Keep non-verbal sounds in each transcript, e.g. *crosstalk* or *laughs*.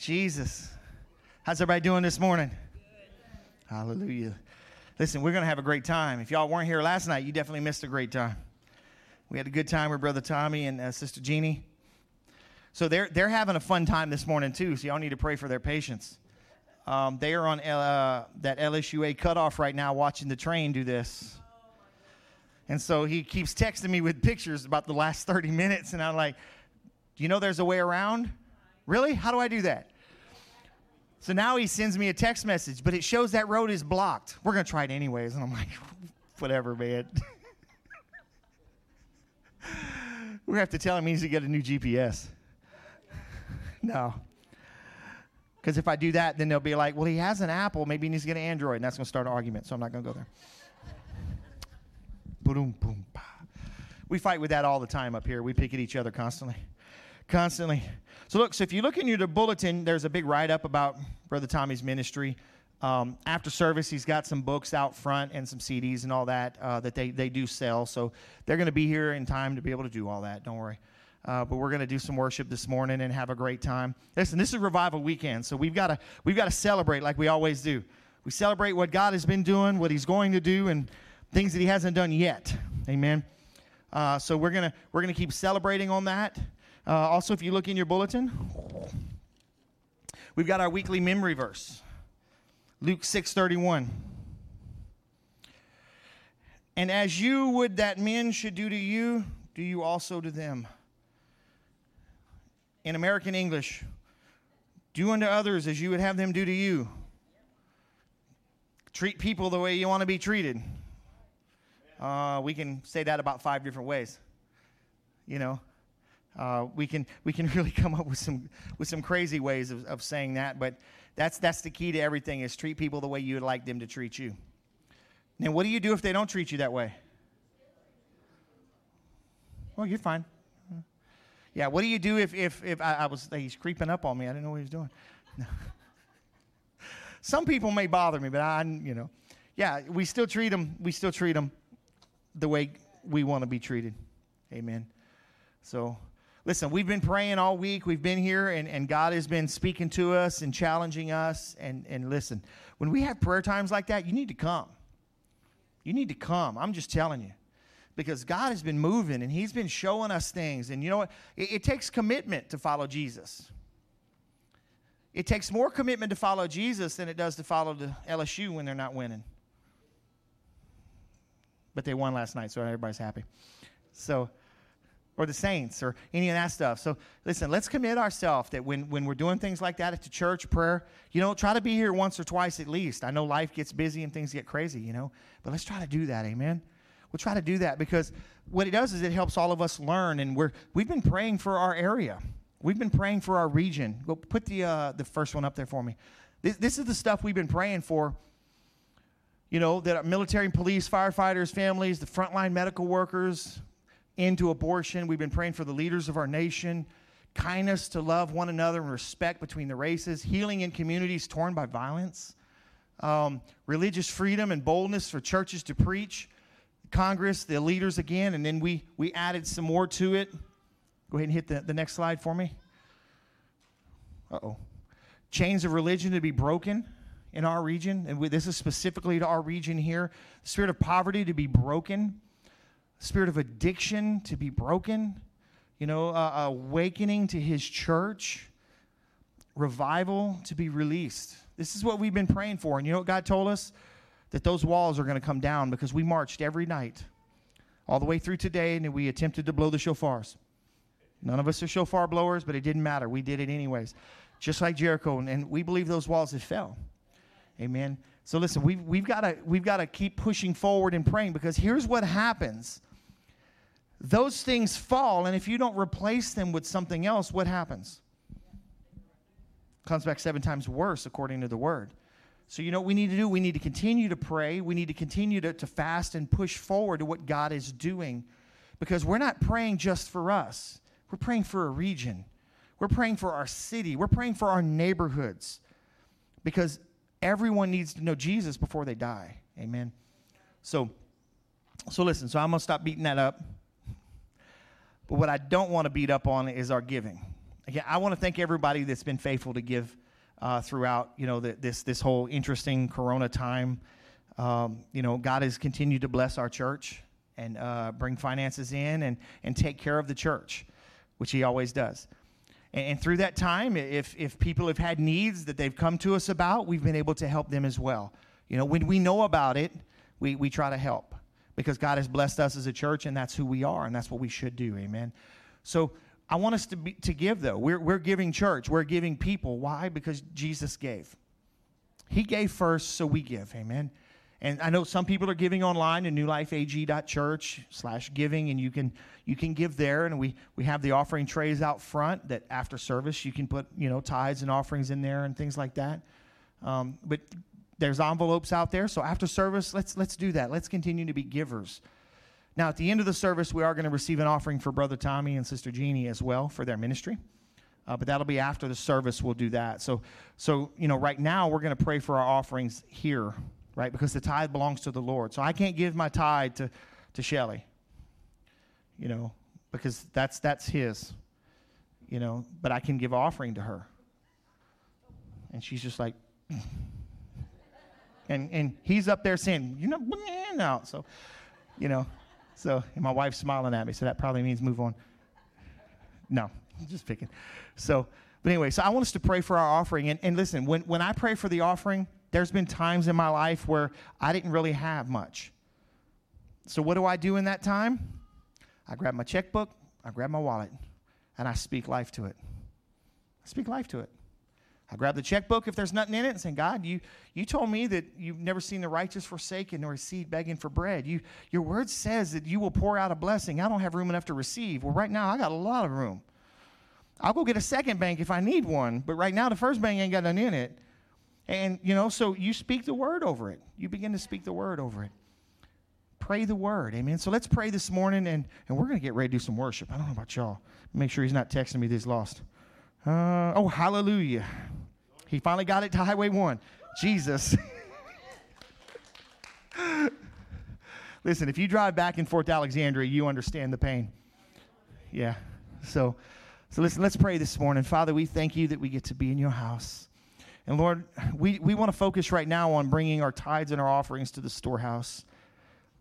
Jesus. How's everybody doing this morning? Hallelujah. Listen, we're going to have a great time. If y'all weren't here last night, you definitely missed a great time. We had a good time with Brother Tommy and uh, Sister Jeannie. So they're, they're having a fun time this morning, too, so y'all need to pray for their patience. Um, they are on uh, that LSUA cutoff right now watching the train do this. And so he keeps texting me with pictures about the last 30 minutes, and I'm like, Do you know there's a way around? Really? How do I do that? So now he sends me a text message, but it shows that road is blocked. We're going to try it anyways. And I'm like, *laughs* Whatever, man. *laughs* we have to tell him he needs to get a new GPS. *laughs* no. Because if I do that, then they'll be like, well, he has an Apple. Maybe he needs to get an Android. And that's going to start an argument. So I'm not going to go there. boom, boom, We fight with that all the time up here. We pick at each other constantly. Constantly. So, look, so if you look in your bulletin, there's a big write up about Brother Tommy's ministry. Um, after service, he's got some books out front and some CDs and all that uh, that they, they do sell. So they're going to be here in time to be able to do all that. Don't worry. Uh, but we're going to do some worship this morning and have a great time. Listen, this is revival weekend, so we've got to we've got to celebrate like we always do. We celebrate what God has been doing, what He's going to do, and things that He hasn't done yet. Amen. Uh, so we're gonna we're gonna keep celebrating on that. Uh, also, if you look in your bulletin, we've got our weekly memory verse, Luke six thirty one. And as you would that men should do to you, do you also to them in American English do unto others as you would have them do to you. Treat people the way you want to be treated. Uh, we can say that about five different ways. You know, uh, we can we can *laughs* really come up with some with some crazy ways of, of saying that, but that's that's the key to everything is treat people the way you would like them to treat you. Now, what do you do if they don't treat you that way? Well, you're fine. Yeah, what do you do if, if, if I, I was, he's creeping up on me? I didn't know what he was doing. *laughs* Some people may bother me, but I, you know, yeah, we still treat them, we still treat them the way we want to be treated. Amen. So, listen, we've been praying all week. We've been here, and, and God has been speaking to us and challenging us. And, and listen, when we have prayer times like that, you need to come. You need to come. I'm just telling you because God has been moving and He's been showing us things. And you know what? It, it, takes commitment to follow Jesus. It takes more commitment to follow Jesus than it does to follow the LSU when they're not winning. But they won last night, so everybody's happy. So, or the saints, or any of that stuff. So, listen, let's commit ourselves that when, when we're doing things like that at the church, prayer, you know, try to be here once or twice at least. I know life gets busy and things get crazy, you know, but let's try to do that. Amen. We'll try to do that because what it does is it helps all of us learn. And we're, we've been praying for our area. We've been praying for our region. Go put the, uh, the first one up there for me. This, this is the stuff we've been praying for. You know, that military and police, firefighters, families, the frontline medical workers, into abortion. We've been praying for the leaders of our nation, kindness to love one another and respect between the races, healing in communities torn by violence, um, religious freedom and boldness for churches to preach, Congress, the leaders again, and then we, we added some more to it. Go ahead and hit the, the next slide for me. Uh oh. Chains of religion to be broken in our region, and we, this is specifically to our region here. The spirit of poverty to be broken, spirit of addiction to be broken, you know, uh, awakening to his church, revival to be released. This is what we've been praying for. And you know what God told us? that those walls are going to come down because we marched every night all the way through today and we attempted to blow the shofars. None of us are shofar blowers, but it didn't matter. We did it anyways, just like Jericho. And we believe those walls have fell. Amen. So listen, we've, we've got to we've got to keep pushing forward and praying because here's what happens. Those things fall, and if you don't replace them with something else, what happens? Comes back seven times worse, according to the word. So, you know what we need to do? We need to continue to pray. We need to continue to, to fast and push forward to what God is doing because we're not praying just for us, we're praying for a region. We're praying for our city. We're praying for our neighborhoods because everyone needs to know Jesus before they die. Amen. So, so listen, so I'm going to stop beating that up. But what I don't want to beat up on is our giving again, I want to thank everybody that's been faithful to give uh, throughout, you know, the, this this whole interesting Corona time. Um, you know, God has continued to bless our church and uh, bring finances in and and take care of the church, which He always does. And, and through that time, if if people have had needs that they've come to us about, we've been able to help them as well. You know, when we know about it, we we try to help because God has blessed us as a church, and that's who we are, and that's what we should do. Amen. So I want us to, be, to give, though. We're, we're giving church, we're giving people. Why? Because Jesus gave. He gave first, so we give. Amen. And I know some people are giving online at newlifeag.church slash giving, and you can you can give there. And we we have the offering trays out front that after service you can put you know tithes and offerings in there and things like that. Um, but there's envelopes out there, so after service, let's let's do that. Let's continue to be givers. Now, at the end of the service, we are going to receive an offering for Brother Tommy and Sister Jeannie as well for their ministry. Uh, but that'll be after the service. We'll do that. So, so you know, right now we're going to pray for our offerings here, right? Because the tithe belongs to the Lord. So I can't give my tithe to to Shelly, you know, because that's that's His, you know. But I can give offering to her, and she's just like, and and he's up there saying, "You're not out." So, you know. So, my wife's smiling at me, so that probably means move on. No, just picking. So, but anyway, so I want us to pray for our offering. And, and listen, when, when I pray for the offering, there's been times in my life where I didn't really have much. So, what do I do in that time? I grab my checkbook, I grab my wallet, and I speak life to it. I speak life to it. I grab the checkbook if there's nothing in it and say, God, you, you told me that you've never seen the righteous forsaken nor a seed begging for bread. You, your word says that you will pour out a blessing. I don't have room enough to receive. Well, right now, I got a lot of room. I'll go get a second bank if I need one, but right now, the first bank ain't got nothing in it. And, you know, so you speak the word over it. You begin to speak the word over it. Pray the word. Amen. So let's pray this morning, and, and we're going to get ready to do some worship. I don't know about y'all. Make sure he's not texting me that he's lost. Uh, oh, hallelujah. He finally got it to Highway 1. Jesus. *laughs* Listen, if you drive back and forth to Alexandria, you understand the pain. Yeah. So, so listen, let's pray this morning. Father, we thank you that we get to be in your house. And Lord, we, we want to focus right now on bringing our tithes and our offerings to the storehouse.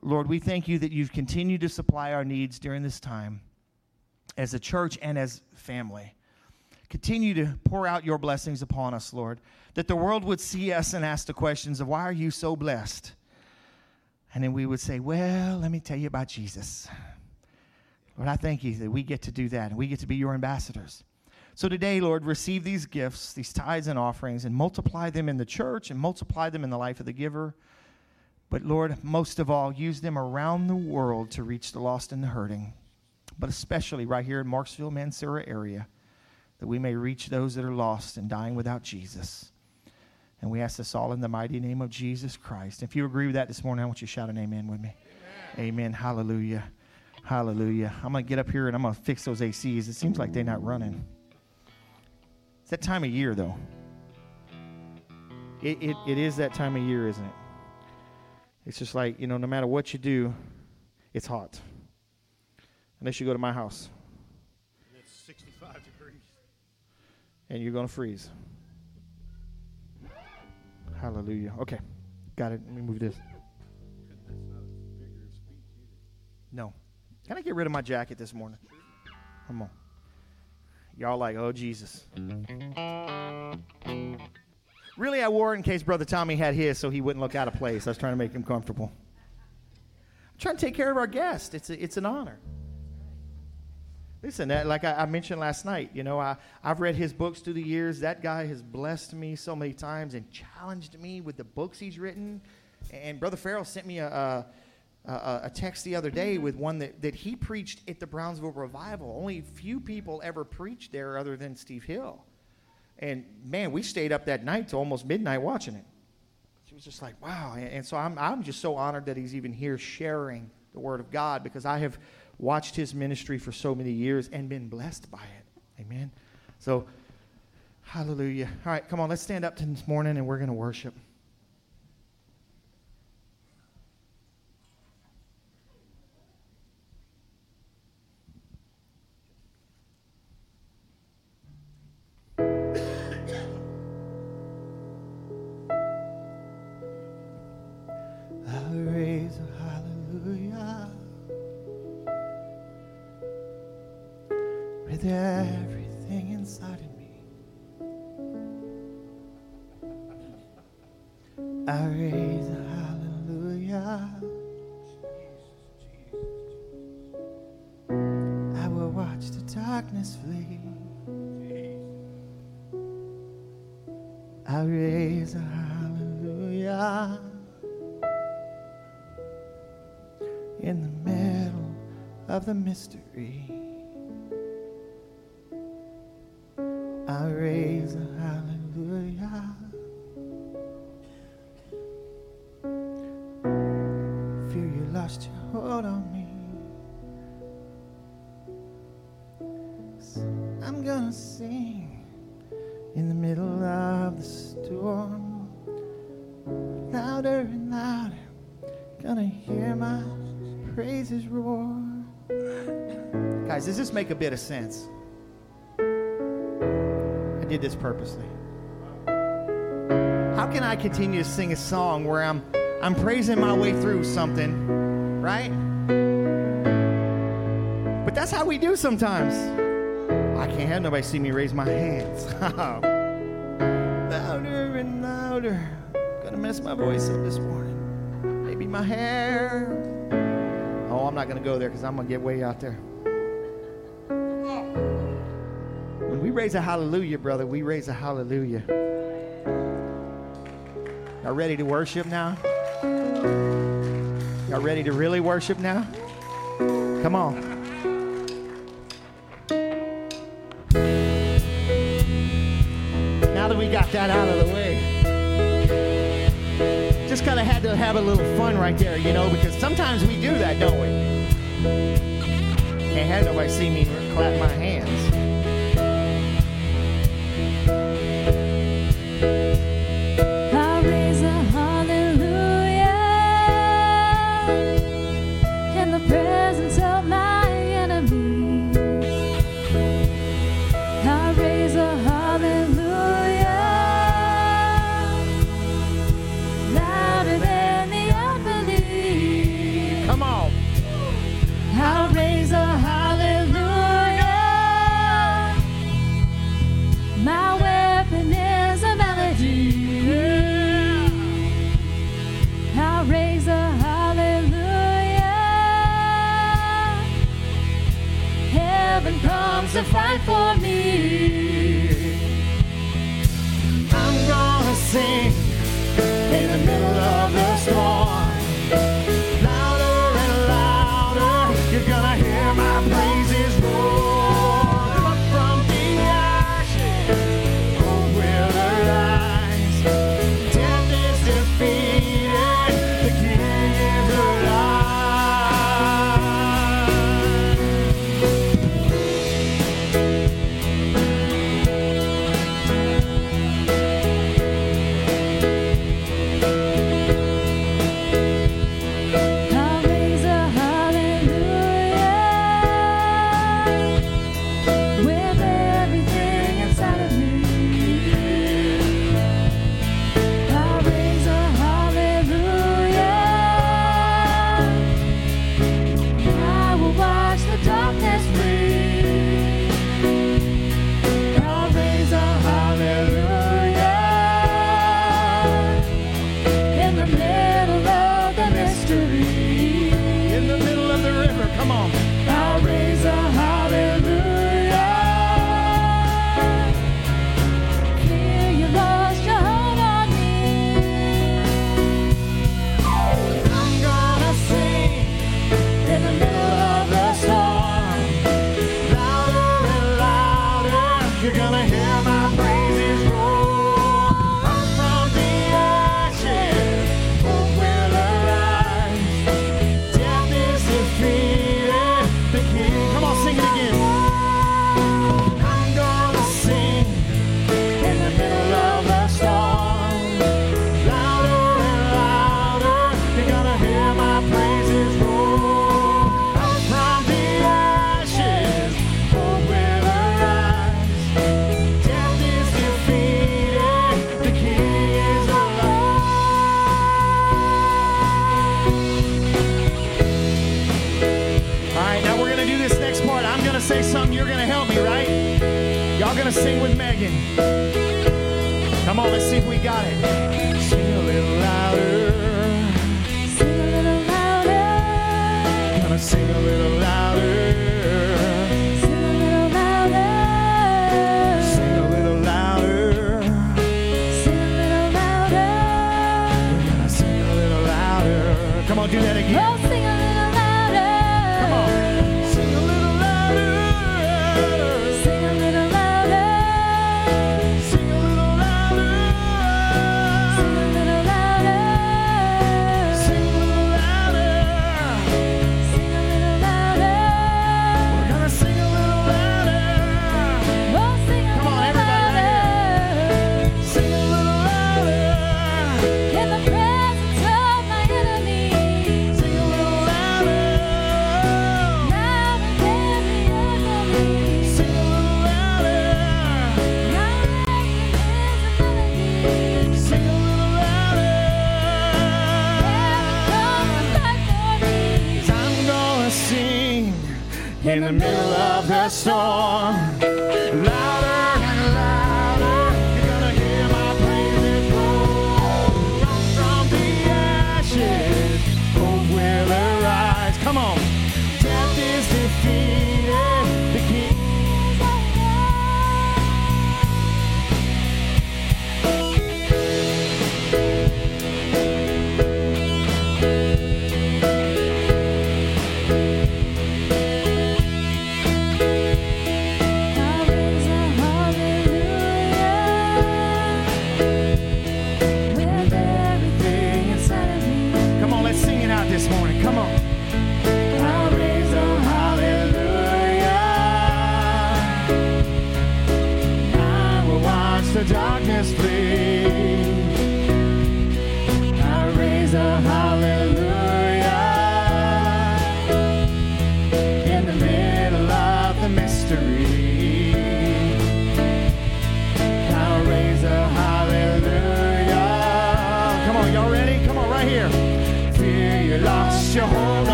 Lord, we thank you that you've continued to supply our needs during this time as a church and as family. Continue to pour out your blessings upon us, Lord, that the world would see us and ask the questions of, Why are you so blessed? And then we would say, Well, let me tell you about Jesus. Lord, I thank you that we get to do that and we get to be your ambassadors. So today, Lord, receive these gifts, these tithes and offerings, and multiply them in the church and multiply them in the life of the giver. But Lord, most of all, use them around the world to reach the lost and the hurting, but especially right here in Marksville, Mansura area that we may reach those that are lost and dying without Jesus. And we ask this all in the mighty name of Jesus Christ. If you agree with that this morning, I want you to shout an amen with me. Amen. amen. Hallelujah. Hallelujah. I'm going to get up here and I'm going to fix those ACs. It seems like they're not running. It's that time of year, though. It, it, it is that time of year, isn't it? It's just like, you know, no matter what you do, it's hot. Unless you go to my house. And you're going to freeze. Hallelujah. Okay. Got it. Let me move this. No. Can I get rid of my jacket this morning? Come on. Y'all like, oh, Jesus. Really, I wore it in case Brother Tommy had his so he wouldn't look out of place. I was trying to make him comfortable. I'm trying to take care of our guest. It's, a, it's an honor. Listen, like I, I, mentioned last night, you know, I, I've read his books through the years. That guy has blessed me so many times and challenged me with the books he's written. And Brother Farrell sent me a, a, a text the other day with one that, that he preached at the Brownsville Revival. Only few people ever preached there other than Steve Hill. And man, we stayed up that night to almost midnight watching it. She was just like, wow. And, and so I'm, I'm just so honored that he's even here sharing the Word of God because I have watched his ministry for so many years and been blessed by it. Amen. So, hallelujah. All right, come on, let's stand up this morning and we're going to worship. I raise a hallelujah. With everything inside of me. I raise a hallelujah. I will watch the darkness flee. I raise a hallelujah. In the middle of the mystery. This make a bit of sense? I did this purposely. How can I continue to sing a song where I'm I'm praising my way through something, right? But that's how we do sometimes. I can't have nobody see me raise my hands. *laughs* louder and louder. Gonna mess my voice up this morning. Maybe my hair. Oh, I'm not gonna go there because I'm gonna get way out there. Raise a hallelujah, brother, we raise a hallelujah. Y'all ready to worship now? Y'all ready to really worship now? Come on. Now that we got that out of the way, just kind of had to have a little fun right there, you know, because sometimes we do that, don't we? Can't have nobody see me clap my hands.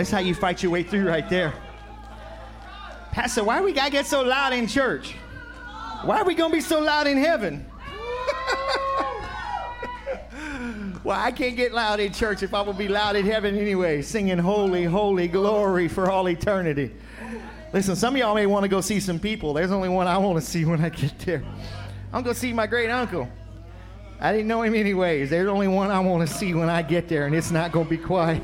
that's how you fight your way through right there. Pastor, why we gotta get so loud in church? Why are we gonna be so loud in heaven? *laughs* well, I can't get loud in church if I will be loud in heaven anyway, singing holy, holy glory for all eternity. Listen, some of y'all may want to go see some people. There's only one I want to see when I get there. I'm gonna see my great uncle. I didn't know him anyways. There's only one I want to see when I get there, and it's not gonna be quiet.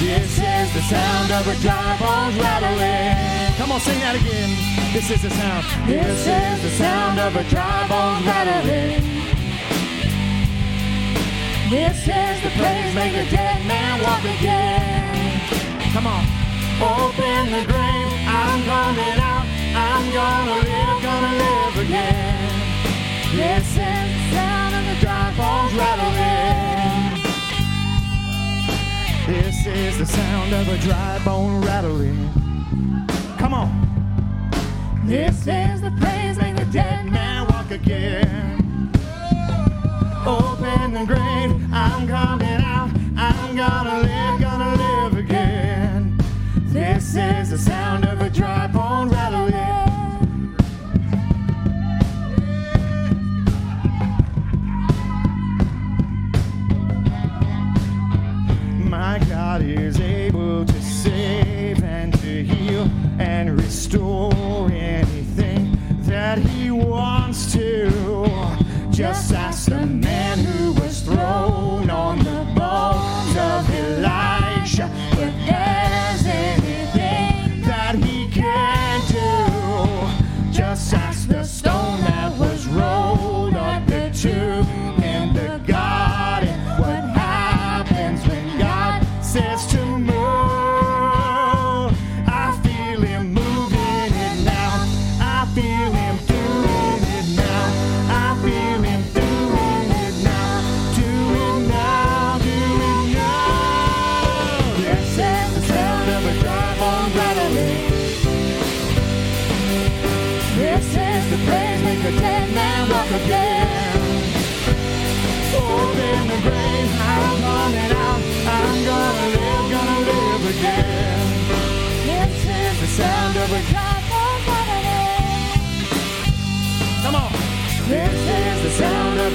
This is the sound of a dry bones rattling. Come on, sing that again. This is the sound. This is the sound of a dry bones rattling. This is the praise make a dead man walk again. Come on. Open the grave, I'm coming out. I'm gonna live, gonna live again. This is the sound of the dry bones rattling. Is the sound of a dry bone rattling. Come on. This is the praise make a dead man. man walk again. Open the grave, I'm coming out. I'm gonna live, gonna live again. This is the sound of a dry bone save and to heal and restore anything that He wants to. Just ask the man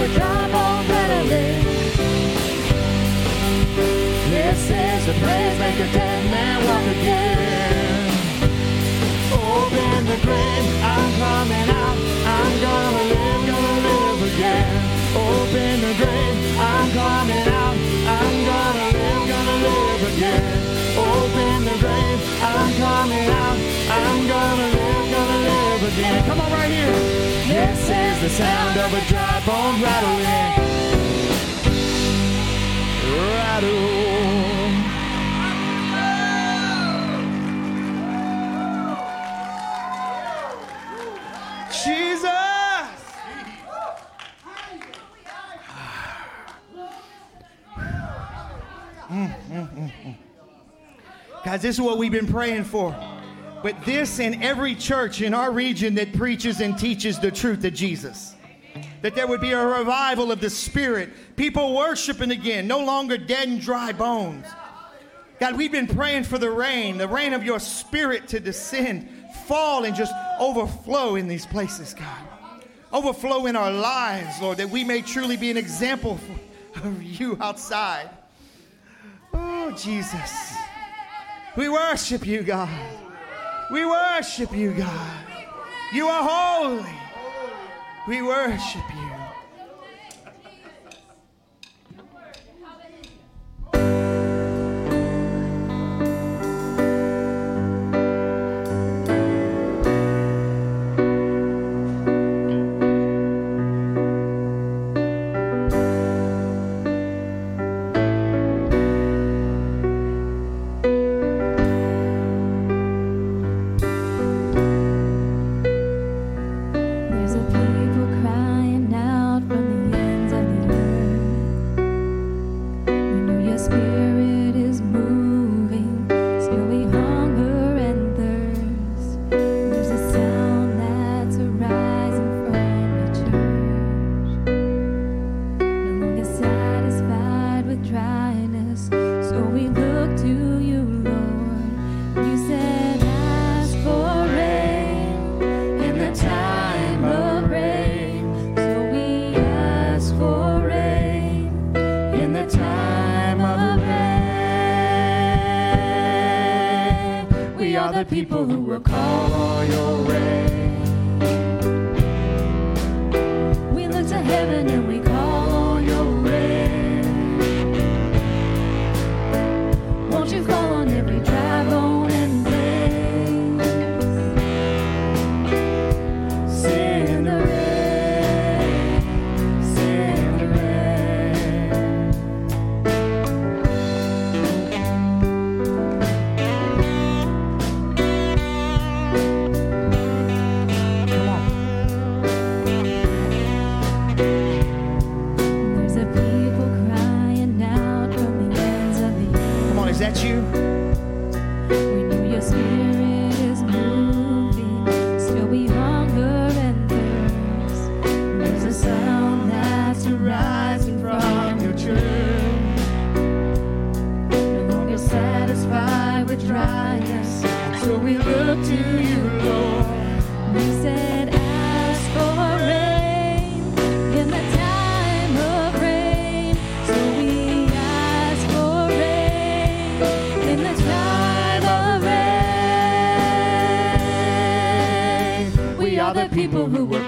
a dry bone rattling. This is the praise, make a dead man walk again. Open the grave, I'm coming out. I'm gonna live, gonna live again. Open the grave, I'm coming out. I'm gonna live, gonna live again. Open the grave, I'm coming out. I'm gonna live, gonna live again. Come on, right here. This is the sound of a dry bone rattling. Rattle. Jesus! *sighs* Mm, mm, mm, mm. Guys, this is what we've been praying for. But this in every church in our region that preaches and teaches the truth of Jesus. That there would be a revival of the Spirit. People worshiping again, no longer dead and dry bones. God, we've been praying for the rain, the rain of your Spirit to descend, fall, and just overflow in these places, God. Overflow in our lives, Lord, that we may truly be an example *laughs* of you outside. Oh, Jesus. We worship you, God. We worship you, God. You are holy. We worship you. People who will call people who will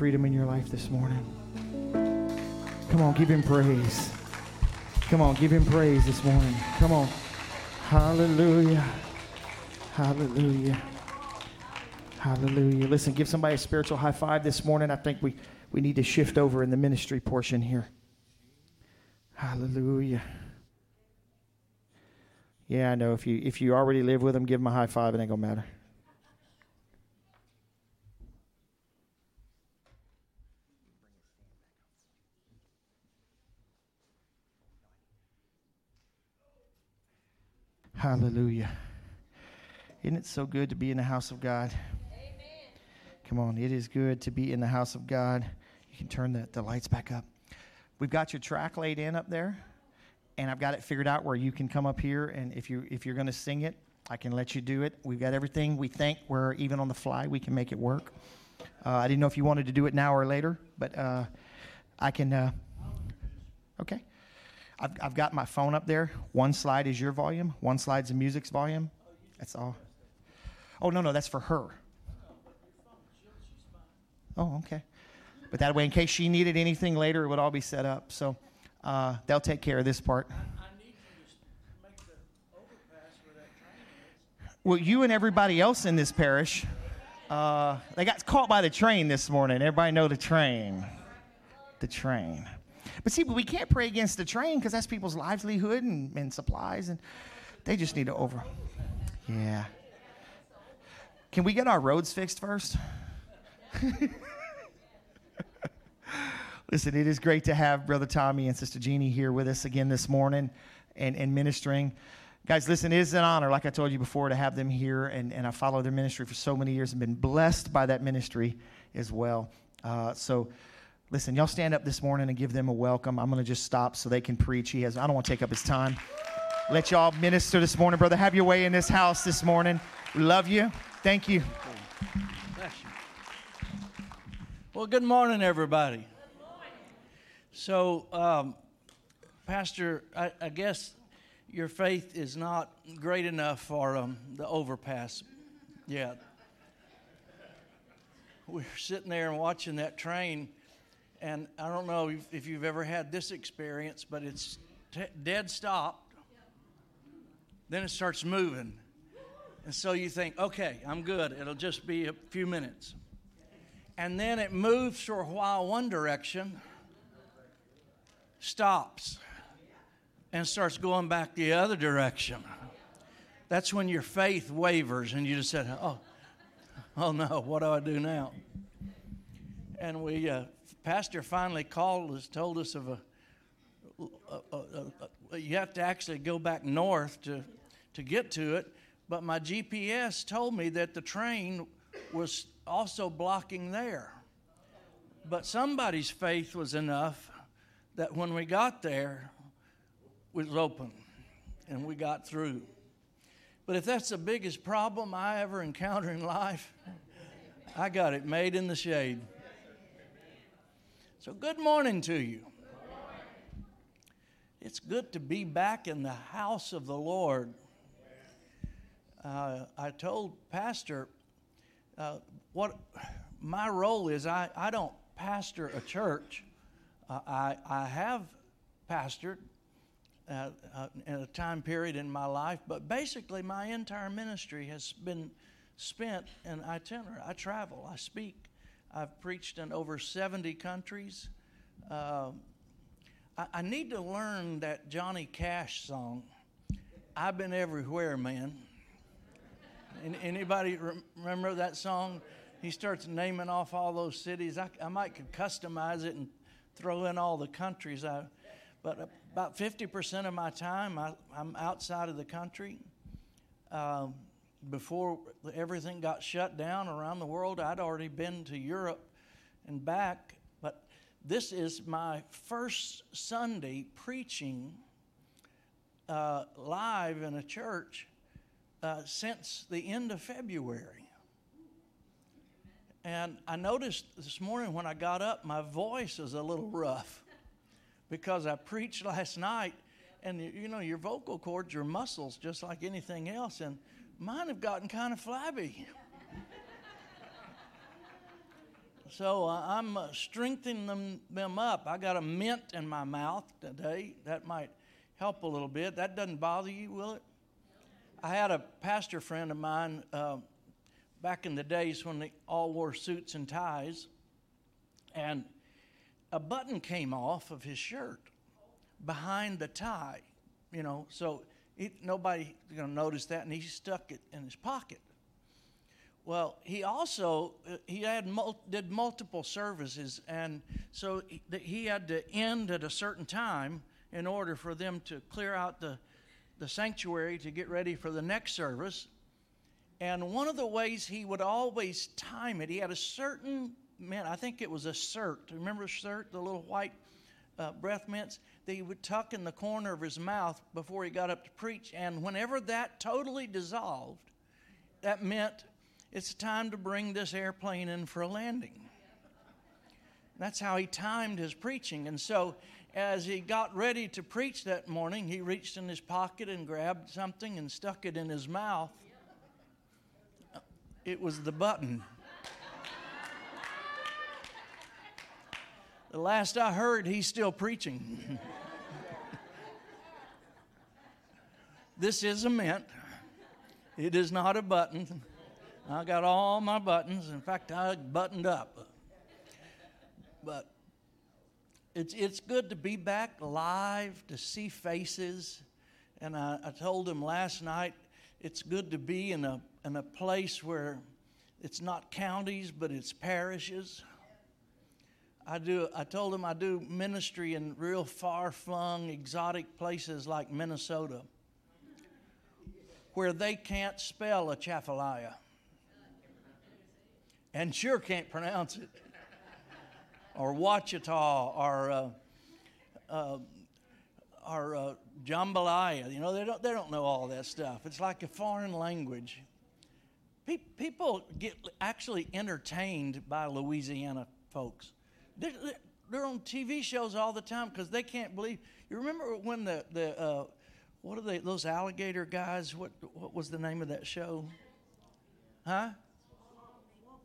freedom in your life this morning? Come on, give him praise. Come on, give him praise this morning. Come on. Hallelujah. Hallelujah. Hallelujah. Listen, give somebody a spiritual high five this morning. I think we, we need to shift over in the ministry portion here. Hallelujah. Yeah, I know. If you if you already live with them, give them a high five. It ain't gonna matter. Hallelujah. Isn't it so good to be in the house of God? Come on, it is good to be in the house of God. You can turn the, the lights back up. We've got your track laid in up there, and I've got it figured out where you can come up here, and if you if you're going to sing it, I can let you do it. We've got everything we think we're even on the fly we can make it work. Uh, I didn't know if you wanted to do it now or later, but uh, I can. Uh, okay. I've, I've got my phone up there. One slide is your volume, one slide's the music's volume. That's all. Oh, no, no, that's for her. Oh, okay. But that way, in case she needed anything later, it would all be set up. So uh, they'll take care of this part. Well, you and everybody else in this parish, uh, they got caught by the train this morning. Everybody know the train. The train. But see, but we can't pray against the train because that's people's livelihood and, and supplies, and they just need to over. Yeah. Can we get our roads fixed first? *laughs* Listen, it is great to have Brother Tommy and Sister Jeannie here with us again this morning and, and ministering. Guys, listen, it is an honor, like I told you before, to have them here. And, and I followed their ministry for so many years and been blessed by that ministry as well. Uh, so Listen, y'all stand up this morning and give them a welcome. I'm going to just stop so they can preach. He has, I don't want to take up his time. Let y'all minister this morning, brother. Have your way in this house this morning. We love you. Thank you. Bless you. Well, good morning, everybody. So, um, Pastor, I, I guess your faith is not great enough for um, the overpass yet. We're sitting there and watching that train, and I don't know if, if you've ever had this experience, but it's t- dead stopped. Then it starts moving. And so you think, okay, I'm good. It'll just be a few minutes. And then it moves for a while one direction, stops, and starts going back the other direction. That's when your faith wavers and you just said, oh, oh no, what do I do now? And we, uh, pastor finally called us, told us of a, a, a, a, you have to actually go back north to, to get to it. But my GPS told me that the train was also blocking there. But somebody's faith was enough that when we got there, it was open and we got through. But if that's the biggest problem I ever encounter in life, I got it made in the shade. So, good morning to you. It's good to be back in the house of the Lord. Uh, I told Pastor uh, what my role is. I, I don't pastor a church. Uh, I, I have pastored uh, uh, in a time period in my life, but basically my entire ministry has been spent in itinerant. I travel, I speak. I've preached in over 70 countries. Uh, I, I need to learn that Johnny Cash song, I've Been Everywhere, Man. Anybody remember that song? He starts naming off all those cities. I, I might could customize it and throw in all the countries. I, but about 50% of my time, I, am outside of the country. Um, before everything got shut down around the world, I'd already been to Europe and back. But this is my first Sunday preaching uh, live in a church uh, since the end of February. And I noticed this morning when I got up, my voice is a little rough *laughs* because I preached last night. And you know, your vocal cords, your muscles, just like anything else, and mine have gotten kind of flabby. *laughs* so uh, I'm uh, strengthening them, them up. I got a mint in my mouth today. That might help a little bit. That doesn't bother you, will it? I had a pastor friend of mine uh, back in the days when they all wore suits and ties, and a button came off of his shirt behind the tie, you know, so it, nobody going to notice that, and he stuck it in his pocket. Well, he also uh, he had mul- did multiple services, and so he, he had to end at a certain time in order for them to clear out the the sanctuary to get ready for the next service. And one of the ways he would always time it, he had a certain man. I think it was a cert. Remember cert, the little white uh, breath mints that he would tuck in the corner of his mouth before he got up to preach. And whenever that totally dissolved, that meant it's time to bring this airplane in for a landing. That's how he timed his preaching. And so as he got ready to preach that morning, he reached in his pocket and grabbed something and stuck it in his mouth. It was the button. The last I heard, he's still preaching. this is a mint. It is not a button. I got all my buttons. In fact, I buttoned up. But it's, it's good to be back live, to see faces. And I, I told him last night, it's good to be in a, in a place where it's not counties, but it's parishes. I do. I told him I do ministry in real far-flung, exotic places like Minnesota, where they can't spell Atchafalaya, and sure can't pronounce it. or Ouachita or uh, uh, or uh, jambalaya. You know, they don't they don't know all that stuff. It's like a foreign language. Pe- people get actually entertained by Louisiana folks. They're, they're- on TV shows all the time because they can't believe. You remember when the the uh, what are they? Those alligator guys. What what was the name of that show? Huh?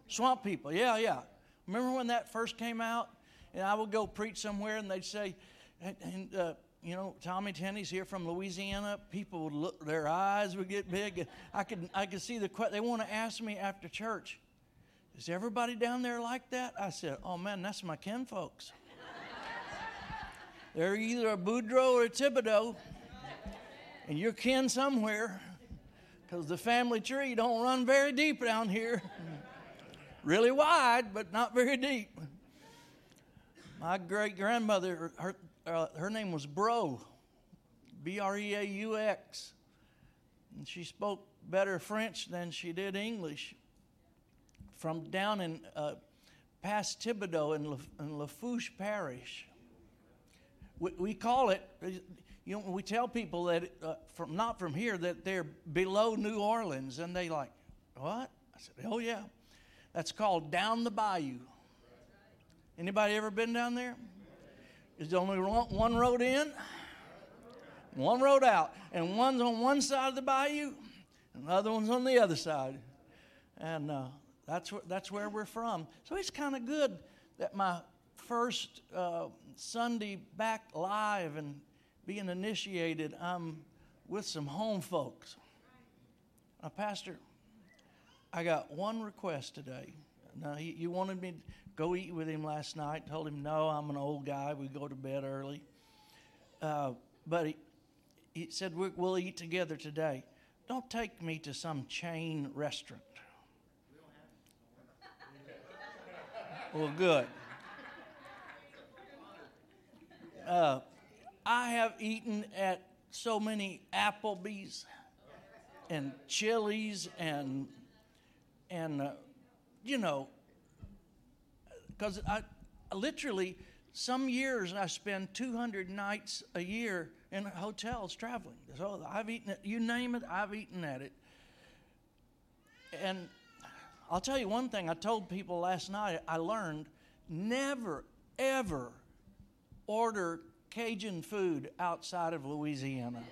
Swamp People. Yeah, yeah. Remember when that first came out? And I would go preach somewhere, and they'd say, and, and uh, you know, Tommy Tenney's here from Louisiana. People would look, their eyes would get big. I could, I could see the. They want to ask me after church, is everybody down there like that? I said, oh man, that's my kin folks. They're either a Boudreaux or a Thibodeau, and you're kin somewhere, because the family tree don't run very deep down here. really wide, but not very deep. My great grandmother, her, uh, her name was Breaux, B R E A U X. And she spoke better French than she did English. From down in uh, past Thibodaux in, La, in Lafourche Parish. We, we call it, you know, we tell people that uh, from not from here that they're below New Orleans, and they like, what? I said, oh yeah, that's called down the bayou. Anybody ever been down there? There's only one one road in, one road out, and one's on one side of the bayou, and the other one's on the other side, and uh, that's where that's where we're from. So it's kind of good that my first uh, Sunday back live and being initiated, I'm with some home folks. Now, Pastor, I got one request today. Now, he, you wanted me to go eat with him last night. Told him, no, I'm an old guy. We go to bed early. Uh, but he, he said, we'll eat together today. Don't take me to some chain restaurant. Well, good. Uh, I have eaten at so many Applebee's and Chili's and and uh, you know because I literally some years I spend 200 nights a year in hotels traveling. So I've eaten it. You name it, I've eaten at it. And I'll tell you one thing. I told people last night. I learned never ever order Cajun food outside of Louisiana.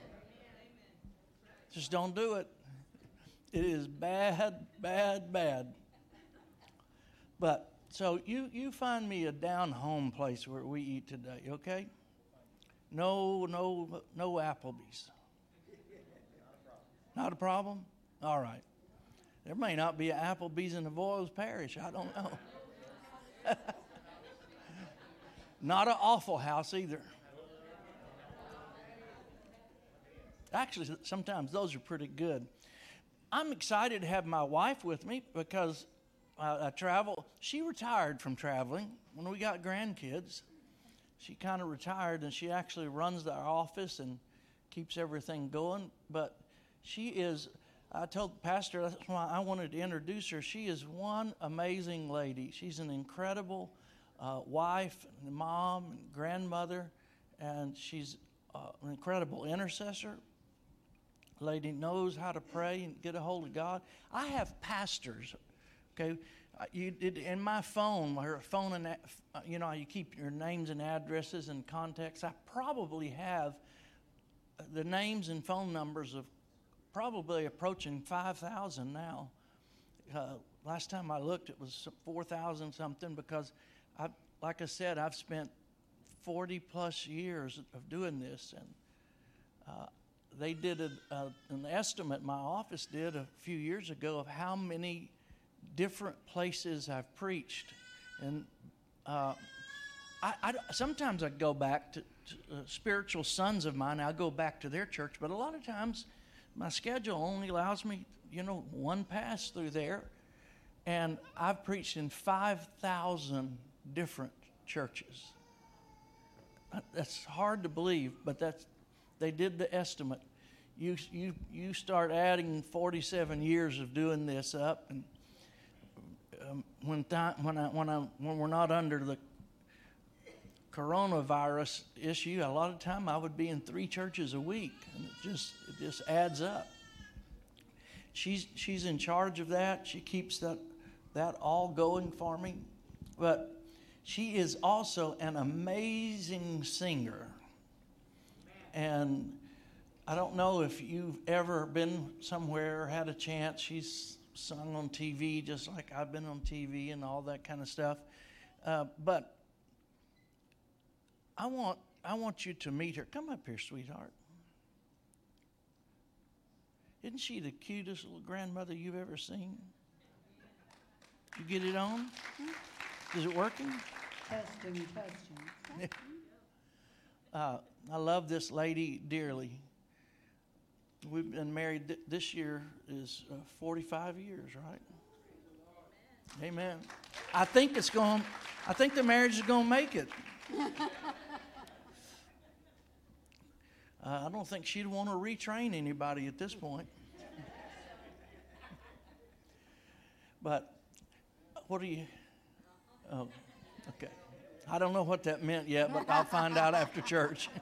Just don't do it. It is bad, bad, bad. But so you you find me a down home place where we eat today, okay? No, no, no Applebee's. Not a problem. All right. There may not be an Applebee's in Avoyelles Parish. I don't know. *laughs* not a Waffle House either. Actually, sometimes those are pretty good. I'm excited to have my wife with me because I, I travel. She retired from traveling when we got grandkids. She kind of retired and she actually runs our office and keeps everything going. But she is, I told the pastor, that's why I wanted to introduce her. She is one amazing lady. She's an incredible uh, wife, and mom, and grandmother, and she's uh, an incredible intercessor, lady knows how to pray and get a hold of God. I have pastors, okay. You in my phone, her phone and uh, you know you keep your names and addresses and contacts. I probably have uh, the names and phone numbers of probably approaching five thousand now. Uh, last time I looked, it was four thousand something because I, like I said, I've spent forty plus years of doing this and. Uh, they did a, uh, an estimate, my office did a few years ago, of how many different places I've preached. And uh, I, I- sometimes I go back to, to uh, spiritual sons of mine, I go back to their church, but a lot of times my schedule only allows me, you know, one pass through there. And I've preached in 5,000 different churches. Uh, That's hard to believe, but that's they did the estimate. You you you start adding 47 years of doing this up, and um, when time when I when I when we're not under the coronavirus issue, a lot of time I would be in three churches a week, and it just it just adds up. She's she's in charge of that. She keeps that that all going for me, but she is also an amazing singer, and I don't know if you've ever been somewhere had a chance. She's sung on TV just like I've been on TV and all that kind of stuff. Uh, but I want I want you to meet her. Come up here, sweetheart. Isn't she the cutest little grandmother you've ever seen? You get it on? Is it working? Testing, testing. Uh, I love this lady dearly. We've been married th- this year is uh, 45 years, right? Amen. I think it's going. I think the marriage is going to make it. *laughs* Uh, I don't think she'd want to retrain anybody at this point. But what do you? Oh, okay. I don't know what that meant yet, but I'll find out after church. *laughs*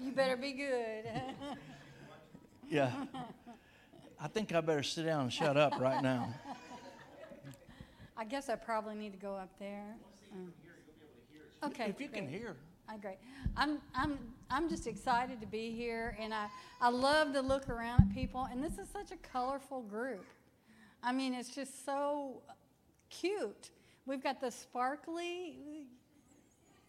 You better be good. *laughs* Yeah. I think I better sit down and shut up right now. I guess I probably need to go up there. Uh, Okay. If you can hear. I agree. I'm, I'm, I'm just excited to be here, and I, I love to look around at people, and this is such a colorful group. I mean, it's just so cute. We've got the sparkly.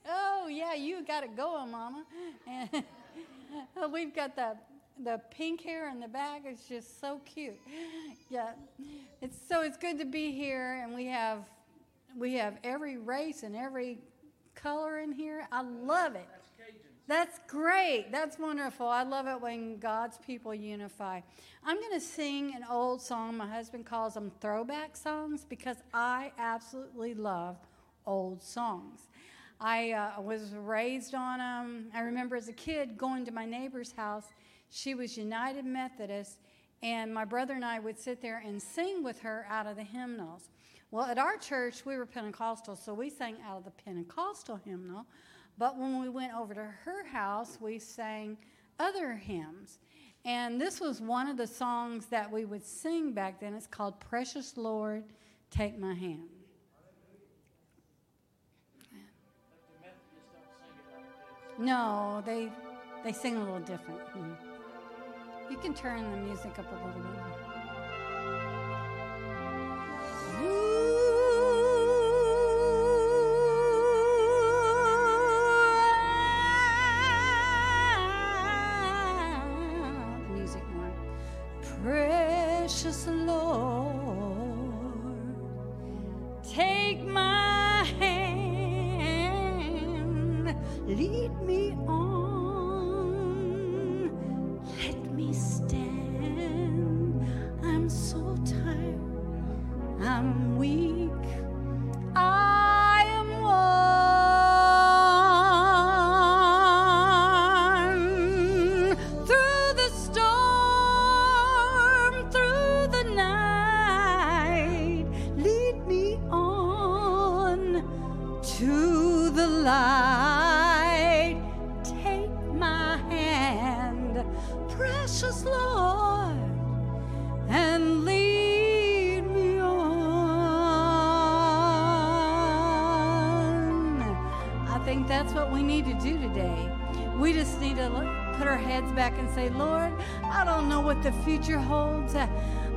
Oh yeah, you got it going, Mama. And *laughs* we've got the the pink hair in the back. It's just so cute. Yeah, it's so it's good to be here, and we have we have every race and every color in here. I love it. That's great. That's wonderful. I love it when God's people unify. I'm going to sing an old song. My husband calls them throwback songs because I absolutely love old songs. I uh, was raised on them. I remember as a kid going to my neighbor's house. She was United Methodist, and my brother and I would sit there and sing with her out of the hymnals. Well, at our church, we were Pentecostal, so we sang out of the Pentecostal hymnal. But when we went over to her house, we sang other hymns. And this was one of the songs that we would sing back then. It's called Precious Lord, Take My Hand. No, they they sing a little different. Mhm. You can turn the music up a little bit. And say, Lord, I don't know what the future holds, uh,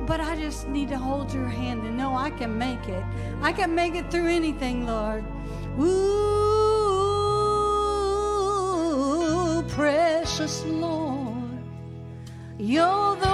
but I just need to hold your hand and know I can make it. I can make it through anything, Lord. Ooh, precious Lord, you're the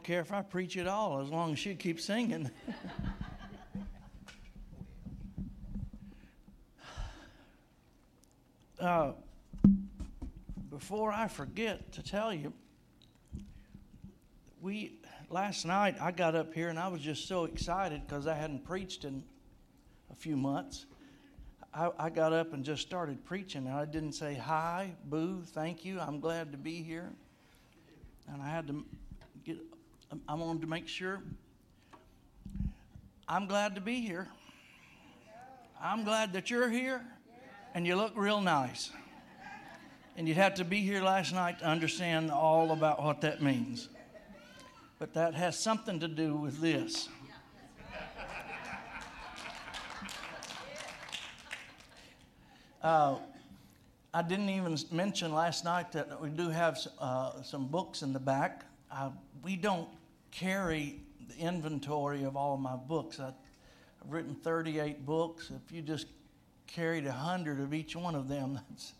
don't care if I preach at all as long as she keeps singing. *laughs* uh, before I forget to tell you, we last night I got up here and I was just so excited because I hadn't preached in a few months. I, I got up and just started preaching. And I didn't say hi, boo, thank you. I'm glad to be here. And I had to. I wanted to make sure. I'm glad to be here. I'm glad that you're here, and you look real nice. And you'd have to be here last night to understand all about what that means. But that has something to do with this. Uh, I didn't even mention last night that we do have uh, some books in the back. Uh, we don't carry the inventory of all my books. I, I've written 38 books. If you just carried 100 of each one of them, *laughs* that's,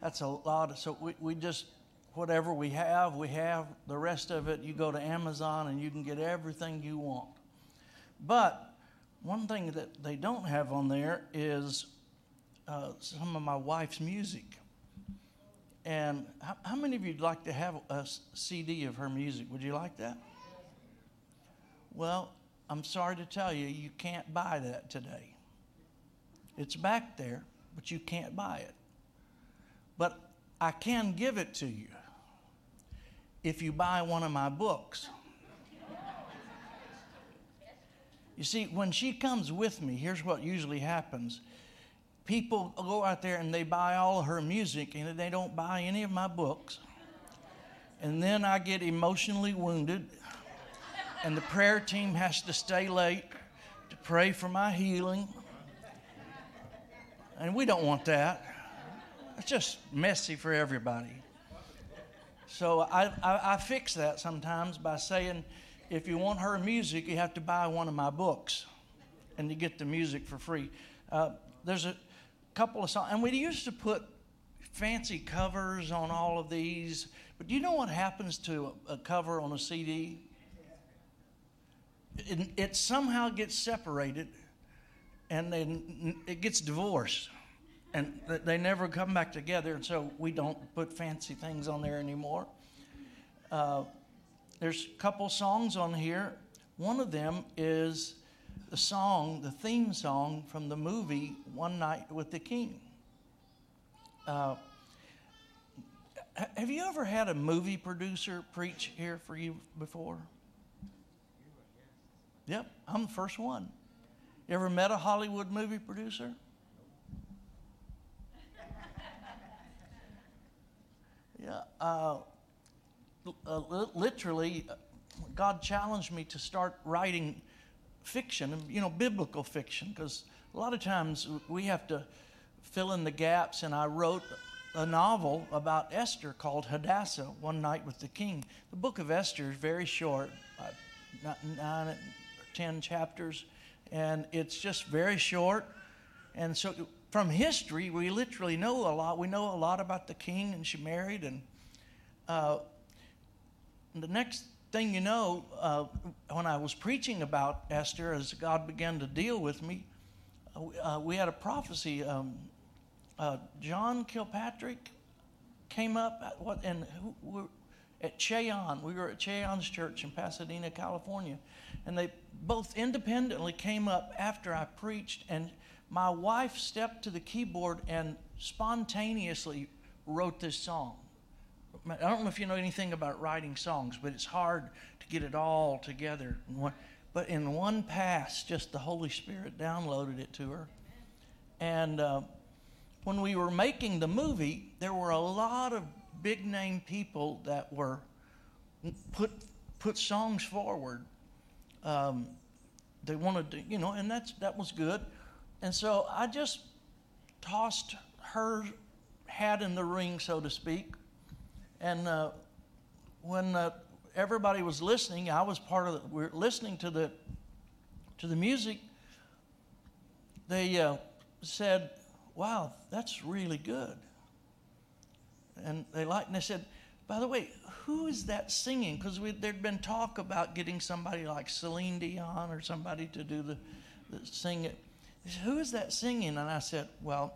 that's a lot. So we, we just, whatever we have, we have. The rest of it, you go to Amazon and you can get everything you want. But one thing that they don't have on there is uh, some of my wife's music. And how, how many of you'd like to have a CD of her music? Would you like that? Well, I'm sorry to tell you, you can't buy that today. It's back there, but you can't buy it. But I can give it to you if you buy one of my books. You see, when she comes with me, here's what usually happens people go out there and they buy all her music and they don't buy any of my books. And then I get emotionally wounded, and the prayer team has to stay late to pray for my healing. And we don't want that. It's just messy for everybody. So I, I, I fix that sometimes by saying, if you want her music, you have to buy one of my books, and you get the music for free. Uh, there's a couple of songs, and we used to put fancy covers on all of these. But do you know what happens to a, a cover on a CD? It, it somehow gets separated, and then it gets divorced, and they never come back together. And so we don't put fancy things on there anymore. Uh, there's a couple songs on here. One of them is the song, the theme song from the movie One Night with the King. Uh, have you ever had a movie producer preach here for you before? Yep, I'm the first one. You ever met a Hollywood movie producer? Yeah, uh, uh, literally, uh, God challenged me to start writing fiction, you know, biblical fiction, because a lot of times we have to fill in the gaps. And I wrote a novel about Esther called Hadassah, One Night with the King. The book of Esther is very short, nine or ten chapters, and it's just very short. And so, from history, we literally know a lot. We know a lot about the king, and she married, and uh, the next thing you know, uh, when I was preaching about Esther, as God began to deal with me, uh, we had a prophecy. Um, uh, John Kilpatrick came up at what and who, at Che Ahn. We were at Che Ahn's church in Pasadena, California, and they both independently came up after I preached, and my wife stepped to the keyboard and spontaneously wrote this song. I don't know if you know anything about writing songs, but it's hard to get it all together. but in one pass, just the Holy Spirit downloaded it to her. And uh, when we were making the movie, there were a lot of big name people that were put put songs forward. Um, they wanted to, you know, and that's that was good. And so I just tossed her hat in the ring, so to speak. And uh, when uh, everybody was listening, I was part of. The, we are listening to the to the music. They uh, said, "Wow, that's really good." And they liked. And they said, "By the way, who is that singing?" Because there'd been talk about getting somebody like Celine Dion or somebody to do the, the sing it. Who is that singing? And I said, "Well."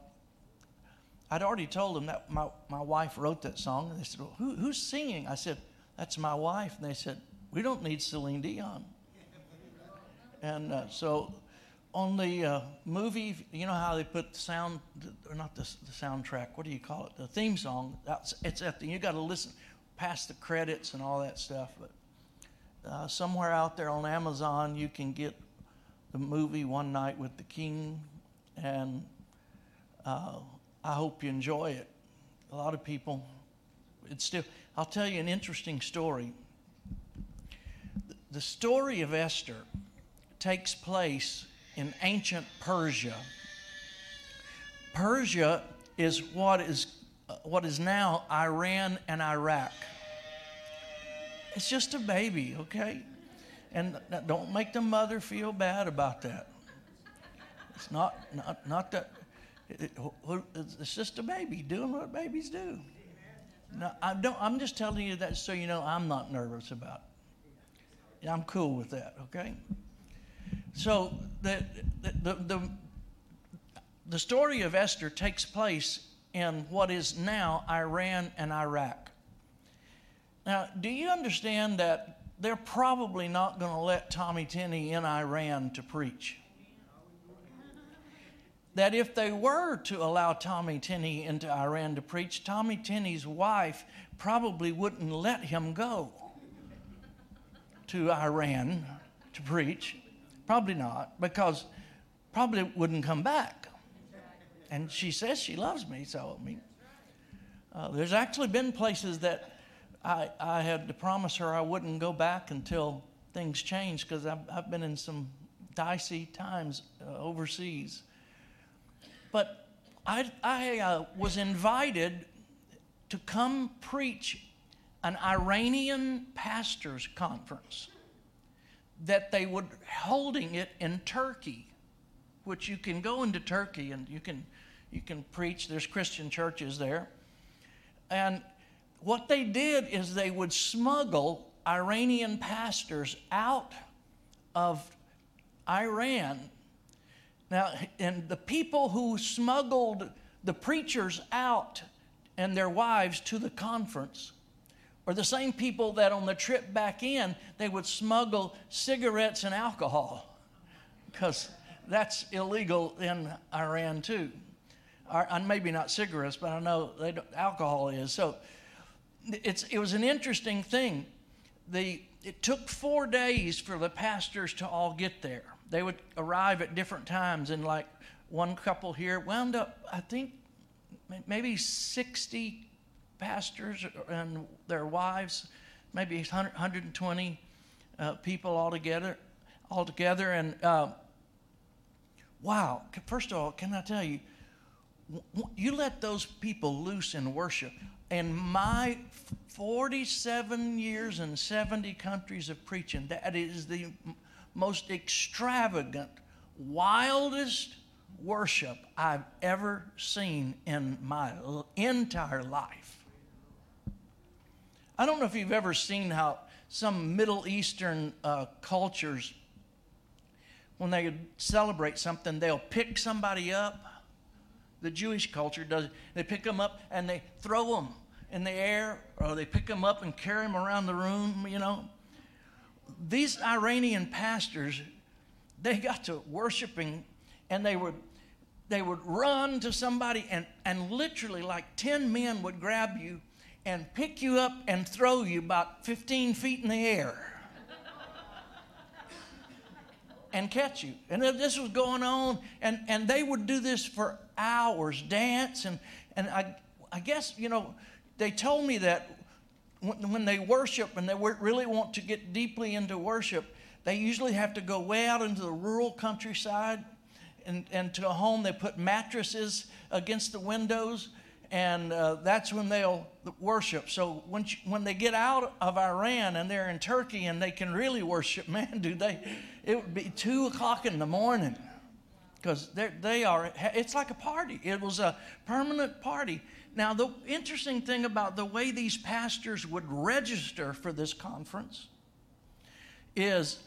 I'd already told them that my, my wife wrote that song. And they said, well, Who, Who's singing? I said, That's my wife. And they said, We don't need Celine Dion. And uh, so on the uh, movie, you know how they put the sound, or not the, the soundtrack, what do you call it? The theme song. That's, it's at the, you got to listen past the credits and all that stuff. But uh, somewhere out there on Amazon, you can get the movie One Night with the King. And uh, I hope you enjoy it. A lot of people, it's still, I'll tell you an interesting story. The story of Esther takes place in ancient Persia. Persia is what is, what is now Iran and Iraq. It's just a baby, okay? And don't make the mother feel bad about that. It's not, not, not that it, it's just a baby doing what babies do. I don't, I'm just telling you that so you know I'm not nervous about it. I'm cool with that, okay? So the, the, the, the story of Esther takes place in what is now Iran and Iraq. Now, do you understand that they're probably not going to let Tommy Tenney in Iran to preach? that if they were to allow Tommy Tenney into Iran to preach, Tommy Tenney's wife probably wouldn't let him go to Iran to preach. Probably not, because probably wouldn't come back. And she says she loves me, so I mean, uh, there's actually been places that I, I had to promise her I wouldn't go back until things changed because I've, I've been in some dicey times uh, overseas. But I, I uh, was invited to come preach an Iranian pastors conference that they would holding it in Turkey, which you can go into Turkey and you can you can preach. There's Christian churches there, and what they did is they would smuggle Iranian pastors out of Iran now, and the people who smuggled the preachers out and their wives to the conference are the same people that on the trip back in, they would smuggle cigarettes and alcohol because that's illegal in Iran too. Or, maybe not cigarettes, but I know alcohol is. So it was an interesting thing. The, it took four days for the pastors to all get there they would arrive at different times, and like one couple here wound up, I think, maybe 60 pastors and their wives, maybe 100, 120 uh, people altogether, altogether, and uh, wow! First of all, can I tell you, you let those people loose in worship. In my 47 years and 70 countries of preaching, that is the most extravagant, wildest worship I've ever seen in my entire life. I don't know if you've ever seen how some Middle Eastern uh, cultures, when they celebrate something, they'll pick somebody up. The Jewish culture does. They pick them up and they throw them in the air, or they pick them up and carry them around the room, you know these Iranian pastors, they got to worshiping and they would they would run to somebody and, and literally like 10 men would grab you and pick you up and throw you about 15 feet in the air. *laughs* and catch you. And this was going on, and, and they would do this for hours, dance. And, and I, I guess, you know, they told me that when, when they worship and they really want to get deeply into worship, they usually have to go way out into the rural countryside and, and to a home. They put mattresses against the windows, and uh, that's when they'll worship. So when, you- when they get out of Iran and they're in Turkey and they can really worship, *laughs* man, do they? It would be two o'clock in the morning because they are it's like a party it was a permanent party now the interesting thing about the way these pastors would register for this conference is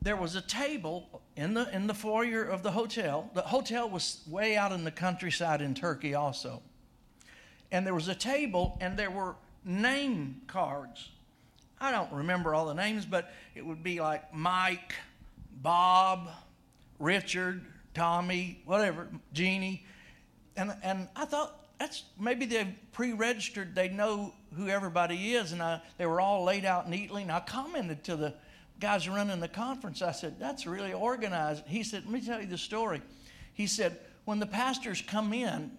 there was a table in the in the foyer of the hotel the hotel was way out in the countryside in turkey also and there was a table and there were name cards i don't remember all the names but it would be like mike bob Richard, Tommy, whatever, Jeannie. And, and I thought that's maybe they've pre registered, they know who everybody is. And I, they were all laid out neatly. And I commented to the guys running the conference, I said, that's really organized. He said, let me tell you the story. He said, when the pastors come in,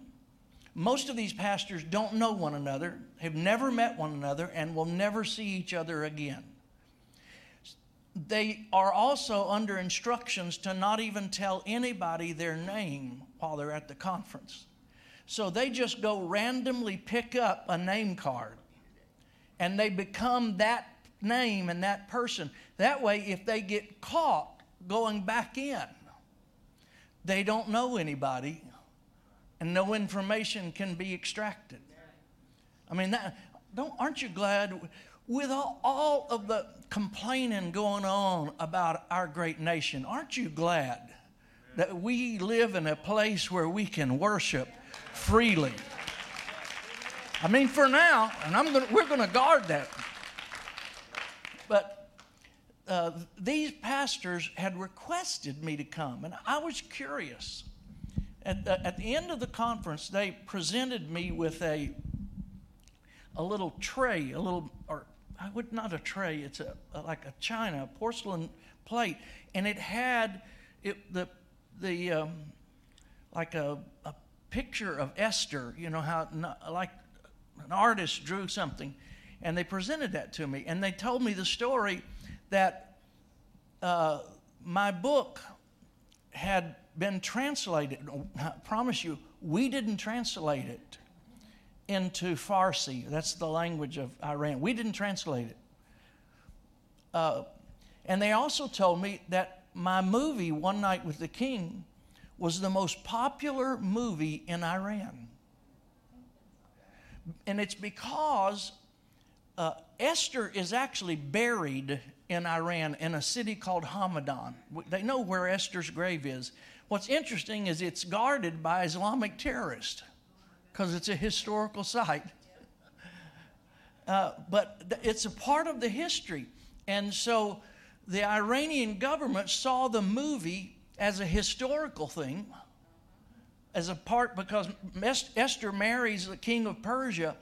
most of these pastors don't know one another, have never met one another, and will never see each other again they are also under instructions to not even tell anybody their name while they're at the conference. So they just go randomly pick up a name card and they become that name and that person. That way, if they get caught going back in, they don't know anybody and no information can be extracted. I mean, that, don't, aren't you glad? with all, all of the complaining going on about our great nation, aren't you glad that we live in a place where we can worship freely? I mean, for now, and I'm gonna, we're going to guard that. But uh, these pastors had requested me to come, and I was curious. At the, at the end of the conference, they presented me with a a little tray, a little, or I would not a tray. It's a, a like a china, a porcelain plate, and it had it the the um, like a, a picture of Esther. You know how like an artist drew something, and they presented that to me, and they told me the story that uh, my book had been translated. I promise you, we didn't translate it into Farsi. That's the language of Iran. We didn't translate it. Uh, and they also told me that my movie, One Night with the King, was the most popular movie in Iran. And it's because uh, Esther is actually buried in Iran in a city called Hamadan. They know where Esther's grave is. What's interesting is it's guarded by Islamic terrorists because it's a historical site. *laughs* Uh, but th- it's a part of the history. And so the Iranian government saw the movie as a historical thing, as a part because Esther marries the king of Persia,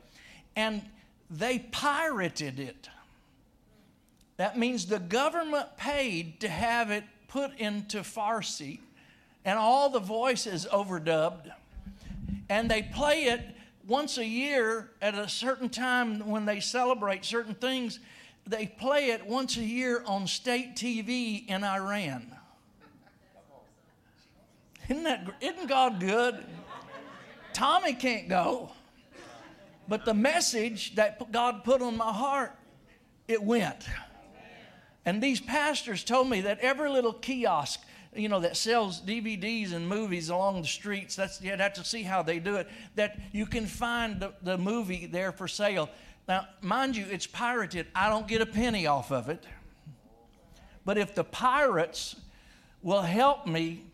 and they pirated it. That means the government paid to have it put into Farsi, and all the voices overdubbed and they play it once a year at a certain time when they celebrate certain things. They play it once a year on state TV in Iran. Isn't that isn't God good? Tommy can't go. But the message that God put on my heart, it went. And these pastors told me that every little kiosk you know, that sells DVDs and movies along the streets. That's you'd have to see how they do it. That you can find the, the movie there for sale. Now, mind you, it's pirated. I don't get a penny off of it. But if the pirates will help me,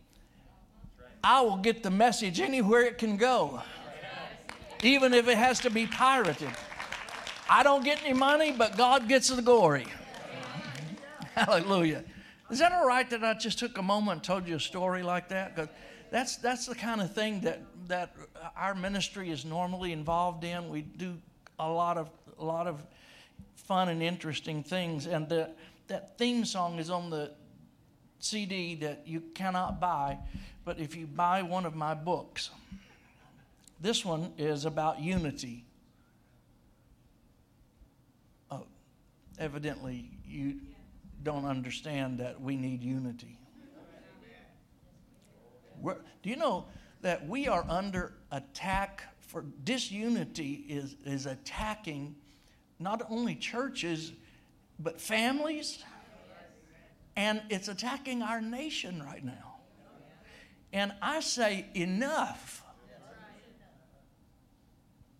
I will get the message anywhere it can go, even if it has to be pirated. I don't get any money, but God gets the glory. *laughs* Hallelujah. Is that all right that I just took a moment and told you a story like that? Because that's, that's the kind of thing that, that our ministry is normally involved in. We do a lot of, a lot of fun and interesting things. And the, that theme song is on the CD that you cannot buy, but if you buy one of my books, this one is about unity. Oh, evidently, you don't understand that we need unity. We're, do you know that we are under attack for disunity is, is attacking not only churches but families? And it's attacking our nation right now. And i say enough.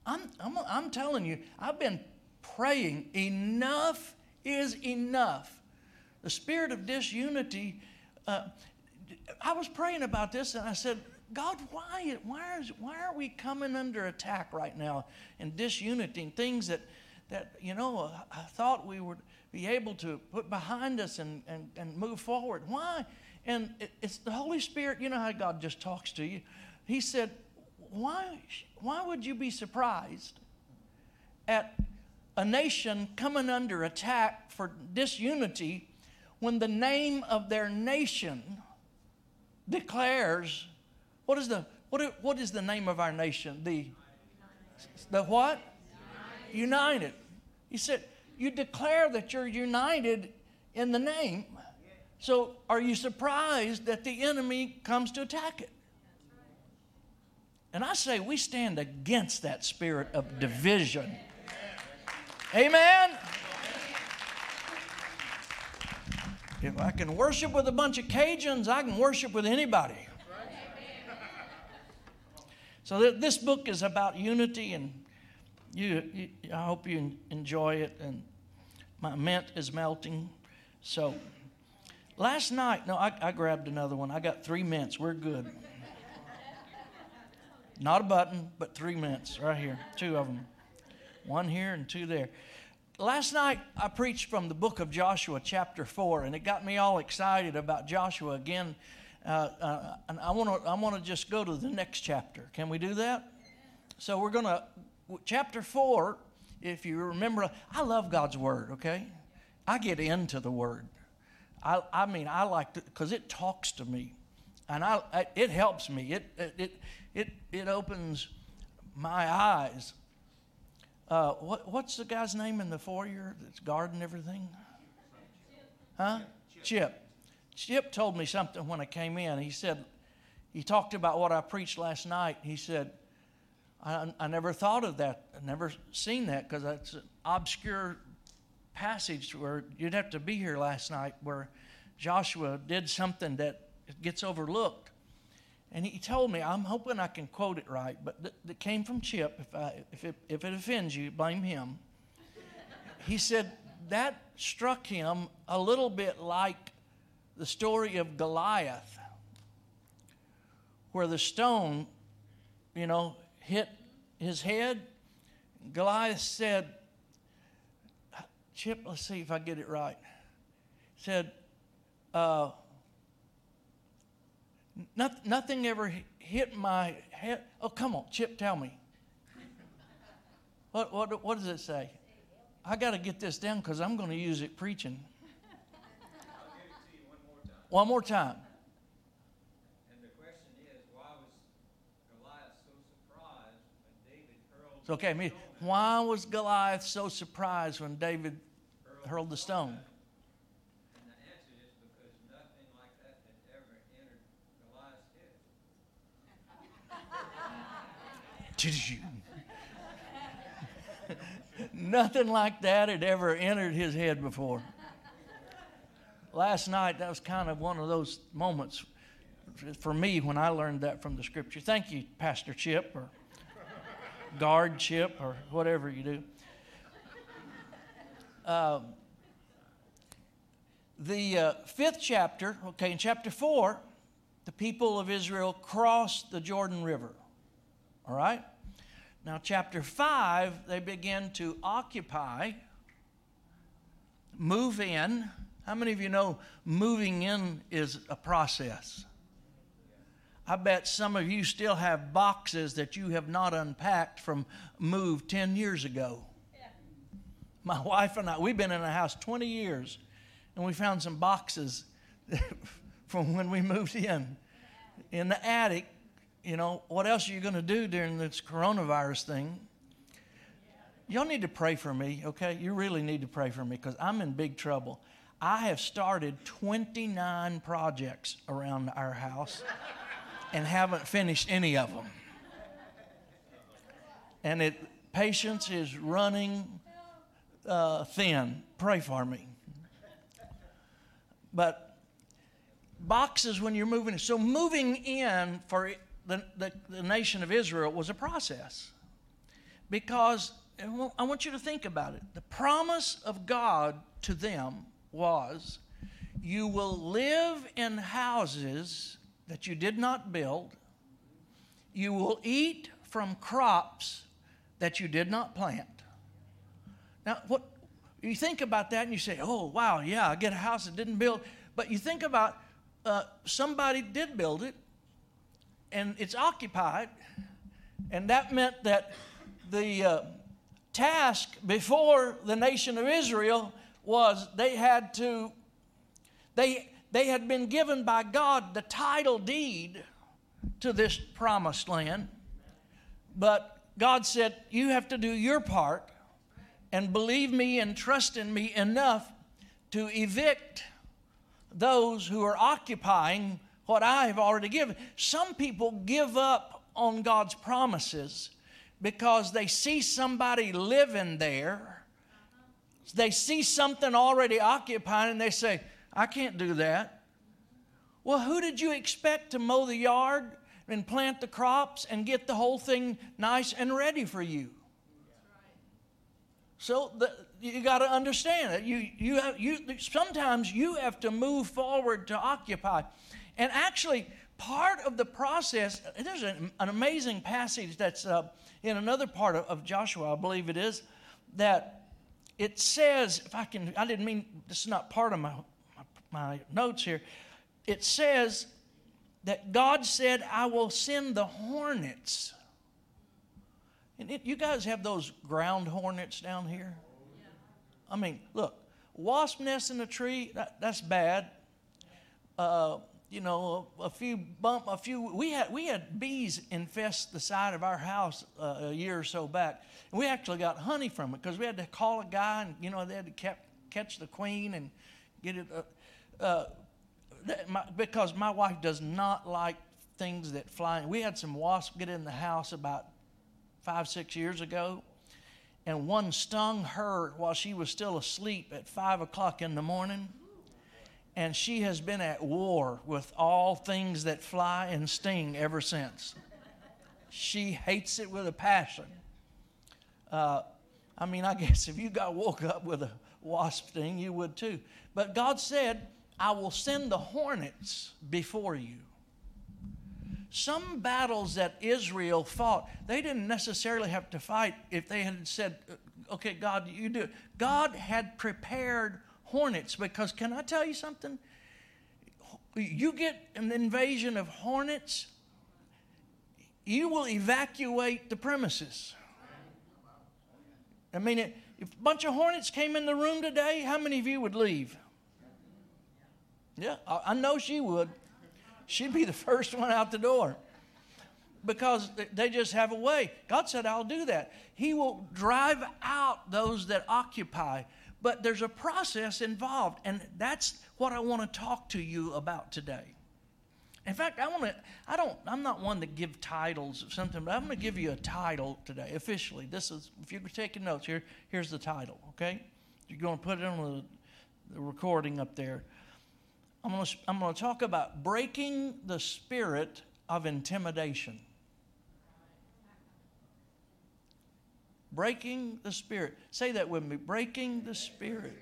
I'm, I'm, I'm telling you i've been praying enough is enough the spirit of disunity uh, i was praying about this and i said God, why, why, is, why are we coming under attack right now and disunity and things that, that you know, I thought we would be able to put behind us and, and, and move forward? Why? And it, it's the Holy Spirit, you know how God just talks to you. He said, why, why would you be surprised at a nation coming under attack for disunity when the name of their nation declares what is the what, what is the name of our nation? The the what? United. united. He said, you declare that you're united in the name. So are you surprised that the enemy comes to attack it? And I say we stand against that spirit of division. Amen. If I can worship with a bunch of Cajuns, I can worship with anybody. So th- this book is about unity, and you, you, I hope you enjoy it. And my mint is melting. So last night, no, I, I grabbed another one. I got three mints. We're good. Not a button, but three mints right here. Two of them. One here and two there. Last night, I preached from the book of Joshua, chapter 4, and it got me all excited about Joshua again uh, uh, and I want to I want to just go to the next chapter. Can we do that? So we're going to chapter four. If you remember, I love God's word. Okay, I get into the word. I I mean I like to because it talks to me, and I it helps me. It it it it opens my eyes. Uh, what, what's the guy's name in the foyer that's guarding everything? Huh? Chip. Chip told me something when I came in. He said, he talked about what I preached last night. He said, I, I never thought of that. I never seen that because that's an obscure passage where you'd have to be here last night where Joshua did something that gets overlooked. And he told me, I'm hoping I can quote it right, but that, that came from Chip. If, I, if, it, if it offends you, blame him. he said that struck him a little bit like the story of Goliath, where the stone, you know, hit his head. Goliath said, Chip, let's see if I get it right. Said, uh, not, nothing ever hit my head. Oh, come on, Chip, tell me. What, what, what does it say? I got to get this down because I'm going to use it preaching. One more time. And the question is, why was Goliath so surprised when David hurled It's okay. Me. Why was Goliath so surprised when David hurled the stone? And the answer is because nothing like that had ever entered Goliath's head. *laughs* Nothing like that had ever entered his head before last night, that was kind of one of those moments for me when I learned that from the scripture. Thank you, Pastor Chip, or guard Chip, or whatever you do. Um, the uh, fifth chapter, okay, in chapter four, the people of Israel crossed the Jordan River. All right? Now, chapter five, they begin to occupy, move in, how many of you know moving in is a process? I bet some of you still have boxes that you have not unpacked from move 10 years ago. My wife and I, we've been in a house 20 years, and we found some boxes *laughs* from when we moved in in the attic. You know, what else are you going to do during this coronavirus thing? Y'all need to pray for me, okay? You really need to pray for me because I'm in big trouble. I have started 29 projects around our house and haven't finished any of them. And it patience is running uh, thin. Pray for me. But boxes when you're moving. So moving in for the, the, the nation of Israel was a process because I want you to think about it. The promise of God to them was you will live in houses that you did not build, you will eat from crops that you did not plant. Now, what you think about that and you say, oh, wow, yeah, I get a house that didn't build. But you think about uh, somebody did build it and it's occupied, and that meant that the uh, task before the nation of Israel was they had to they they had been given by God the title deed to this promised land but God said you have to do your part and believe me and trust in me enough to evict those who are occupying what I have already given. Some people give up on God's promises because they see somebody living there. They see something already occupied and they say, I can't do that. Well, who did you expect to mow the yard and plant the crops and get the whole thing nice and ready for you? So the, you got to understand that you you have you sometimes you have to move forward to occupy, and actually part of the process. There's an, an amazing passage that's uh, in another part of, of Joshua, I believe it is, that it says, if I can, I didn't mean this is not part of my my, my notes here. It says that God said, "I will send the hornets." And it, you guys have those ground hornets down here? I mean, look, wasp nest in a tree, that, that's bad. Uh, you know, a, a, few bump, a few. We had we had bees infest the side of our house uh, a year or so back. And we actually got honey from it because we had to call a guy, and you know they had to catch the queen and get it. Uh, uh, that, my, because my wife does not like things that fly. We had some wasps get in the house about five six years ago, and one stung her while she was still asleep at five o'clock in the morning and she has been at war with all things that fly and sting ever since. She hates it with a passion. Uh, I mean, I guess if you got woke up with a wasp sting, you would too. But God said, I will send the hornets before you. Some battles that Israel fought, they didn't necessarily have to fight if they had said, okay, God, you do it. God had prepared hornets because can I tell you something? You get an invasion of hornets, you will evacuate the premises. I mean, if a bunch of hornets came in the room today, how many of you would leave? Yeah, I know she would. She'd be the *laughs* first one out the door because they just have a way. God said, I'll do that. He will drive out those that occupy but there's a process involved, and that's what I want to talk to you about today. In fact, I want to, I don't, I'm not one to give titles of something, but I'm going to give you a title today, officially. This is, if you're taking notes here, here's the title, okay? You're going to put it on the, the recording up there. I'm going, to, I'm going to talk about breaking the spirit of intimidation. Breaking the spirit. Say that with me. Breaking the spirit.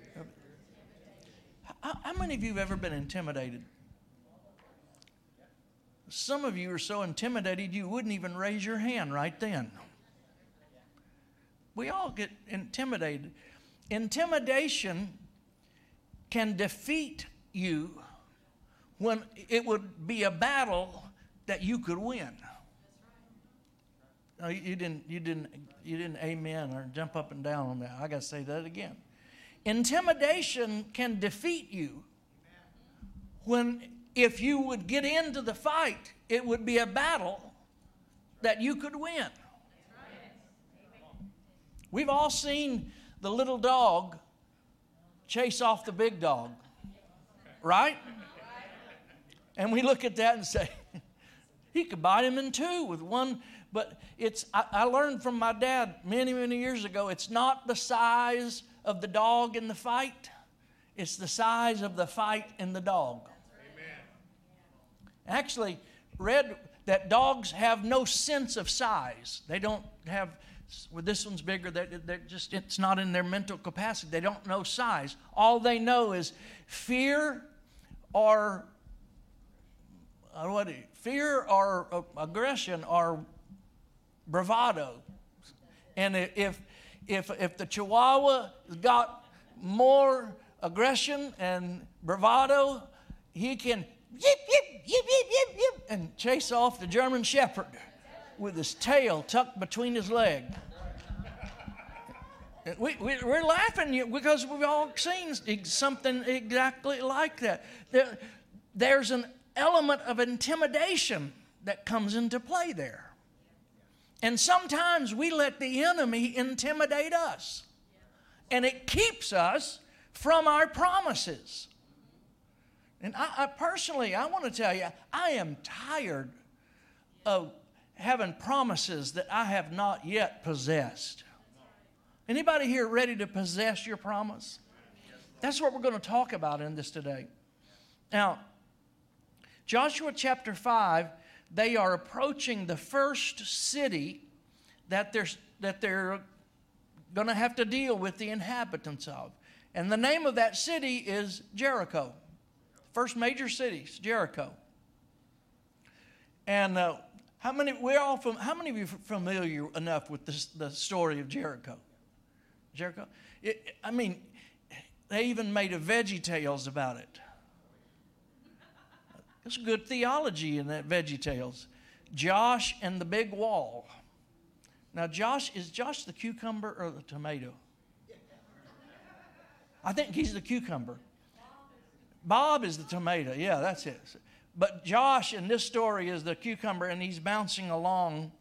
How, many of you have ever been intimidated? Some of you are so intimidated you wouldn't even raise your hand right then. We all get intimidated. Intimidation can defeat you when it would be a battle that you could win. No, you didn't. You didn't. You didn't. Amen or jump up and down on that. I got to say that again. Intimidation can defeat you when if you would get into the fight, it would be a battle that you could win. We've all seen the little dog chase off the big dog, right? And we look at that and say, *laughs* he could bite him in two with one. But it's I, I learned from my dad many, many years ago, it's not the size of the dog in the fight, it's the size of the fight in the dog. Amen. Actually, read that dogs have no sense of size. They don't have, well, this one's bigger. They're, they're just, it's not in their mental capacity. They don't know size. All they know is fear or, uh, what, fear or aggression or bravado. And if, if, if the Chihuahua got more aggression and bravado, he can yip, yip, yip, yip, yip, yip, and chase off the German Shepherd with his tail tucked between his leg. We, we, we're laughing because we've all seen something exactly like that. There, there's an element of intimidation that comes into play there. And sometimes we let the enemy intimidate us, and it keeps us from our promises. And I, I personally, I want to tell you, I am tired of having promises that I have not yet possessed. Anybody here ready to possess your promise? That's what we're going to talk about in this today. Now, Joshua chapter 5, they are approaching the first city that they're, that they're going to have to deal with the inhabitants of. And the name of that city is Jericho. First major city is Jericho. And uh, how many we're all from, how many of you are familiar enough with this, the story of Jericho? Jericho. It, I mean, they even made a Veggie Tales about it. There's good theology in that Veggie Tales. Josh and the big wall. Now, Josh is Josh the cucumber or the tomato? I think he's the cucumber. Bob is the tomato. Yeah, that's it. But Josh in this story is the cucumber, and he's bouncing along.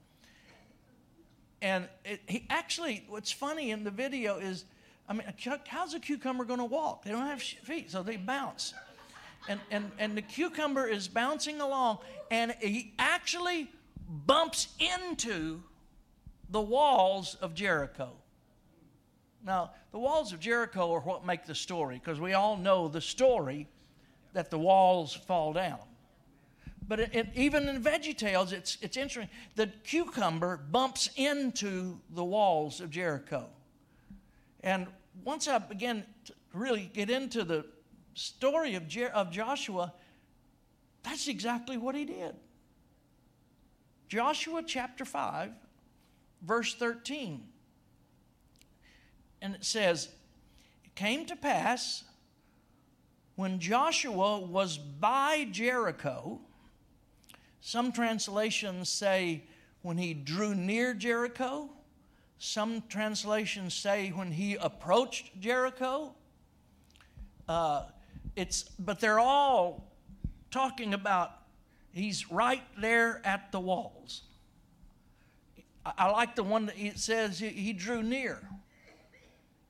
And it, he actually, what's funny in the video is, I mean, how's a cucumber going to walk? They don't have feet, so they bounce. And, and, and the cucumber is bouncing along, and he actually bumps into the walls of Jericho. Now, the walls of Jericho are what make the story, because we all know the story that the walls fall down. But it, it, even in Veggie Tales, it's, it's interesting. The cucumber bumps into the walls of Jericho. And once I began to really get into the story of, of Joshua, that's exactly what he did. Joshua chapter 5, verse 13. And it says, It came to pass when Joshua was by Jericho, some translations say when he drew near Jericho, some translations say when he approached Jericho. Uh, it's, but they're all talking about he's right there at the walls. I, I like the one that it says he, he drew near.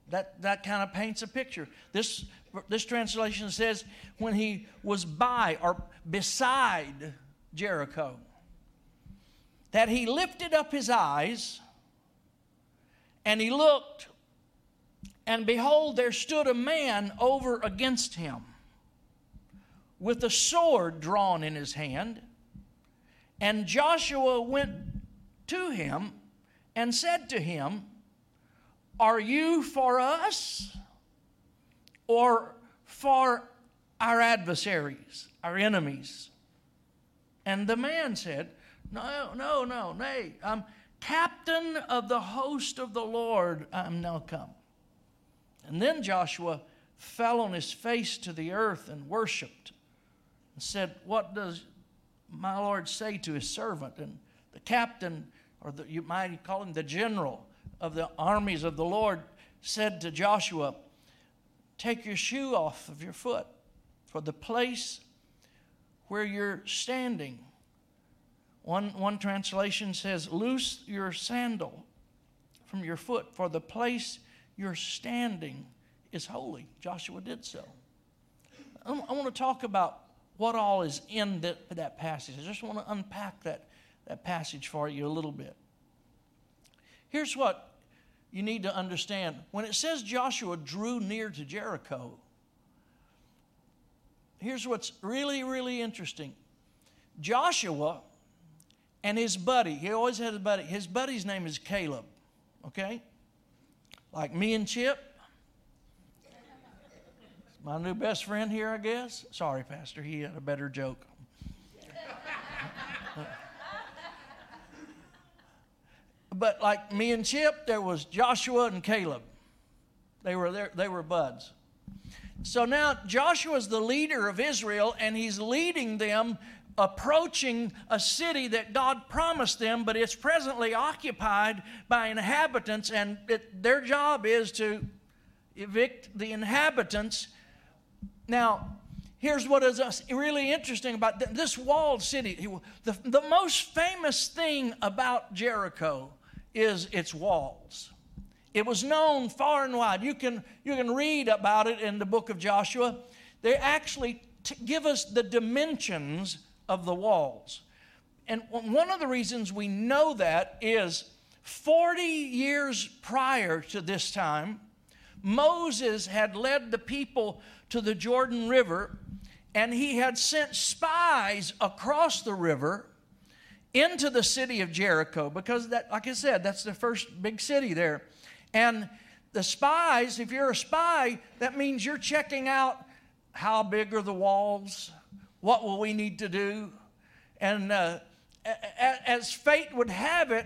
That, that kind of paints a picture. This, this translation says when he was by or beside Jericho, that he lifted up his eyes and he looked, and behold, there stood a man over against him with a sword drawn in his hand. And Joshua went to him and said to him, Are you for us or for our adversaries, our enemies? And the man said, No, no, no, nay, I'm captain of the host of the Lord, I'm now come. And then Joshua fell on his face to the earth and worshiped and said, What does my Lord say to his servant? And the captain, or the, you might call him the general of the armies of the Lord, said to Joshua, Take your shoe off of your foot, for the place where you're standing. One, one translation says, Loose your sandal from your foot, for the place you're standing is holy. Joshua did so. I want to talk about what all is in that passage. I just want to unpack that, that passage for you a little bit. Here's what you need to understand when it says Joshua drew near to Jericho, here's what's really, really interesting Joshua and his buddy, he always had a buddy, his buddy's name is Caleb, okay? Like me and Chip. My new best friend here, I guess. Sorry, Pastor, he had a better joke. but like me and Chip, there was Joshua and Caleb. They were there, they were buds. So now Joshua's the leader of Israel, and he's leading them approaching a city that God promised them, but it's presently occupied by inhabitants, and it, their job is to evict the inhabitants. Now, here's what is really interesting about this walled city. The, the most famous thing about Jericho is its walls. It was known far and wide. You can, you can read about it in the book of Joshua. They actually t- give us the dimensions of the walls. And one of the reasons we know that is 40 years prior to this time, Moses had led the people to the Jordan River and he had sent spies across the river into the city of Jericho because that like I said that's the first big city there. And the spies, if you're a spy, that means you're checking out how big are the walls? What will we need to do? And uh, as fate would have it,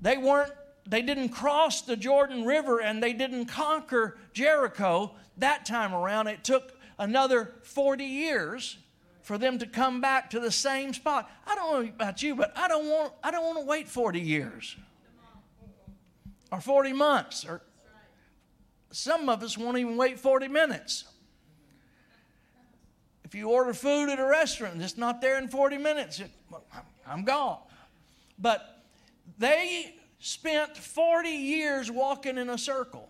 they weren't they didn't cross the Jordan River and they didn't conquer Jericho that time around. It took another 40 years for them to come back to the same spot. I don't know about you, but I don't want I don't want to wait 40 years or 40 months or some of us won't even wait 40 minutes. If you order food at a restaurant, and it's not there in 40 minutes, I'm gone. But they spent 40 years walking in a circle,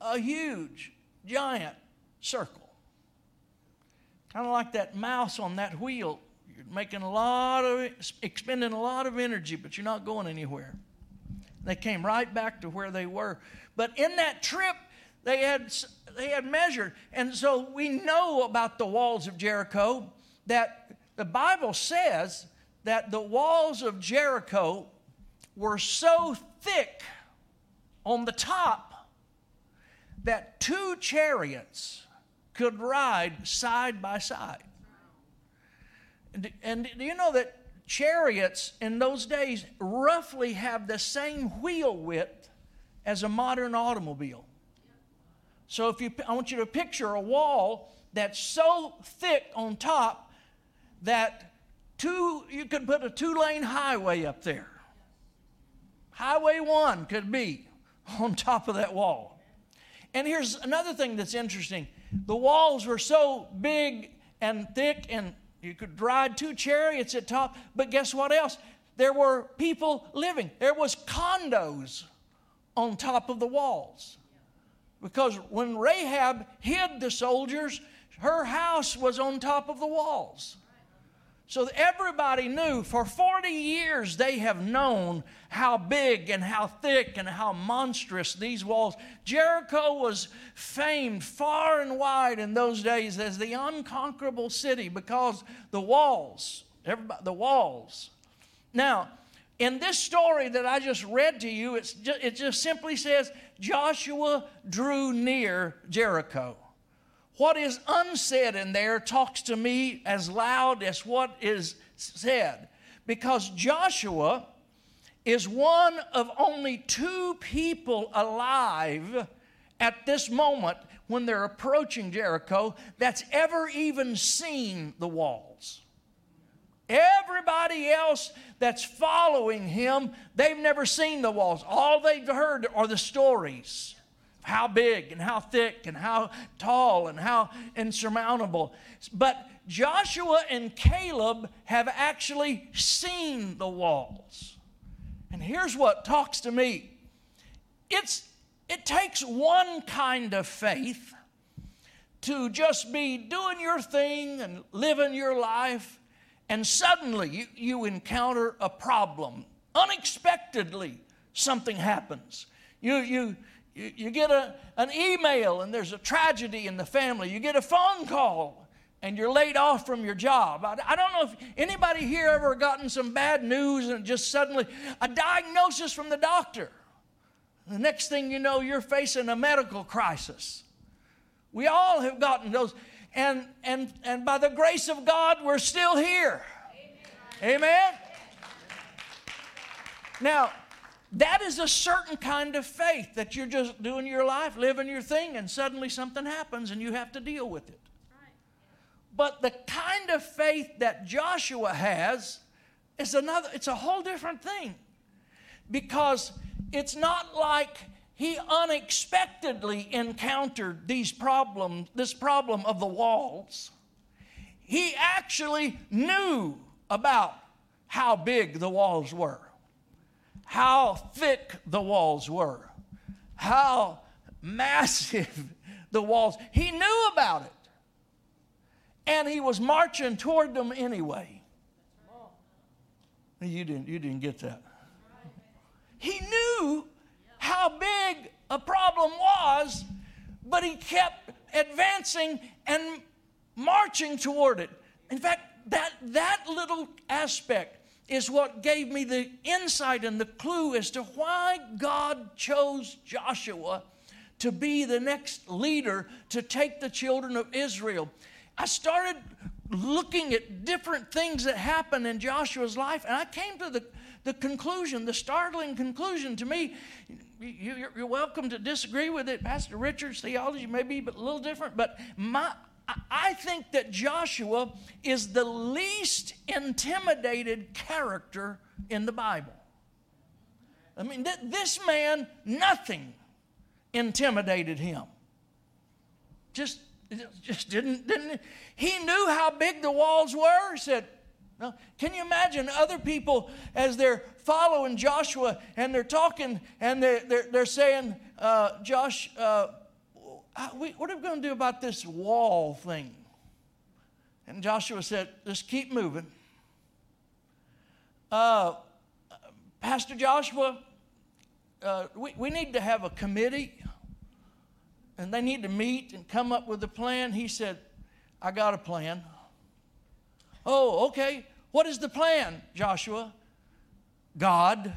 a huge, giant circle. Kind of like that mouse on that wheel. You're making a lot of, expending a lot of energy, but you're not going anywhere. They came right back to where they were. But in that trip, they had, they had measured. And so we know about the walls of Jericho that the Bible says that the walls of Jericho were so thick on the top that two chariots could ride side by side. And, and do you know that chariots in those days roughly have the same wheel width as a modern automobile. So if you I want you to picture a wall that's so thick on top that two you could put a two-lane highway up there. Highway 1 could be on top of that wall. And here's another thing that's interesting. The walls were so big and thick and you could ride two chariots at top, but guess what else? There were people living. There was condos on top of the walls. Because when Rahab hid the soldiers, her house was on top of the walls. So everybody knew for 40 years they have known how big and how thick and how monstrous these walls. Jericho was famed far and wide in those days as the unconquerable city because the walls, everybody, the walls. Now, in this story that I just read to you, just, it just simply says Joshua drew near Jericho. What is unsaid in there talks to me as loud as what is said. Because Joshua is one of only two people alive at this moment when they're approaching Jericho that's ever even seen the walls. Everybody else that's following him, they've never seen the walls. All they've heard are the stories how big and how thick and how tall and how insurmountable. But Joshua and Caleb have actually seen the walls. And here's what talks to me it's, it takes one kind of faith to just be doing your thing and living your life, and suddenly you, you encounter a problem. Unexpectedly, something happens. You, you, you, you get a, an email and there's a tragedy in the family. You get a phone call and you're laid off from your job. I, I don't know if anybody here ever gotten some bad news and just suddenly a diagnosis from the doctor. The next thing you know, you're facing a medical crisis. We all have gotten those. And, and, and by the grace of God, we're still here. Amen. Amen? Now, that is a certain kind of faith that you're just doing your life, living your thing, and suddenly something happens and you have to deal with it. But the kind of faith that Joshua has is another, it's a whole different thing. Because it's not like he unexpectedly encountered these problems, this problem of the walls. He actually knew about how big the walls were, how thick the walls were, how massive the walls. He knew about it. And he was marching toward them anyway. You didn't, you didn't get that. He knew how big a problem was, but he kept advancing and marching toward it. In fact, that, that little aspect is what gave me the insight and the clue as to why God chose Joshua to be the next leader to take the children of Israel. I started looking at different things that happened in Joshua's life, and I came to the, the conclusion, the startling conclusion to me. You, are welcome to disagree with it. Pastor Richard's theology may be a little different, but my, I think that Joshua is the least intimidated character in the Bible. I mean, th- this man, nothing intimidated him. Just, just didn't, didn't. He knew how big the walls were. He said, no. Can you imagine other people as they're following Joshua and they're talking and they're, they're, they're saying, uh, Josh, uh, we, what are we going to do about this wall thing? And Joshua said, just keep moving. Uh, Pastor Joshua, uh, we, we need to have a committee and they need to meet and come up with a plan. He said, I got a plan. Oh, okay. What is the plan, Joshua? God.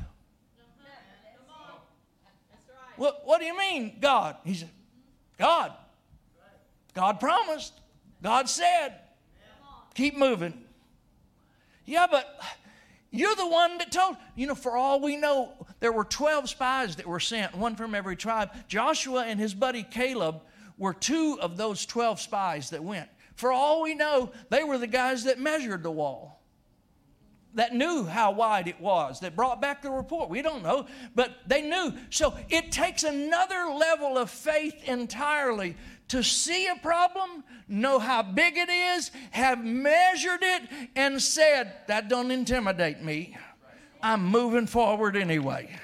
What, what do you mean, God? He said, God. God promised. God said. Keep moving. Yeah, but you're the one that told. You know, for all we know, there were 12 spies that were sent, one from every tribe. Joshua and his buddy Caleb were two of those 12 spies that went. For all we know, they were the guys that measured the wall, that knew how wide it was, that brought back the report. We don't know, but they knew. So it takes another level of faith entirely to see a problem, know how big it is, have measured it, and said, That don't intimidate me. I'm moving forward anyway.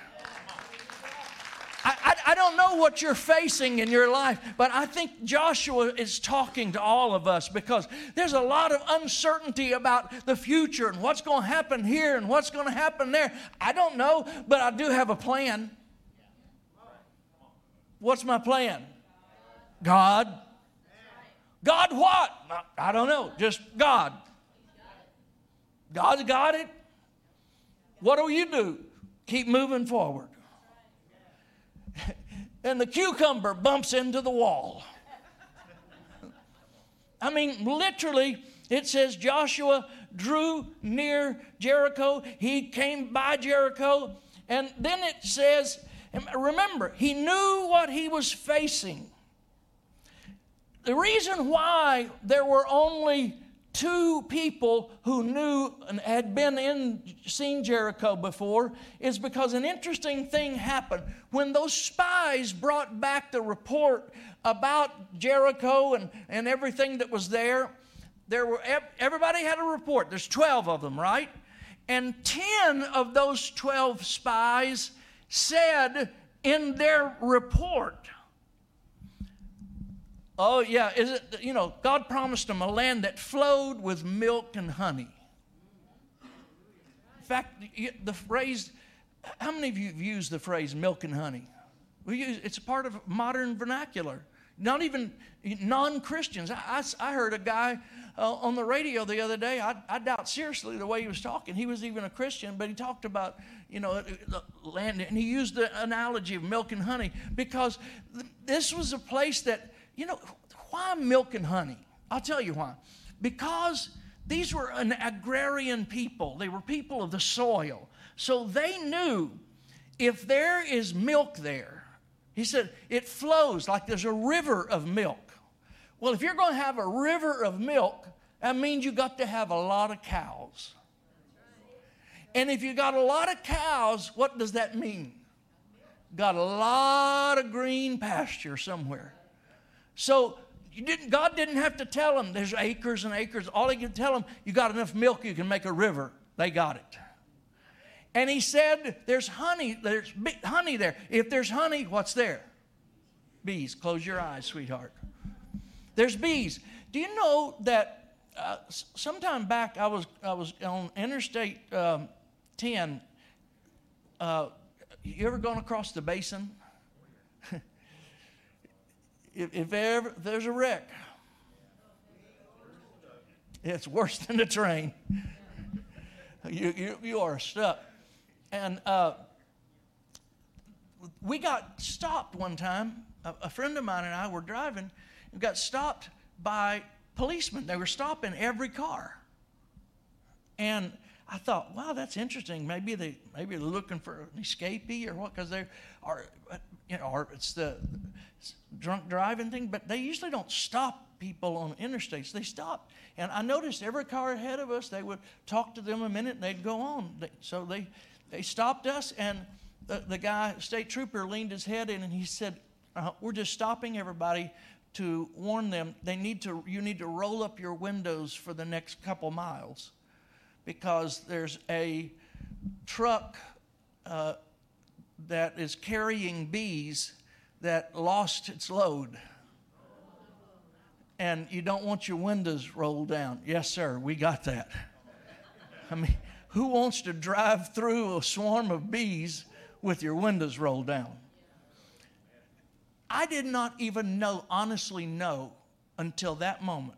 I, I, don't know what you're facing in your life, but I think Joshua is talking to all of us because there's a lot of uncertainty about the future and what's going to happen here and what's going to happen there. I don't know, but I do have a plan. What's my plan? God. God what? I don't know, just God. God's got it. What do you do? Keep moving forward and the cucumber bumps into the wall. I mean, literally, it says Joshua drew near Jericho. He came by Jericho. And then it says, remember, he knew what he was facing. The reason why there were only two people who knew and had been in seen Jericho before is because an interesting thing happened. When those spies brought back the report about Jericho and, and everything that was there there were everybody had a report. There's 12 of them right? And 10 of those 12 spies said in their report Oh, yeah. Is it, you know, God promised them a land that flowed with milk and honey. In fact, the phrase, how many of you have used the phrase milk and honey? We use, it's a part of modern vernacular. Not even non Christians. I heard a guy uh, on the radio the other day. I, I doubt seriously the way he was talking. He was even a Christian, but he talked about, you know, the land, and he used the analogy of milk and honey because th- this was a place that you know, why milk and honey? I'll tell you why. Because these were an agrarian people, they were people of the soil. So they knew if there is milk there, he said, it flows like there's a river of milk. Well, if you're going to have a river of milk, that means you got to have a lot of cows. And if you got a lot of cows, what does that mean? Got a lot of green pasture somewhere. So didn't, God didn't have to tell them there's acres and acres. All he could tell them, you got enough milk, you can make a river. They got it. And he said, there's honey, there's honey there. If there's honey, what's there? Bees. Close your eyes, sweetheart. There's bees. Do you know that uh, sometime back I was, I was on Interstate um, 10. Uh, you ever gone across the basin? If, if ever there's a wreck, it's worse than the train. You, you, you are stuck. And uh, we got stopped one time. A, a friend of mine and I were driving got stopped by policemen. They were stopping every car. And I thought, wow, that's interesting. Maybe they maybe they're looking for an escapee or what? Because they are, you know, or it's the drunk driving thing. But they usually don't stop people on interstates. They stop, and I noticed every car ahead of us. They would talk to them a minute, and they'd go on. So they they stopped us, and the, the guy, state trooper, leaned his head in, and he said, uh, "We're just stopping everybody." To warn them, they need to. You need to roll up your windows for the next couple miles because there's a truck uh, that is carrying bees that lost its load. And you don't want your windows rolled down. Yes, sir, we got that. I mean, who wants to drive through a swarm of bees with your windows rolled down? I did not even know, honestly know, until that moment.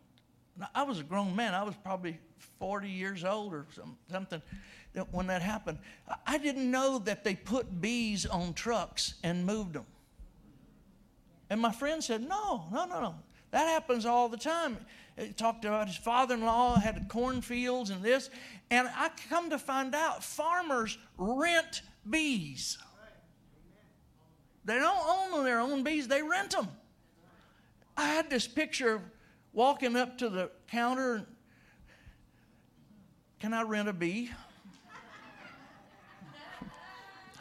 Now, I was a grown man. I was probably 40 years old or some, something when that happened. I- didn't know that they put bees on trucks and moved them. And my friend said, No, no, no, no. That happens all the time. He talked about his father in law had cornfields and this. And I come to find out farmers rent bees. They don't own their own bees, they rent them. I had this picture walking up to the counter. Can I rent a bee?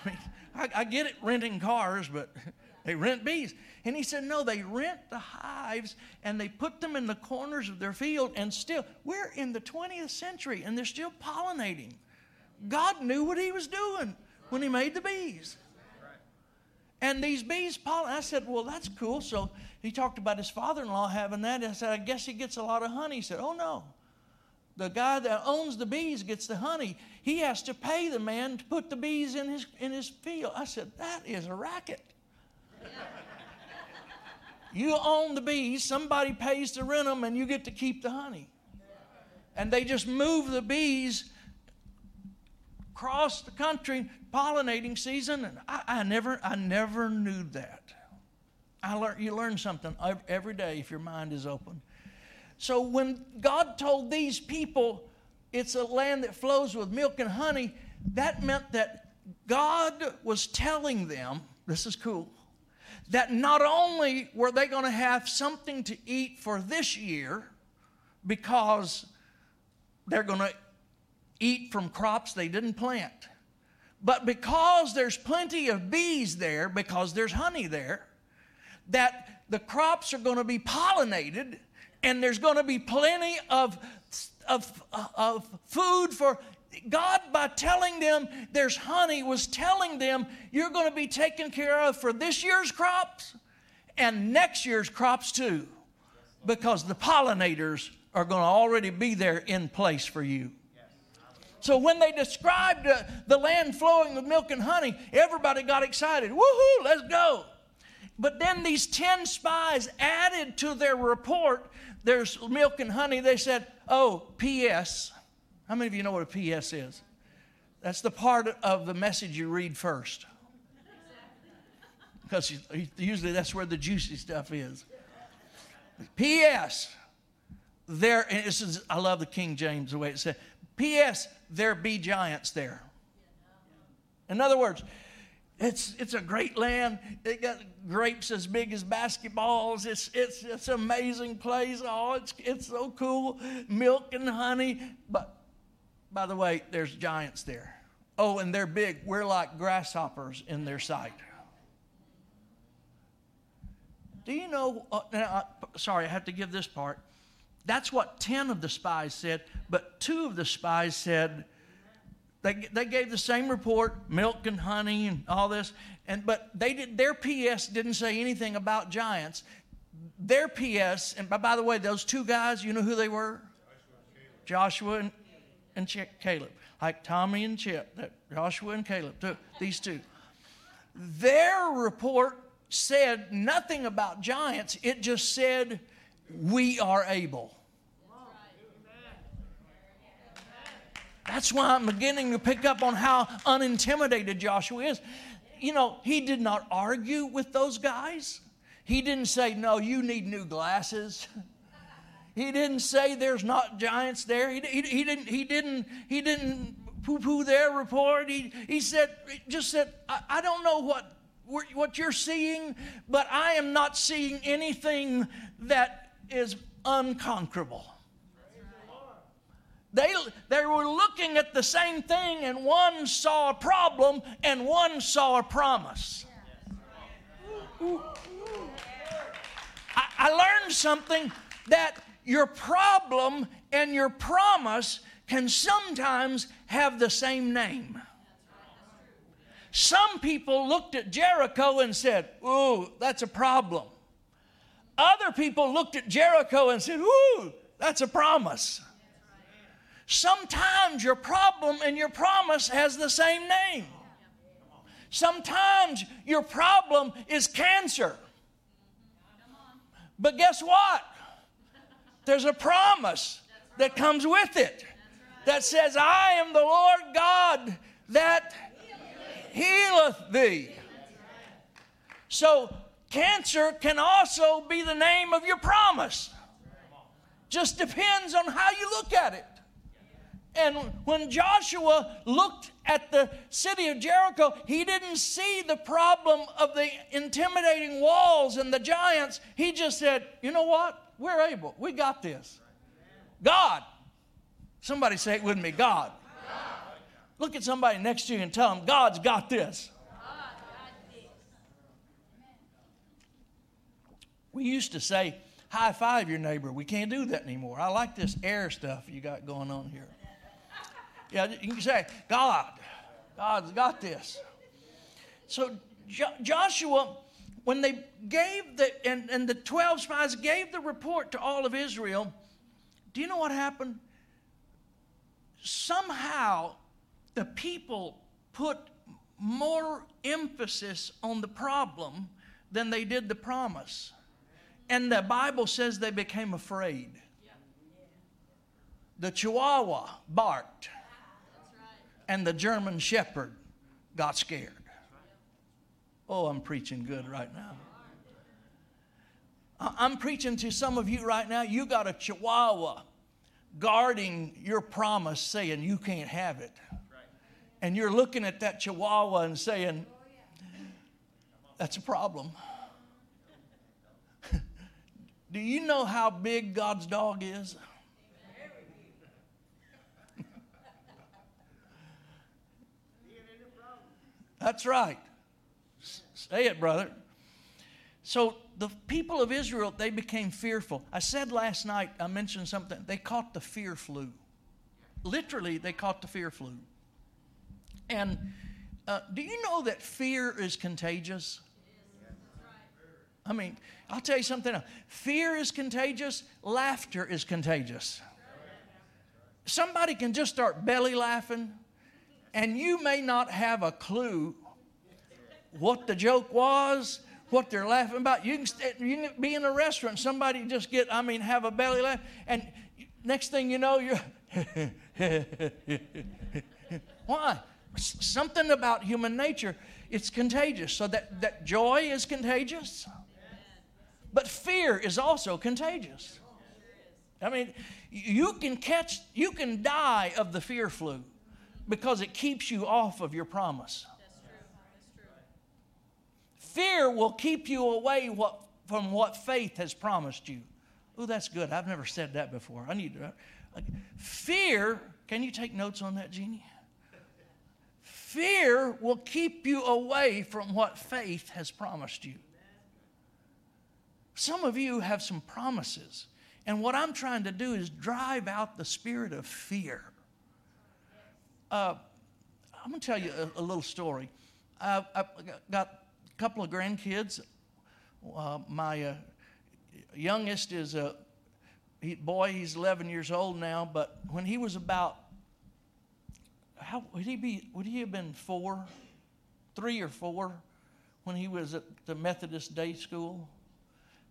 I mean, I, I get it renting cars, but *laughs* they rent bees. And he said, no, they rent the hives and they put them in the corners of their field, and still, we're in the 20th century and they're still pollinating. God knew what he was doing when he made the bees. And these bees pollinate. I said, well, that's cool. So he talked about his father in law having that. I said, I guess he gets a lot of honey. He said, oh, no. The guy that owns the bees gets the honey. He has to pay the man to put the bees in his, in his field. I said, that is a racket. you own the bees, somebody pays to rent them, and you get to keep the honey. And they just move the bees across the country pollinating season and I, I never i never knew that i learn you learn something every day if your mind is open so when god told these people it's a land that flows with milk and honey that meant that god was telling them this is cool that not only were they going to have something to eat for this year because they're going to eat from crops they didn't plant. But because there's plenty of bees there, because there's honey there, that the crops are going to be pollinated and there's going to be plenty of, of, of food for God, by telling them there's honey, was telling them you're going to be taken care of for this year's crops and next year's crops too, because the pollinators are going to already be there in place for you. So when they described uh, the land flowing with milk and honey, everybody got excited. Woohoo, let's go. But then these 10 spies added to their report there's milk and honey. They said, oh, P.S. How many of you know what a P.S. is? That's the part of the message you read first. Because usually that's where the juicy stuff is. P.S. There, and this is, I love the King James the way it said, P.S. There be giants there. In other words, it's, it's a great land. It got grapes as big as basketballs. It's, it's, it's an amazing place. Oh, it's, it's so cool. Milk and honey. But by the way, there's giants there. Oh, and they're big. We're like grasshoppers in their sight. Do you know? Uh, now, sorry, I have to give this part. That's what 10 of the spies said, but two of the spies said, they, they gave the same report, milk and honey and all this, and but they did their PS didn't say anything about giants. Their PS, and by, by the way, those two guys, you know who they were? Joshua and, and Caleb, like Tommy and Chip, that Joshua and Caleb, these two. Their report said nothing about giants. It just said, "We are able." That's why I'm beginning to pick up on how unintimidated Joshua is. You know, he did not argue with those guys. He didn't say, No, you need new glasses. *laughs* He didn't say there's not giants there. He, he, he didn't, he didn't, he didn't poo poo their report. He, he said, just said, I, I don't know what, what you're seeing, but I am not seeing anything that is unconquerable. They, they were looking at the same thing, and one saw a problem and one saw a promise. I, I learned something that your problem and your promise can sometimes have the same name. Some people looked at Jericho and said, Ooh, that's a problem. Other people looked at Jericho and said, Ooh, that's a promise. Sometimes your problem and your promise has the same name. Sometimes your problem is cancer. But guess what? There's a promise that comes with it that says, I am the Lord God that healeth thee. So, cancer can also be the name of your promise. Just depends on how you look at it. And when Joshua looked at the city of Jericho, he didn't see the problem of the intimidating walls and the giants. He just said, You know what? We're able. We got this. God. Somebody say it with me God. Look at somebody next to you and tell them, God's got this. We used to say, high five your neighbor. We can't do that anymore. I like this air stuff you got going on here. Yeah, you can say, God, God's got this. So jo- Joshua, when they gave the, and, and the 12 spies gave the report to all of Israel, do you know what happened? Somehow the people put more emphasis on the problem than they did the promise. And the Bible says they became afraid. The chihuahua barked and the German shepherd got scared. Oh, I'm preaching good right now. I'm preaching to some of you right now. You got a chihuahua guarding your promise, saying you can't have it. And you're looking at that chihuahua and saying, that's a problem. *laughs* Do you know how big God's dog is? That's right. Say it, brother. So the people of Israel, they became fearful. I said last night, I mentioned something. They caught the fear flu. Literally, they caught the fear flu. And uh, do you know that fear is contagious? I mean, I'll tell you something else. Fear is contagious, laughter is contagious. Somebody can just start belly laughing, and you may not have a clue what the joke was, what they're laughing about. You can, st- you can be in a restaurant, somebody just get, I mean, have a belly laugh, and next thing you know, you're. *laughs* Why? S- Something about human nature, it's contagious. So that, that joy is contagious, but fear is also contagious. I mean, you can catch, you can die of the fear flu because it keeps you off of your promise. Fear will keep you away what, from what faith has promised you. Oh, that's good. I've never said that before. I need to. Fear, can you take notes on that, Jeannie? Fear will keep you away from what faith has promised you. Some of you have some promises, and what I'm trying to do is drive out the spirit of fear. Uh, I'm going to tell you a, a little story. I, I've got a couple of grandkids. Uh, my uh, youngest is a he, boy, he's 11 years old now, but when he was about, how would he be, would he have been four, three or four when he was at the Methodist day school?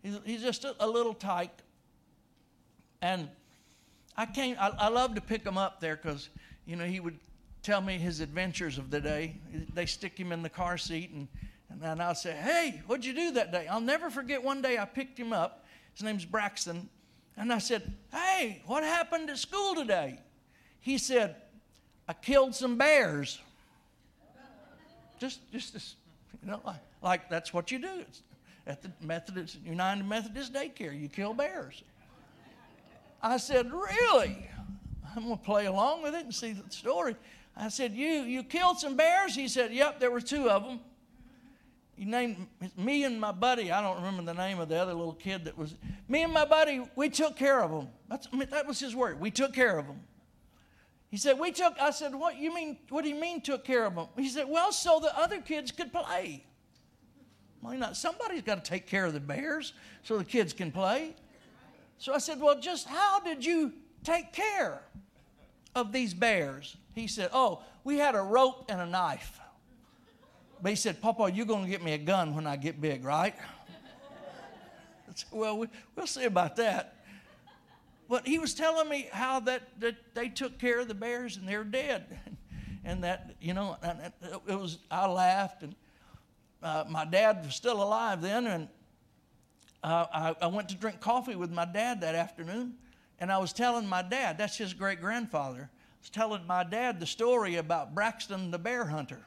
He's, he's just a, a little tyke. And I came, I, I love to pick him up there because, you know, he would tell me his adventures of the day. They stick him in the car seat and, and I'll say, hey, what'd you do that day? I'll never forget one day I picked him up. His name's Braxton. And I said, hey, what happened at school today? He said, I killed some bears. Just, just, this, you know, like, like that's what you do It's at the Methodist, United Methodist Daycare. You kill bears. I said, really? I'm going to play along with it and see the story. I said, you, you killed some bears? He said, yep, there were two of them. He named me and my buddy. I don't remember the name of the other little kid that was. Me and my buddy, we took care of them. That's, I mean, that was his word. We took care of them. He said, "We took." I said, "What you mean? What do you mean took care of them?" He said, "Well, so the other kids could play." You know, somebody's got to take care of the bears so the kids can play. So I said, "Well, just how did you take care of these bears?" He said, "Oh, we had a rope and a knife." But he said, Papa, you're going to get me a gun when I get big, right? *laughs* Said, well, we, we'll see about that. But he was telling me how that, that they took care of the bears and they're dead. *laughs* And that, you know, it was, I laughed. And uh, my dad was still alive then. And uh, I, I went to drink coffee with my dad that afternoon. And I was telling my dad, that's his great grandfather, I was telling my dad the story about Braxton the bear hunter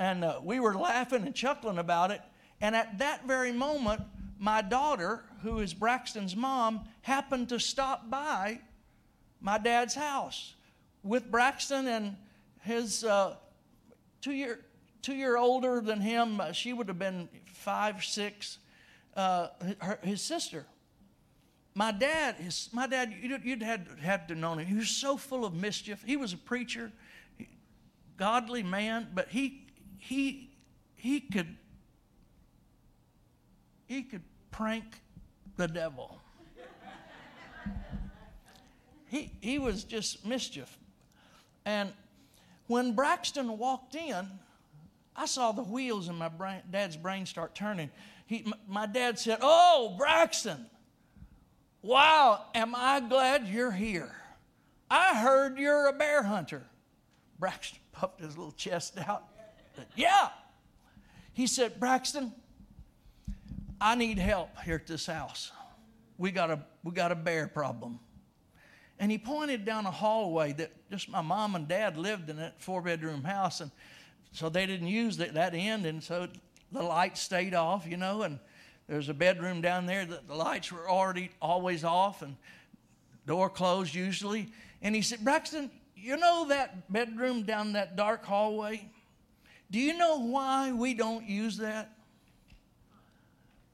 and uh, we were laughing and chuckling about it. And at that very moment, my daughter, who is Braxton's mom, happened to stop by my dad's house with Braxton and his uh, two year two year older than him. Uh, she would have been five, six. Uh, her, his sister. My dad, his, my dad, you'd, you'd had had to know him. He was so full of mischief. He was a preacher, godly man, but he he he could he could prank the devil. he he was just mischief. And when Braxton walked in, I saw the wheels in my brain, dad's brain start turning. He, my dad said, "Oh, Braxton, wow, am I glad you're here? I heard you're a bear hunter." Braxton *laughs* puffed his little chest out. Said, yeah. He said, Braxton, I need help here at this house. We got a we got a bear problem. And he pointed down a hallway that just my mom and dad lived in that four bedroom house, and so they didn't use that, that end, and so the light stayed off, you know, and there's a bedroom down there that the lights were already always off and door closed usually. And he said, Braxton, you know that bedroom down that dark hallway? Do you know why we don't use that?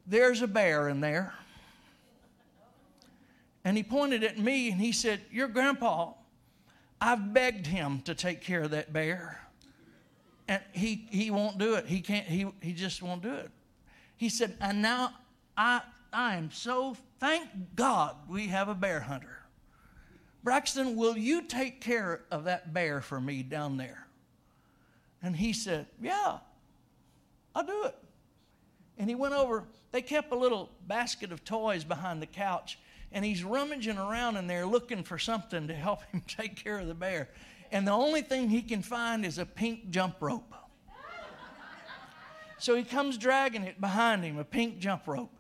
There's a bear in there. And he pointed at me and he said, Your grandpa, I've begged him to take care of that bear. And he, he won't do it. He can't, he, he just won't do it. He said, And now I, I am so, thank God we have a bear hunter. Braxton, will you take care of that bear for me down there? And he said, Yeah, I'll do it. And he went over, they kept a little basket of toys behind the couch, and he's rummaging around in there looking for something to help *laughs* him take care of the bear. And the only thing he can find is a pink jump rope. So he comes dragging it behind him, a pink jump rope.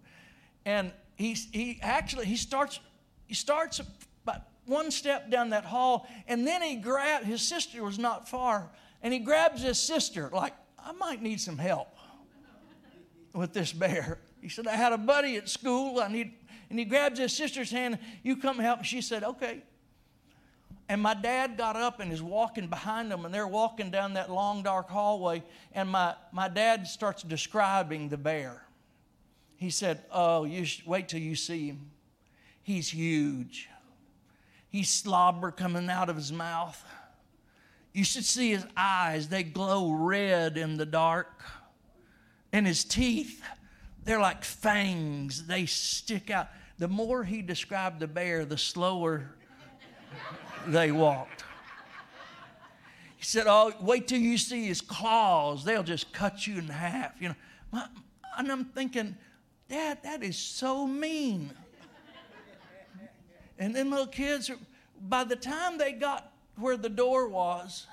And he's, he actually, he starts, he starts about one step down that hall, and then he grabbed, his sister was not far, and he grabs his sister, like, I might need some help with this bear. He said, I had a buddy at school, I need, and he grabs his sister's hand, you come help. She said, okay. And my dad got up and is walking behind them, and they're walking down that long, dark hallway. And my, my dad starts describing the bear. He said, Oh, you sh- wait till you see him. He's huge. He's slobber coming out of his mouth. You should see his eyes, they glow red in the dark. And his teeth, they're like fangs, they stick out. The more he described the bear, the slower they walked. He said, Oh, wait till you see his claws. They'll just cut you in half. You know, and I'm thinking, Dad, that is so mean. And them little kids, by the time they got where the door was,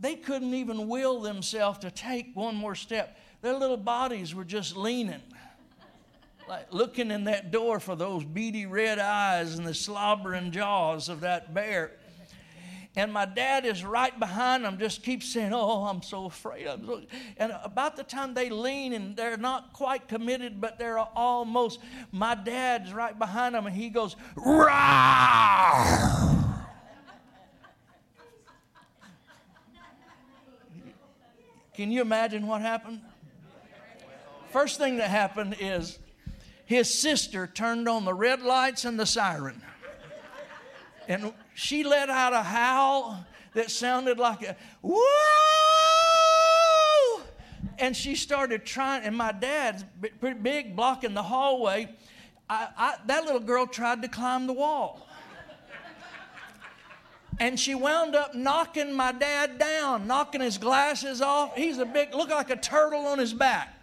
they couldn't even will themselves to take one more step. Their little bodies were just leaning, like looking in that door for those beady red eyes and the slobbering jaws of that bear. And my dad is right behind them, just keeps saying, Oh, I'm so afraid. I'm so... And about the time they lean and they're not quite committed, but they're almost, my dad's right behind them and he goes, Rah! Can you imagine what happened? First thing that happened is his sister turned on the red lights and the siren. And she let out a howl that sounded like a whoa! And she started trying, and my dad's pretty big, blocking the hallway. I, I, that little girl tried to climb the wall. And she wound up knocking my dad down, knocking his glasses off. He's a big, look like a turtle on his back.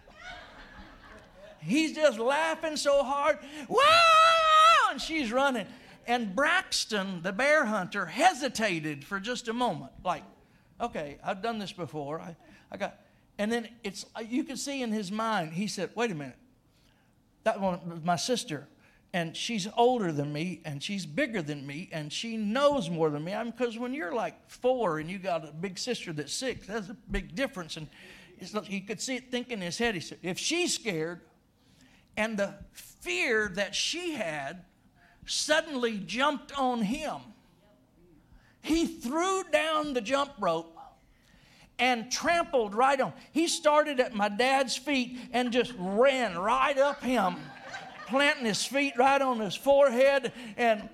He's just laughing so hard. Wow! And she's running. And Braxton, the bear hunter, hesitated for just a moment. Like, okay, I've done this before. I, I got, and then it's, you can see in his mind, he said, wait a minute. That one was my sister. And she's older than me, and she's bigger than me, and she knows more than me. Because when you're like four and you got a big sister that's six, that's a big difference. And he could see it think in his head. He said, if she's scared, and the fear that she had suddenly jumped on him. He threw down the jump rope and trampled right on. He started at my dad's feet and just ran right up him, planting his feet right on his forehead. And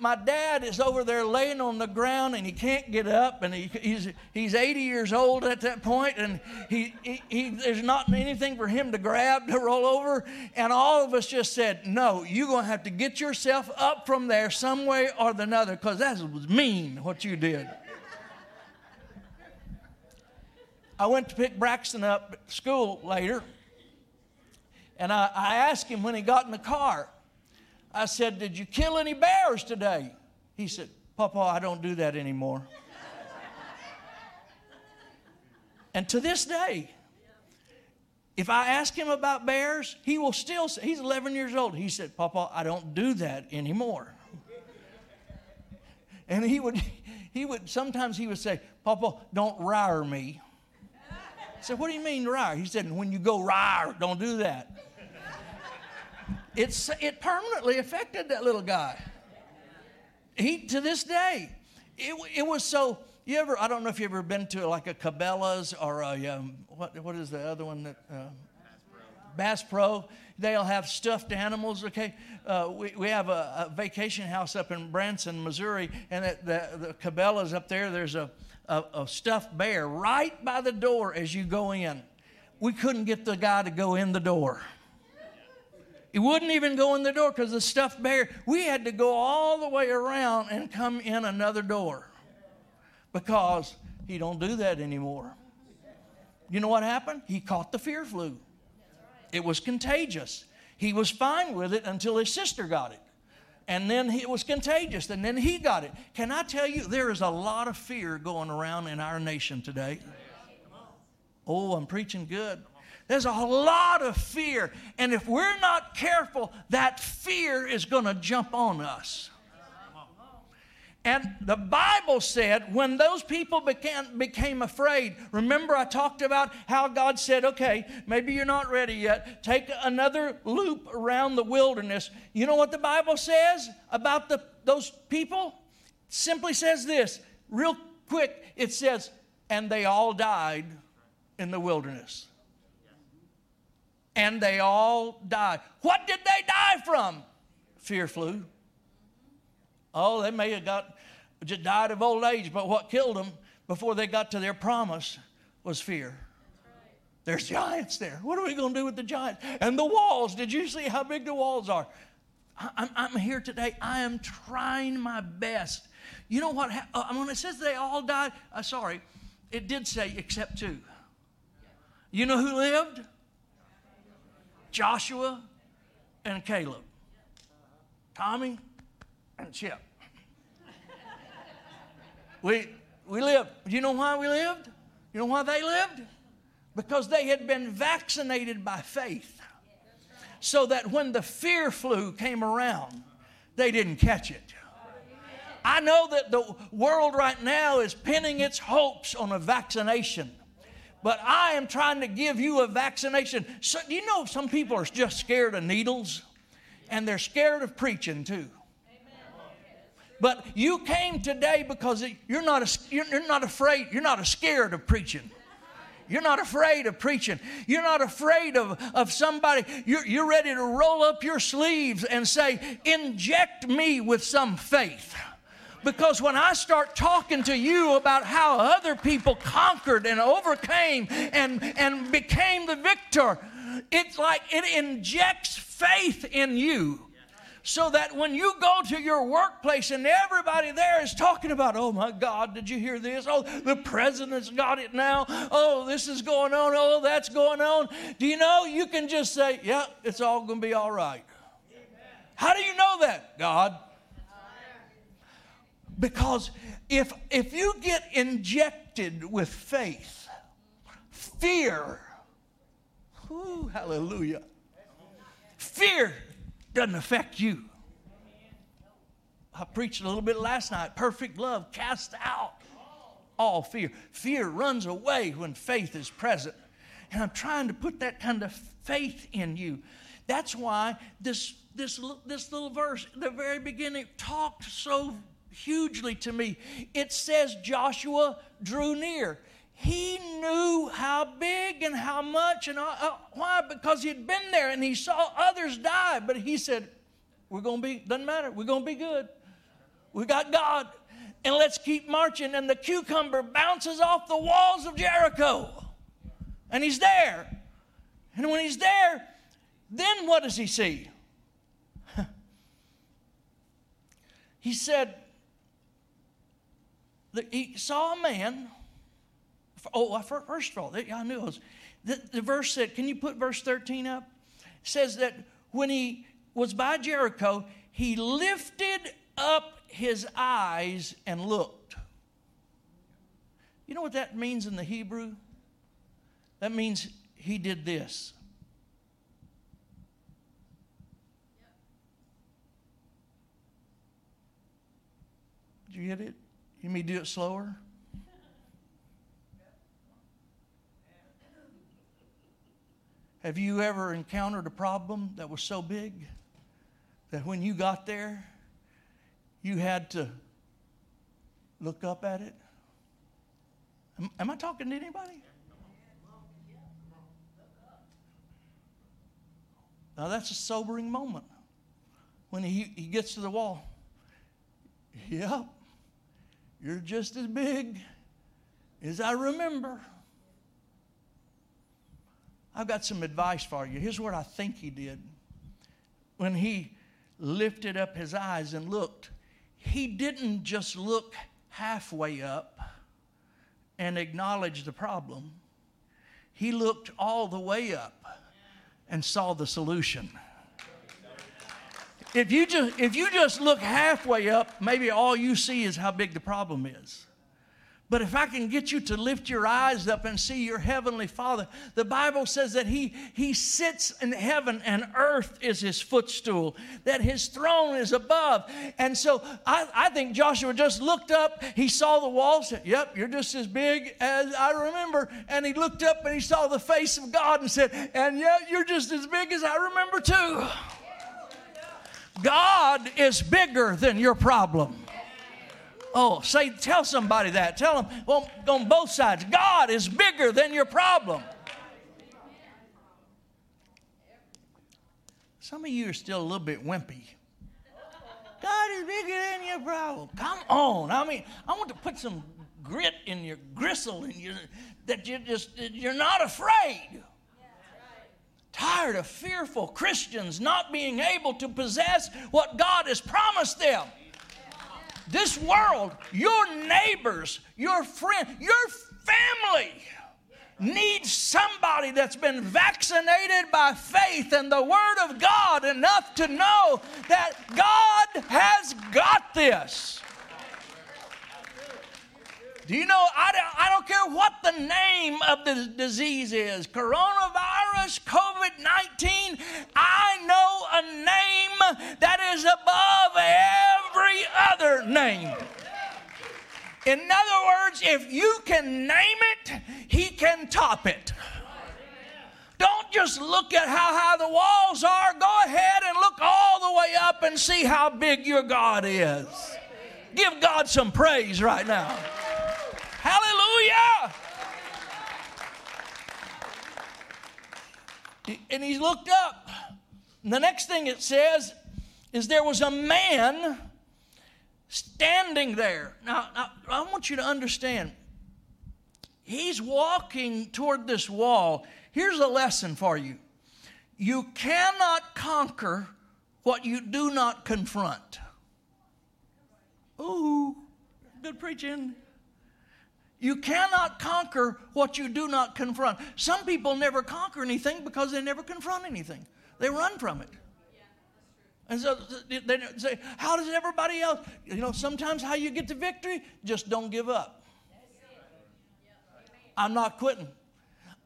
my dad is over there laying on the ground and he can't get up and he, he's, he's 80 years old at that point and he, he, he, there's not anything for him to grab to roll over. And all of us just said no you're going to have to get yourself up from there some way or the other because that was mean what you did. I went to pick Braxton up at school later and I, I asked him when he got in the car I said, Did you kill any bears today? He said, Papa, I don't do that anymore. and to this day, if I ask him about bears, he will still say, he's 11 years old. He said, Papa, I don't do that anymore. and he would, he would, sometimes he would say, Papa, don't rile me. I said, What do you mean, rile? He said, When you go rile, don't do that it's, it permanently affected that little guy. He, to this day, it, it was so, you ever, I don't know if you've ever been to like a Cabela's or a, um, what, what is the other one that, uh, Bass Pro. They'll have stuffed animals. Okay, uh, we, we have a, a vacation house up in Branson, Missouri, and the, the, the Cabela's up there. There's a, a, a stuffed bear right by the door as you go in. We couldn't get the guy to go in the door. He wouldn't even go in the door because the stuffed bear. We had to go all the way around and come in another door because he don't do that anymore. You know what happened? He caught the fear flu. It was contagious. He was fine with it until his sister got it. And then it was contagious, and then he got it. Can I tell you, there is a lot of fear going around in our nation today. Oh, I'm preaching good. There's a lot of fear. And if we're not careful, that fear is going to jump on us. And the Bible said when those people became, became afraid, remember I talked about how God said, okay, maybe you're not ready yet. Take another loop around the wilderness. You know what the Bible says about the, those people? simply says this, real quick. It says, and they all died in the wilderness. And they all died. What did they die from? Fear flu. Oh, they may have got just died of old age, but what killed them before they got to their promise was fear. There's giants there. What are we going to do with the giants? And the walls. Did you see how big the walls are? I'm, I'm here today. I am trying my best. You know what? hap- Uh, when it says they all died, uh, sorry, it did say except two. You know who lived? Joshua and Caleb. Tommy and Chip. We, we lived. Do you know why we lived? You know why they lived? Because they had been vaccinated by faith. So that when the fear flu came around, they didn't catch it. I know that the world right now is pinning its hopes on a vaccination. But I am trying to give you a vaccination. So, do you know some people are just scared of needles? And they're scared of preaching too. But you came today because you're not, a, you're not afraid, you're not scared of preaching. You're not afraid of preaching. You're not afraid of, of somebody. You're, you're ready to roll up your sleeves and say, Inject me with some faith. Because when I start talking to you about how other people conquered and overcame and, and became the victor, it's like it injects faith in you so that when you go to your workplace and everybody there is talking about, oh my God, did you hear this? Oh, the president's got it now. Oh, this is going on. Oh, that's going on. Do you know you can just say, yeah, it's all going to be all right? How do you know that? God. Because if, if you get injected with faith, fear, hallelujah, fear doesn't affect you. I preached a little bit last night. Perfect love casts out all fear. Fear runs away when faith is present. And I'm trying to put that kind of faith in you. That's why this, this, this little verse, the very beginning, talked so hugely to me. It says Joshua drew near. He knew how big and how much and uh, uh, why because he'd been there and he saw others die. But he said, "We're to be doesn't matter. We're to be good. We got God, and let's keep marching." And the cucumber bounces off the walls of Jericho, and he's there. And when he's there, then what does he see? *laughs* he said he saw a man. Oh, first of all, I knew it was. The, the verse said, can you put verse 13 up? It says that when he was by Jericho, he lifted up his eyes and looked. You know what that means in the Hebrew? That means he did this. Did you get it? You may do it slower? Have you ever encountered a problem that was so big that when you got there, you had to look up at it? Am, am I talking to anybody? Now that's a sobering moment when he, he gets to the wall. Yep, you're just as big as I remember. I've got some advice for you. Here's what I think he did. When he lifted up his eyes and looked, he didn't just look halfway up and acknowledge the problem, he looked all the way up and saw the solution. If you just if you just look halfway up, maybe all you see is how big the problem is. But if I can get you to lift your eyes up and see your heavenly Father, the Bible says that he, he sits in heaven and earth is his footstool, that his throne is above. And so I, I think Joshua just looked up, he saw the wall, said, Yep, you're just as big as I remember. And he looked up and he saw the face of God and said, And yeah, you're just as big as I remember too. God is bigger than your problem. Oh, say, tell somebody that. Tell them well, on both sides. God is bigger than your problem. Some of you are still a little bit wimpy. God is bigger than your problem. Come on. I mean, I want to put some grit in your gristle in you that you just you're not afraid. Tired of fearful Christians not being able to possess what God has promised them. This world, your neighbors, your friend, your family needs somebody that's been vaccinated by faith and the Word of God enough to know that God has got this. Do you know? I don't, I don't care what the name of the disease is coronavirus, COVID 19. I know a name that is above every other name. In other words, if you can name it, he can top it. Don't just look at how high the walls are. Go ahead and look all the way up and see how big your God is. Give God some praise right now. Hallelujah. And he looked up. And the next thing it says is there was a man standing there. Now, now, I want you to understand. He's walking toward this wall. Here's a lesson for you you cannot conquer what you do not confront. Ooh, good preaching. You cannot conquer what you do not confront. Some people never conquer anything because they never confront anything, they run from it. And so they say, How does everybody else? You know, sometimes how you get to victory, just don't give up. I'm not quitting.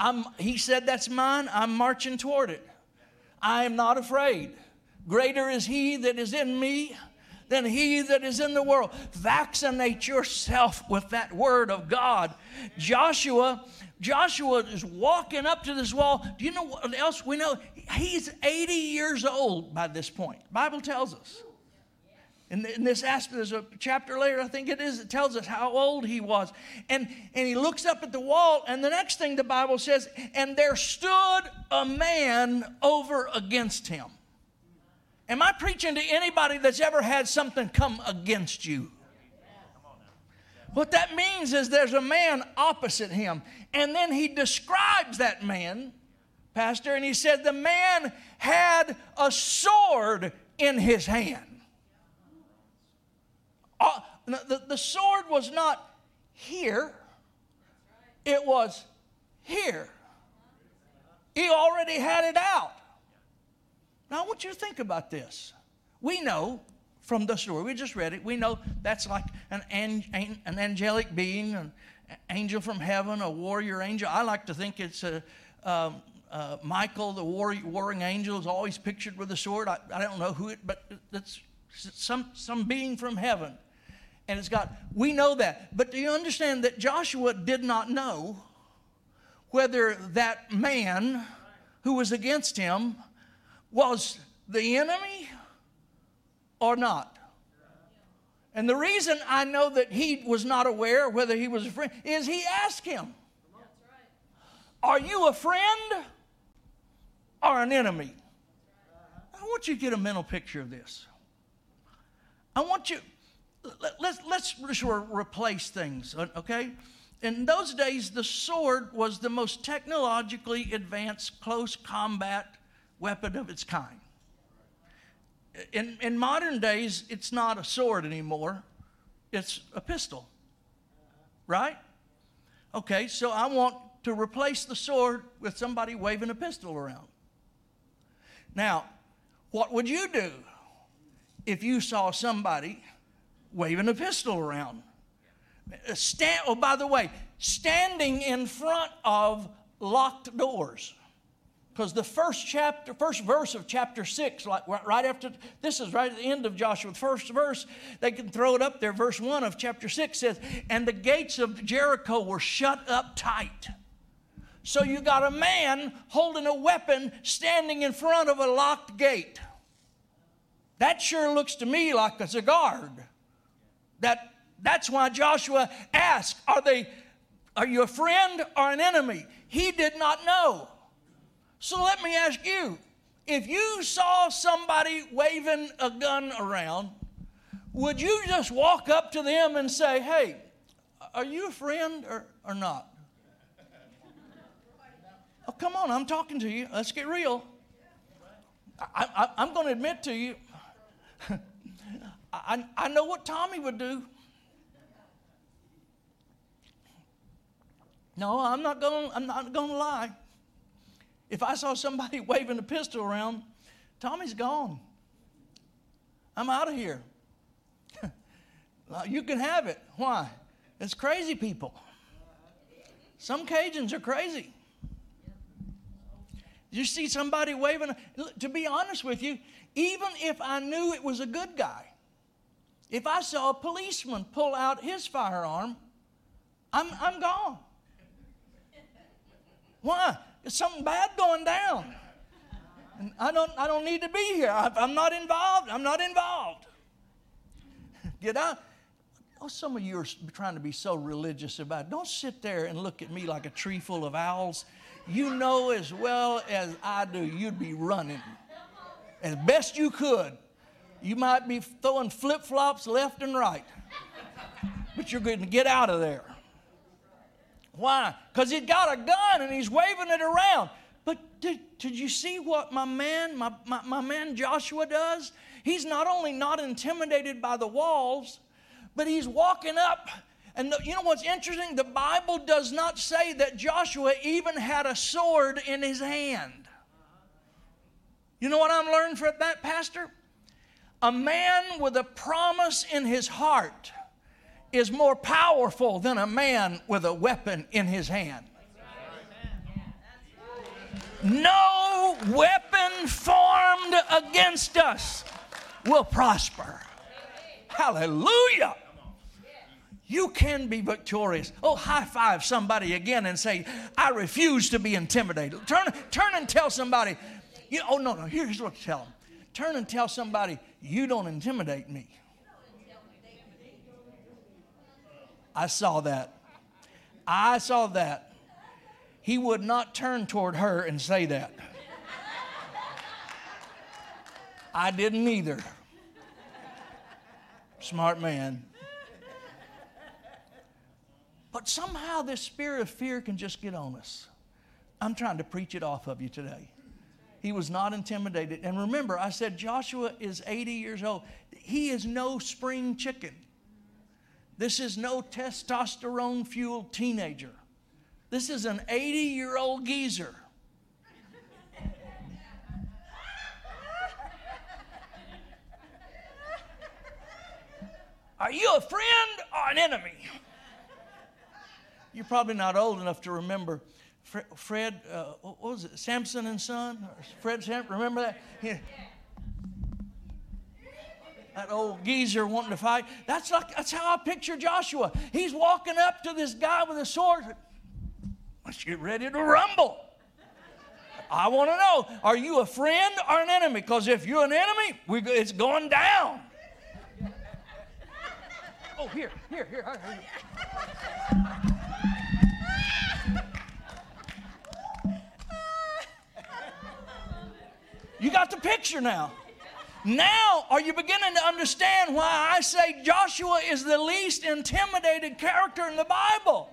I'm, he said, That's mine. I'm marching toward it. I am not afraid. Greater is he that is in me than he that is in the world. Vaccinate yourself with that word of God. Joshua, Joshua is walking up to this wall. Do you know what else we know? He's 80 years old by this point. Bible tells us. In, in this aspect, there's a chapter later, I think it is, it tells us how old he was. And, and he looks up at the wall, and the next thing the Bible says, and there stood a man over against him. Am I preaching to anybody that's ever had something come against you? What that means is there's a man opposite him. And then he describes that man, Pastor, and he said the man had a sword in his hand. Uh, the, the sword was not here, it was here. He already had it out. Now, I want you to think about this. We know from the story, we just read it, we know that's like an, an, an angelic being, an angel from heaven, a warrior angel. I like to think it's a, um, uh, Michael, the war, warring angel, is always pictured with a sword. I, I don't know who it, but it's some, some being from heaven. And it's got, we know that. But do you understand that Joshua did not know whether that man who was against him was the enemy or not? And the reason I know that he was not aware whether he was a friend is he asked him, Are you a friend or an enemy? I want you to get a mental picture of this. I want you, let, let's, let's just re- replace things, okay? In those days, the sword was the most technologically advanced close combat weapon of its kind. In, in modern days, it's not a sword anymore, it's a pistol, right? Okay, so I want to replace the sword with somebody waving a pistol around. Now, what would you do if you saw somebody waving a pistol around? Stand, oh, by the way, standing in front of locked doors. Because the first chapter, first verse of chapter six, like right- after this is right at the end of Joshua, the first verse, they can throw it up there. Verse one of chapter six says, And the gates of Jericho were shut up tight. So you got a man holding a weapon standing in front of a locked gate. That sure looks to me like it's a guard. That, that's why Joshua asked, Are they are you a friend or an enemy? He did not know. So let me ask you, if you saw somebody waving a gun around, would you just walk up to them and say, Hey, are you a friend or, or not? Oh, come on, I'm talking to you. Let's get real. I, I'm going to admit to you, *laughs* I, I know what Tommy would do. No, I'm not going. I'm not going to lie. If I saw somebody *laughs* waving a pistol around, Tommy's gone. I'm out of here. *laughs* you can have it. Why? It's crazy people. Some Cajuns are crazy. You see somebody waving. To be honest with you, even if I knew it was a good guy, if I saw a policeman pull out his firearm, I'm, I'm gone. Why? There's something bad going down. And I don't, I don't need to be here. I, I'm not involved. I'm not involved. *laughs* Get out. Oh, some of you are trying to be so religious about it. Don't sit there and look at me like a tree full of owls. You know as well as I do, you'd be running as best you could. You might be throwing flip flops left and right, but you're going to get out of there. Why? Because he's got a gun and he's waving it around. But did, did you see what my man, my, my, my man Joshua does? He's not only not intimidated by the walls, but he's walking up. And the, you know what's interesting? The Bible does not say that Joshua even had a sword in his hand. You know what I'm learning from that, Pastor? A man with a promise in his heart is more powerful than a man with a weapon in his hand. No weapon formed against us will prosper. Hallelujah. You can be victorious. Oh, high five somebody again and say, I refuse to be intimidated. Turn, turn and tell somebody, you, oh, no, no, here's what to tell them. Turn and tell somebody, you don't intimidate me. I saw that. I saw that. He would not turn toward her and say that. I didn't either. Smart man. But somehow this spirit of fear can just get on us. I'm trying to preach it off of you today. He was not intimidated. And remember, I said Joshua is 80 years old. He is no spring chicken. This is no testosterone fueled teenager. This is an 80 year old geezer. Are you a friend or an enemy? You're probably not old enough to remember Fred, uh, what was it, Sanford and Son? Fred Sam, remember that? Yeah. That old geezer wanting to fight. That's like that's how I picture Joshua. He's walking up to this guy with a sword. Let's get ready to rumble. I want to know: Are you a friend or an enemy? Because if you're an enemy, we, it's going down. Oh, here, here, here. here. You got the picture now. Now, are you beginning to understand why I say Joshua is the least intimidated character in the Bible?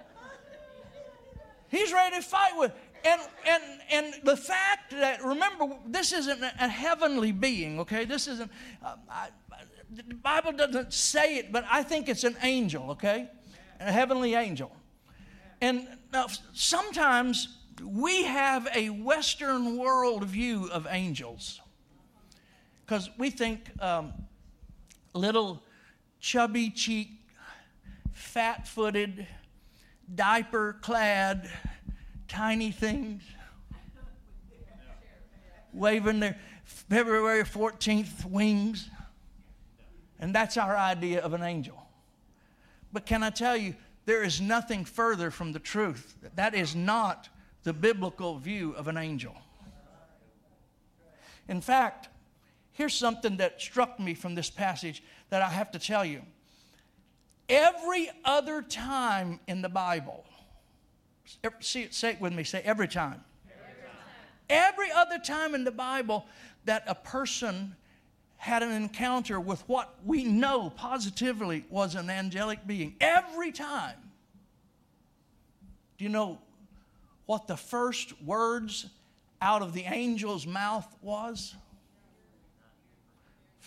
He's ready to fight with. And, and, and the fact that, remember, this isn't a heavenly being, okay? This isn't, uh, I, the Bible doesn't say it, but I think it's an angel, okay? A heavenly angel. And now, sometimes we have a Western world view of angels because we think um, little chubby cheeked, fat footed, diaper clad, tiny things waving their February 14th wings. And that's our idea of an angel. But can I tell you, there is nothing further from the truth. That is not the biblical view of an angel. In fact, here's something that struck me from this passage that I have to tell you. Every other time in the Bible, see say it with me, say every time. Every other time in the Bible that a person had an encounter with what we know positively was an angelic being. Every time. Do you know what the first words out of the angel's mouth was?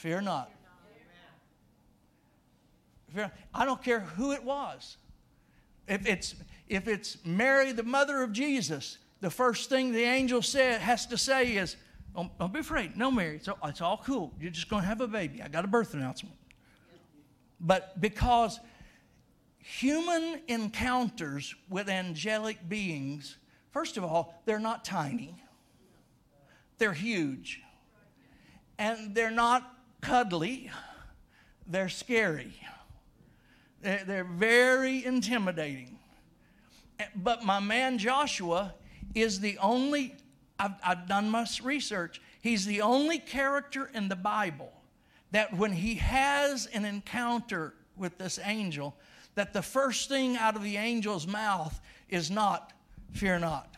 Fear not. Fear, I don't care who it was. If it's, if it's Mary, the mother of Jesus, the first thing the angel said has to say is, don't, don't be afraid. No, Mary, it's all, it's all cool. You're just going to have a baby. I got a birth announcement. But because human encounters with angelic beings, first of all, they're not tiny, they're huge. And they're not cuddly, they're scary. They're, very intimidating. Eh, but my man Joshua is the only, I've, I've done my research, he's the only character in the Bible that when he has an encounter with this angel, that the first thing out of the angel's mouth is not, fear not.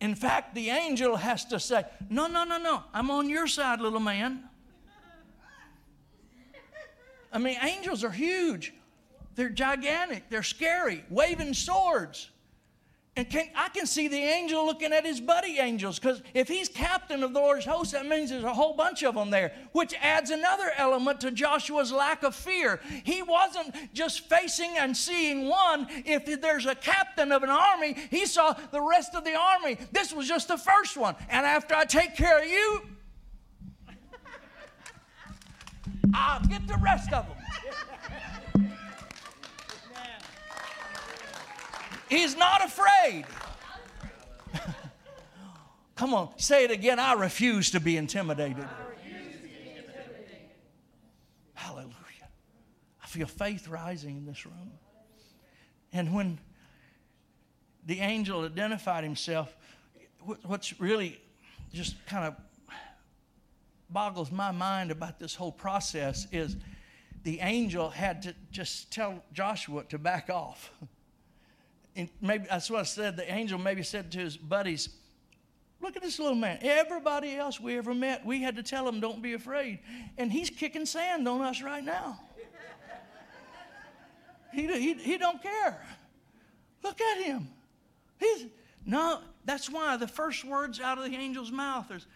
In fact, the angel has to say, No, no, no, no, I'm on your side, little man. I mean, angels are huge, they're gigantic, they're scary, waving swords. Can, I can see the angel looking at his buddy angels because if he's captain of the Lord's host, that means there's a whole bunch of them there, which adds another element to Joshua's lack of fear. He wasn't just facing and seeing one. If there's a captain of an army, he saw the rest of the army. This was just the first one. And after I take care of you, *laughs* I'll get the rest of them. He's not afraid. *laughs* Come on, say it again. I refuse to be intimidated. Hallelujah. I feel faith rising in this room. And when the angel identified himself, what's really just kind of boggles my mind about this whole process is the angel had to just tell Joshua to back off. *laughs* And maybe that's what I said. The angel maybe said to his buddies, Look at this little man. Everybody else we ever met, we had to tell him, Don't be afraid. And he's kicking sand on us right now. he, he, he don't care. Look at him. He's no, that's why the first words out of the angel's mouth is,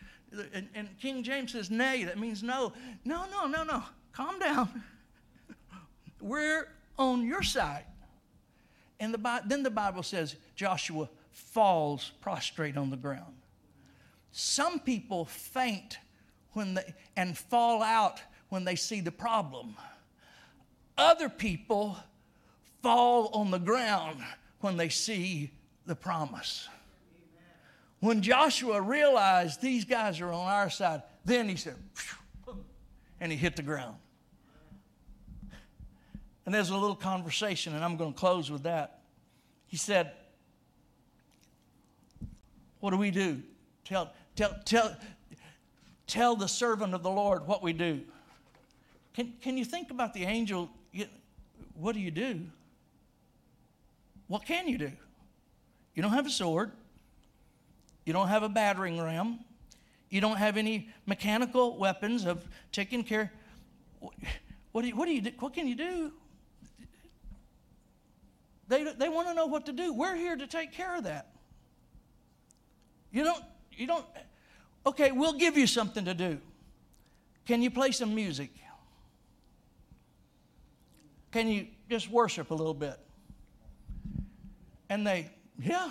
and, and King James says, nay, that means no. No, no, no, no. Calm down. *laughs* We're on your side. And the, then the Bible says Joshua falls prostrate on the ground. Some people faint when they, and fall out when they see the problem. Other people fall on the ground when they see the promise. When Joshua realized these guys are on our side, then he said, and he hit the ground. And there's a little conversation, and I'm going to close with that. He said, What do we do? Tell, tell, tell, tell the servant of the Lord what we do. Can, can you think about the angel? What do you do? What can you do? You don't have a sword. You don't have a battering ram. You don't have any mechanical weapons of taking care. What do you, what do you do? What can you do? They, they want to know what to do. We're here to take care of that. You don't, you don't, okay, we'll give you something to do. Can you play some music? Can you just worship a little bit? And they, yeah,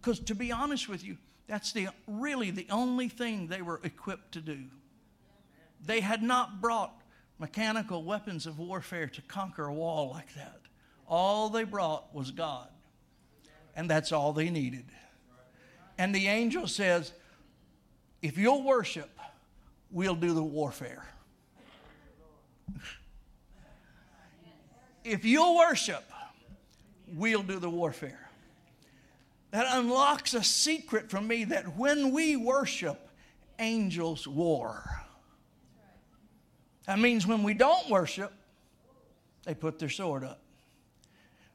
because to be honest with you, that's the really the only thing they were equipped to do. They had not brought mechanical weapons of warfare to conquer a wall like that. All they brought was God. And that's all they needed. And the angel says, if you'll worship, we'll do the warfare. if you'll worship, we'll do the warfare. That unlocks a secret from me that when we worship, angels war. That means when we don't worship, they put their sword up.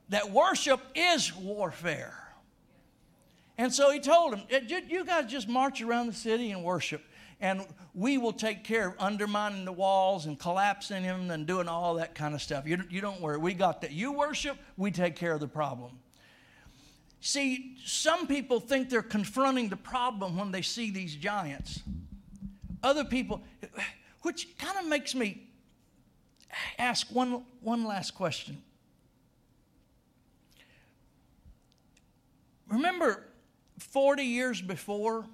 That worship is warfare. And so he told him, eh, You guys just march around the city and worship, and we will take care of undermining the walls and collapsing them and doing all that kind of stuff. You, you don't worry. We got that. You worship, we take care of the problem. See, some people think they're confronting the problem when they see these giants. Other people, which kind of makes me ask one, one last question. Remember 40 years before,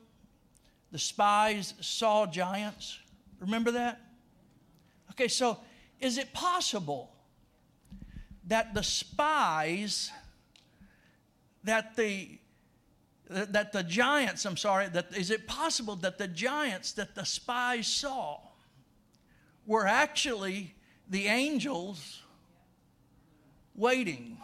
the spies saw giants? Remember that? Okay, so is it possible that the spies, that the that the giants, I'm sorry, that is it possible that the giants that the spies saw were actually the angels waiting?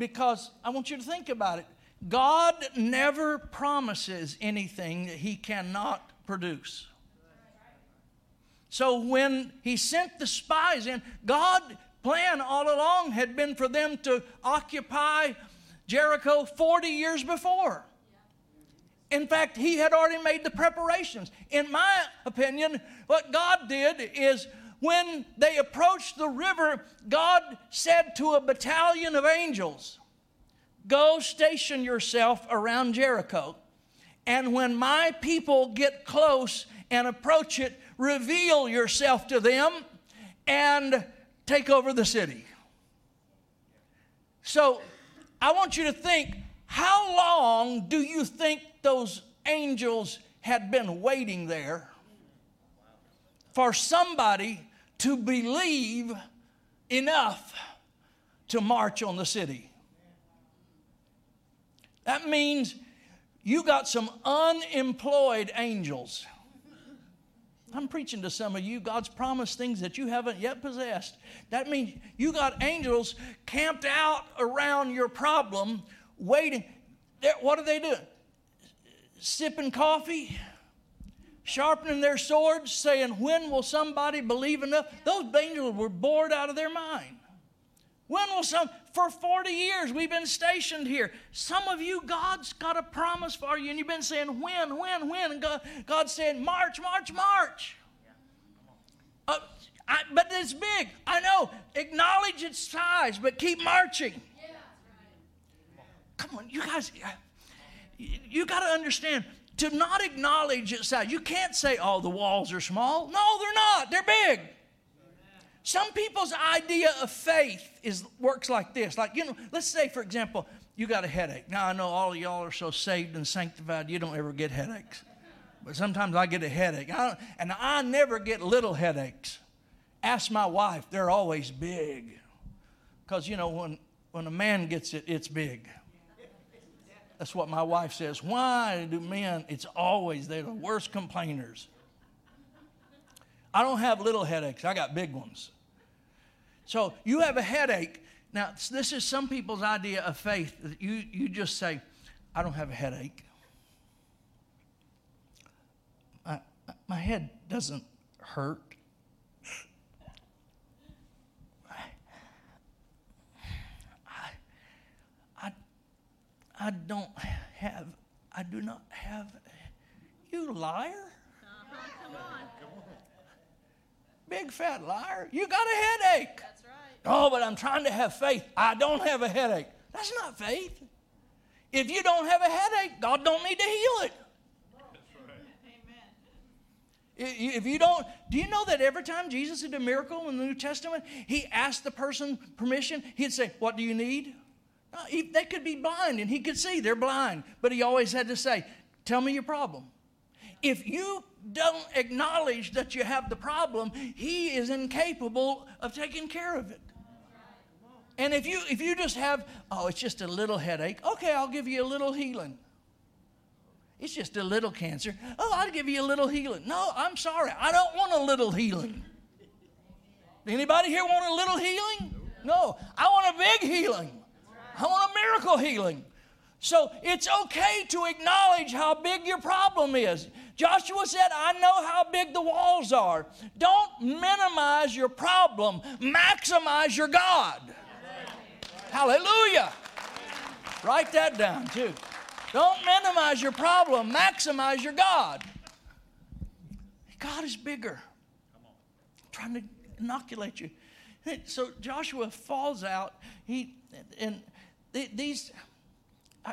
Because I want you to think about it. God never promises anything that he cannot produce. So when he sent the spies in, God's plan all along had been for them to occupy Jericho 40 years before. In fact, he had already made the preparations. In my opinion, what God did is when they approached the river, God said to a battalion of angels, Go station yourself around Jericho. And when my people get close and approach it, reveal yourself to them and take over the city. So I want you to think how long do you think those angels had been waiting there for somebody to believe enough to march on the city? That means you got some unemployed angels. I'm preaching to some of you. God's promised things that you haven't yet possessed. That means you got angels camped out around your problem, waiting. They're, what are they doing? Sipping coffee, sharpening their swords, saying, When will somebody believe enough? Those angels were bored out of their mind. When will some, for 40 years we've been stationed here. Some of you, God's got a promise for you, and you've been saying, when, when, when? And God, God's saying, March, March, March. Uh, I, but it's big. I know. Acknowledge its size, but keep marching. Come on, you guys, you, you got to understand. To not acknowledge its size, you can't say, oh, the walls are small. No, they're not. They're big. Some people's idea of faith is works like this. Like, you know, let's say, for example, you got a headache. Now, I know all of y'all are so saved and sanctified, you don't ever get headaches. But sometimes I get a headache. I and I never get little headaches. Ask my wife, they're always big. Because, you know, when, when a man gets it, it's big. That's what my wife says. Why do men, it's always, they're the worst complainers. I don't have little headaches, I got big ones. So you have a headache. Now, this is some people's idea of faith. You, you just say, I don't have a headache. My, my head doesn't hurt. I don't have, I do not have, you liar. Big fat liar. You got a headache. That's right. Oh, but I'm trying to have faith. I don't have a headache. That's not faith. If you don't have a headache, God don't need to heal it. If you don't, do you know that every time Jesus did a miracle in the New Testament, he asked the person permission? He'd say, What do you need? Uh, he- they could be blind and he could see they're blind, but he always had to say, Tell me your problem. If you don't acknowledge that you have the problem, he is incapable of taking care of it. And if you if you just have, oh, it's just a little headache, okay, I'll give you a little healing. It's just a little cancer. Oh, I'll give you a little healing. No, I'm sorry. I don't want a little healing. Anybody here want a little healing? No, I want a big healing. I want a miracle healing. So it's okay to acknowledge how big your problem is. Joshua said, I know how big the walls are. Don't minimize your problem, maximize your God. Hallelujah. Write that down too. Don't minimize your problem, maximize your God. God is bigger. I'm trying to inoculate you. So Joshua falls out. He and these,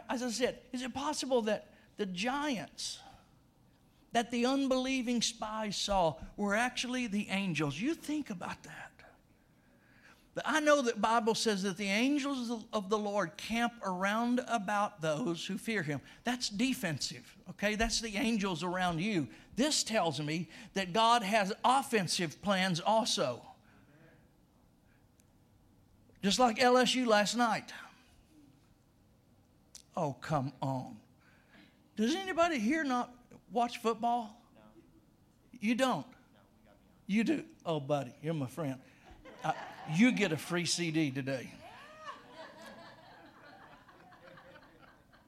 as I said, is it possible that the giants that the unbelieving spies saw were actually the angels? You think about that. I know that Bible says that the angels of the Lord camp around about those who fear him. That's defensive, okay? That's the angels around you. This tells me that God has offensive plans also. Just like LSU last night. Oh, come on. Does anybody here not watch football? You don't? You do? Oh, buddy, you're my friend. Uh, you get a free CD today.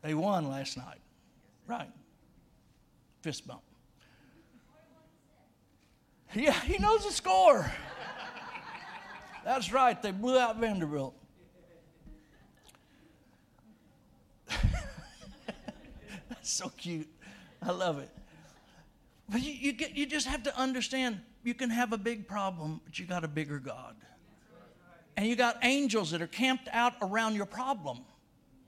They won last night. Right. Fist bump. Yeah, he knows the score. That's right, they blew out Vanderbilt. *laughs* so cute. I love it. But you, you, get, you just have to understand you can have a big problem, but you got a bigger God. And you got angels that are camped out around your problem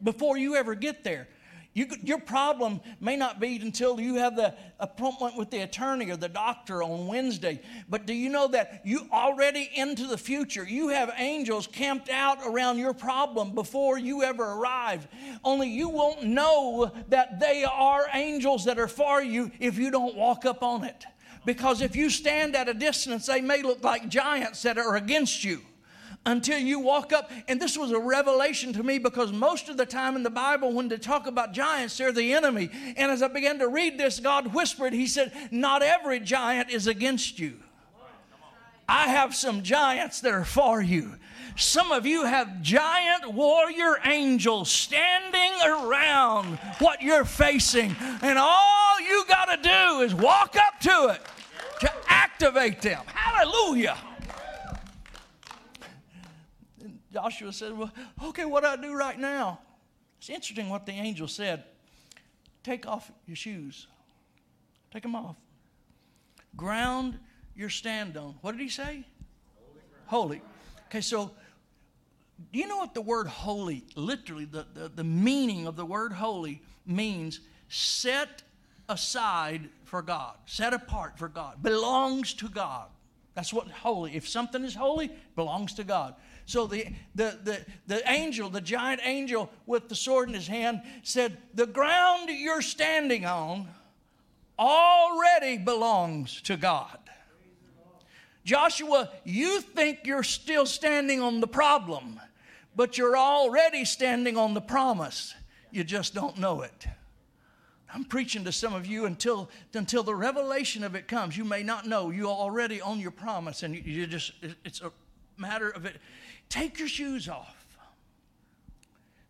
before you ever get there. You, your problem may not be until you have the appointment with the attorney or the doctor on Wednesday. But do you know that you already into the future, you have angels camped out around your problem before you ever arrive. Only you won't know that they are angels that are for you if you don't walk up on it. Because if you stand at a distance, they may look like giants that are against you until you walk up. And this was a revelation to me because most of the time in the Bible, when they talk about giants, they're the enemy. And as I began to read this, God whispered, He said, Not every giant is against you. I have some giants that are for you. Some of you have giant warrior angels standing around what you're facing. And all you got to do is walk up to it to activate them. Hallelujah. Joshua said, Well, okay, what do I do right now? It's interesting what the angel said. Take off your shoes, take them off. Ground your stand on. What did he say? Holy. Okay, so do you know what the word holy, literally, the, the, the meaning of the word holy means set aside for God, set apart for God, belongs to God. That's what holy. If something is holy, belongs to God. So the, the, the, the angel, the giant angel with the sword in his hand, said, The ground you're standing on already belongs to God. Joshua, you think you're still standing on the problem, but you're already standing on the promise. You just don't know it. I'm preaching to some of you until, until the revelation of it comes. You may not know. You're already on your promise, and you, you just, it- it's a matter of it. Take your shoes off.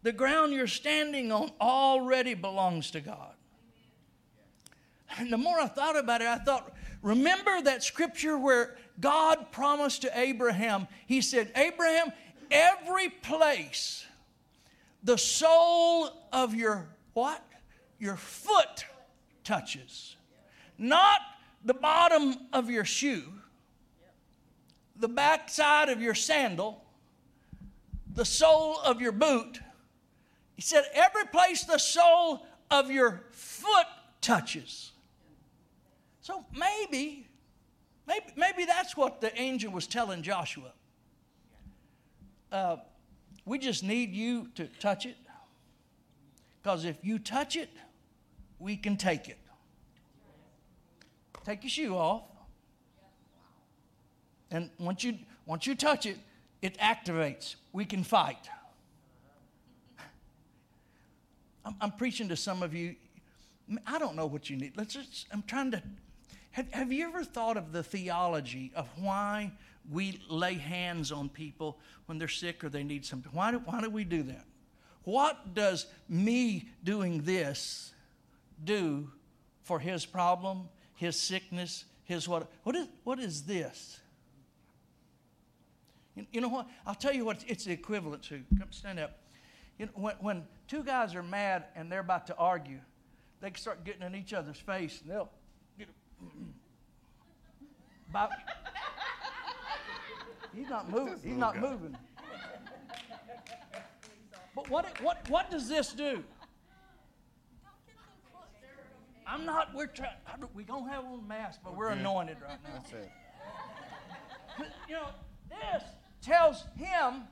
The ground you're standing on already belongs to God. And the more I thought about it, I thought, remember that scripture where God promised to Abraham, He said, Abraham, every place the sole of your what? Your foot touches. Not the bottom of your shoe, the backside of your sandal, the sole of your boot. He said, every place the sole of your foot touches. So maybe, maybe, maybe that's what the angel was telling Joshua. Uh, we just need you to touch it. Because if you touch it, we can take it. Take your shoe off. And once you, once you touch it, it activates. We can fight. I'm, I'm preaching to some of you. I don't know what you need. Let's just, I'm trying to. Have, have you ever thought of the theology of why we lay hands on people when they're sick or they need something? Why do, why do we do that? What does me doing this do for his problem, his sickness, his what? What is, what is this? You, you know what? I'll tell you what it's the equivalent to. Come stand up. You know, when, when two guys are mad and they're about to argue, they can start getting in each other's face and they'll get about. *clears throat* He's not moving. He's not moving. But what, what, what does this do? I'm not, we're trying, we don't have on masks, but we're anointed right now. That's it. You know, this tells him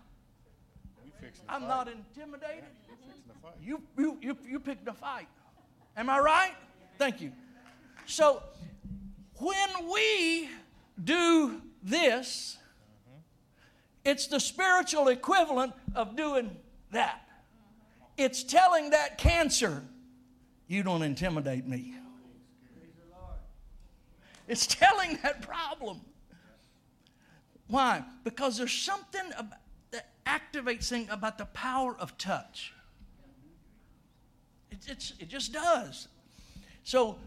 We fixing to I'm not intimidated. We fixing to fight. You, you, you, you picked a fight. Am I right? Thank you. So, when we do this, mm-hmm. it's the spiritual equivalent of doing that. It's telling that cancer, you don't intimidate me. It's telling that problem. Why? Because there's something that activates thing about the power of touch. It, it just does. So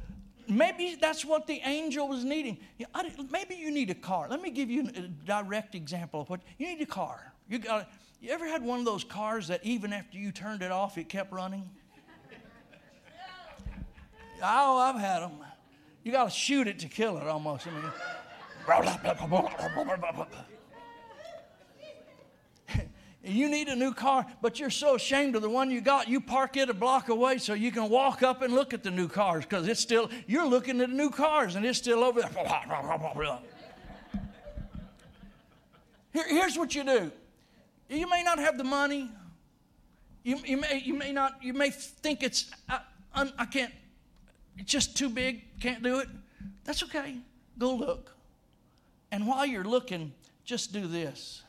maybe that's what the angel was needing. Maybe you need a car. Let me give you a direct example of what you need a car. You got. You ever had one of those cars that even after you turned it off, it kept running? Oh, I've had them. You got to shoot it to kill it almost. I mean, *laughs* you need a new car, but you're so ashamed of the one you got, you park it a block away so you can walk up and look at the new cars because it's still, you're looking at the new cars and it's still over there. *laughs* Here, here's what you do you may not have the money. You, you, may, you may not, you may think it's, uh, I, I'm- I can't, it's just too big, can't do it. That's okay. Go look. And while you're looking, just do this.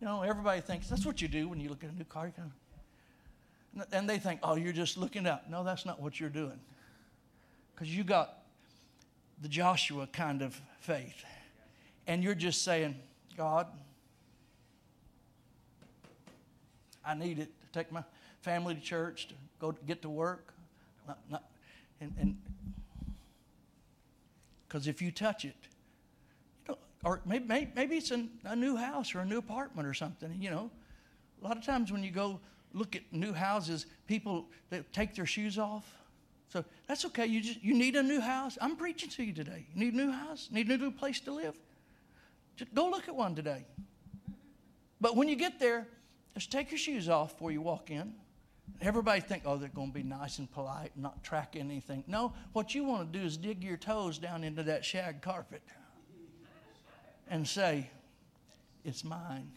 You know, everybody thinks that's what you do when you look at a new car. Kind of, and they think, oh, you're just looking up. No, that's not what you're doing. Because you got the Joshua kind of faith. And you're just saying, God, I need it to take my family to church, to go to get to work. Not, not, and because if you touch it, you know, or maybe, maybe, it's a, a new house or a new apartment or something, you know. A lot of times when you go look at new houses, people they take their shoes off. So that's okay. You just you need a new house. I'm preaching to you today. You need a new house. Need a new place to live. Just go look at one today. But when you get there, just take your shoes off before you walk in. Everybody think, oh, they're going to be nice and polite, and not track anything. No, what you want to do is dig your toes down into that shag carpet and say, it's mine.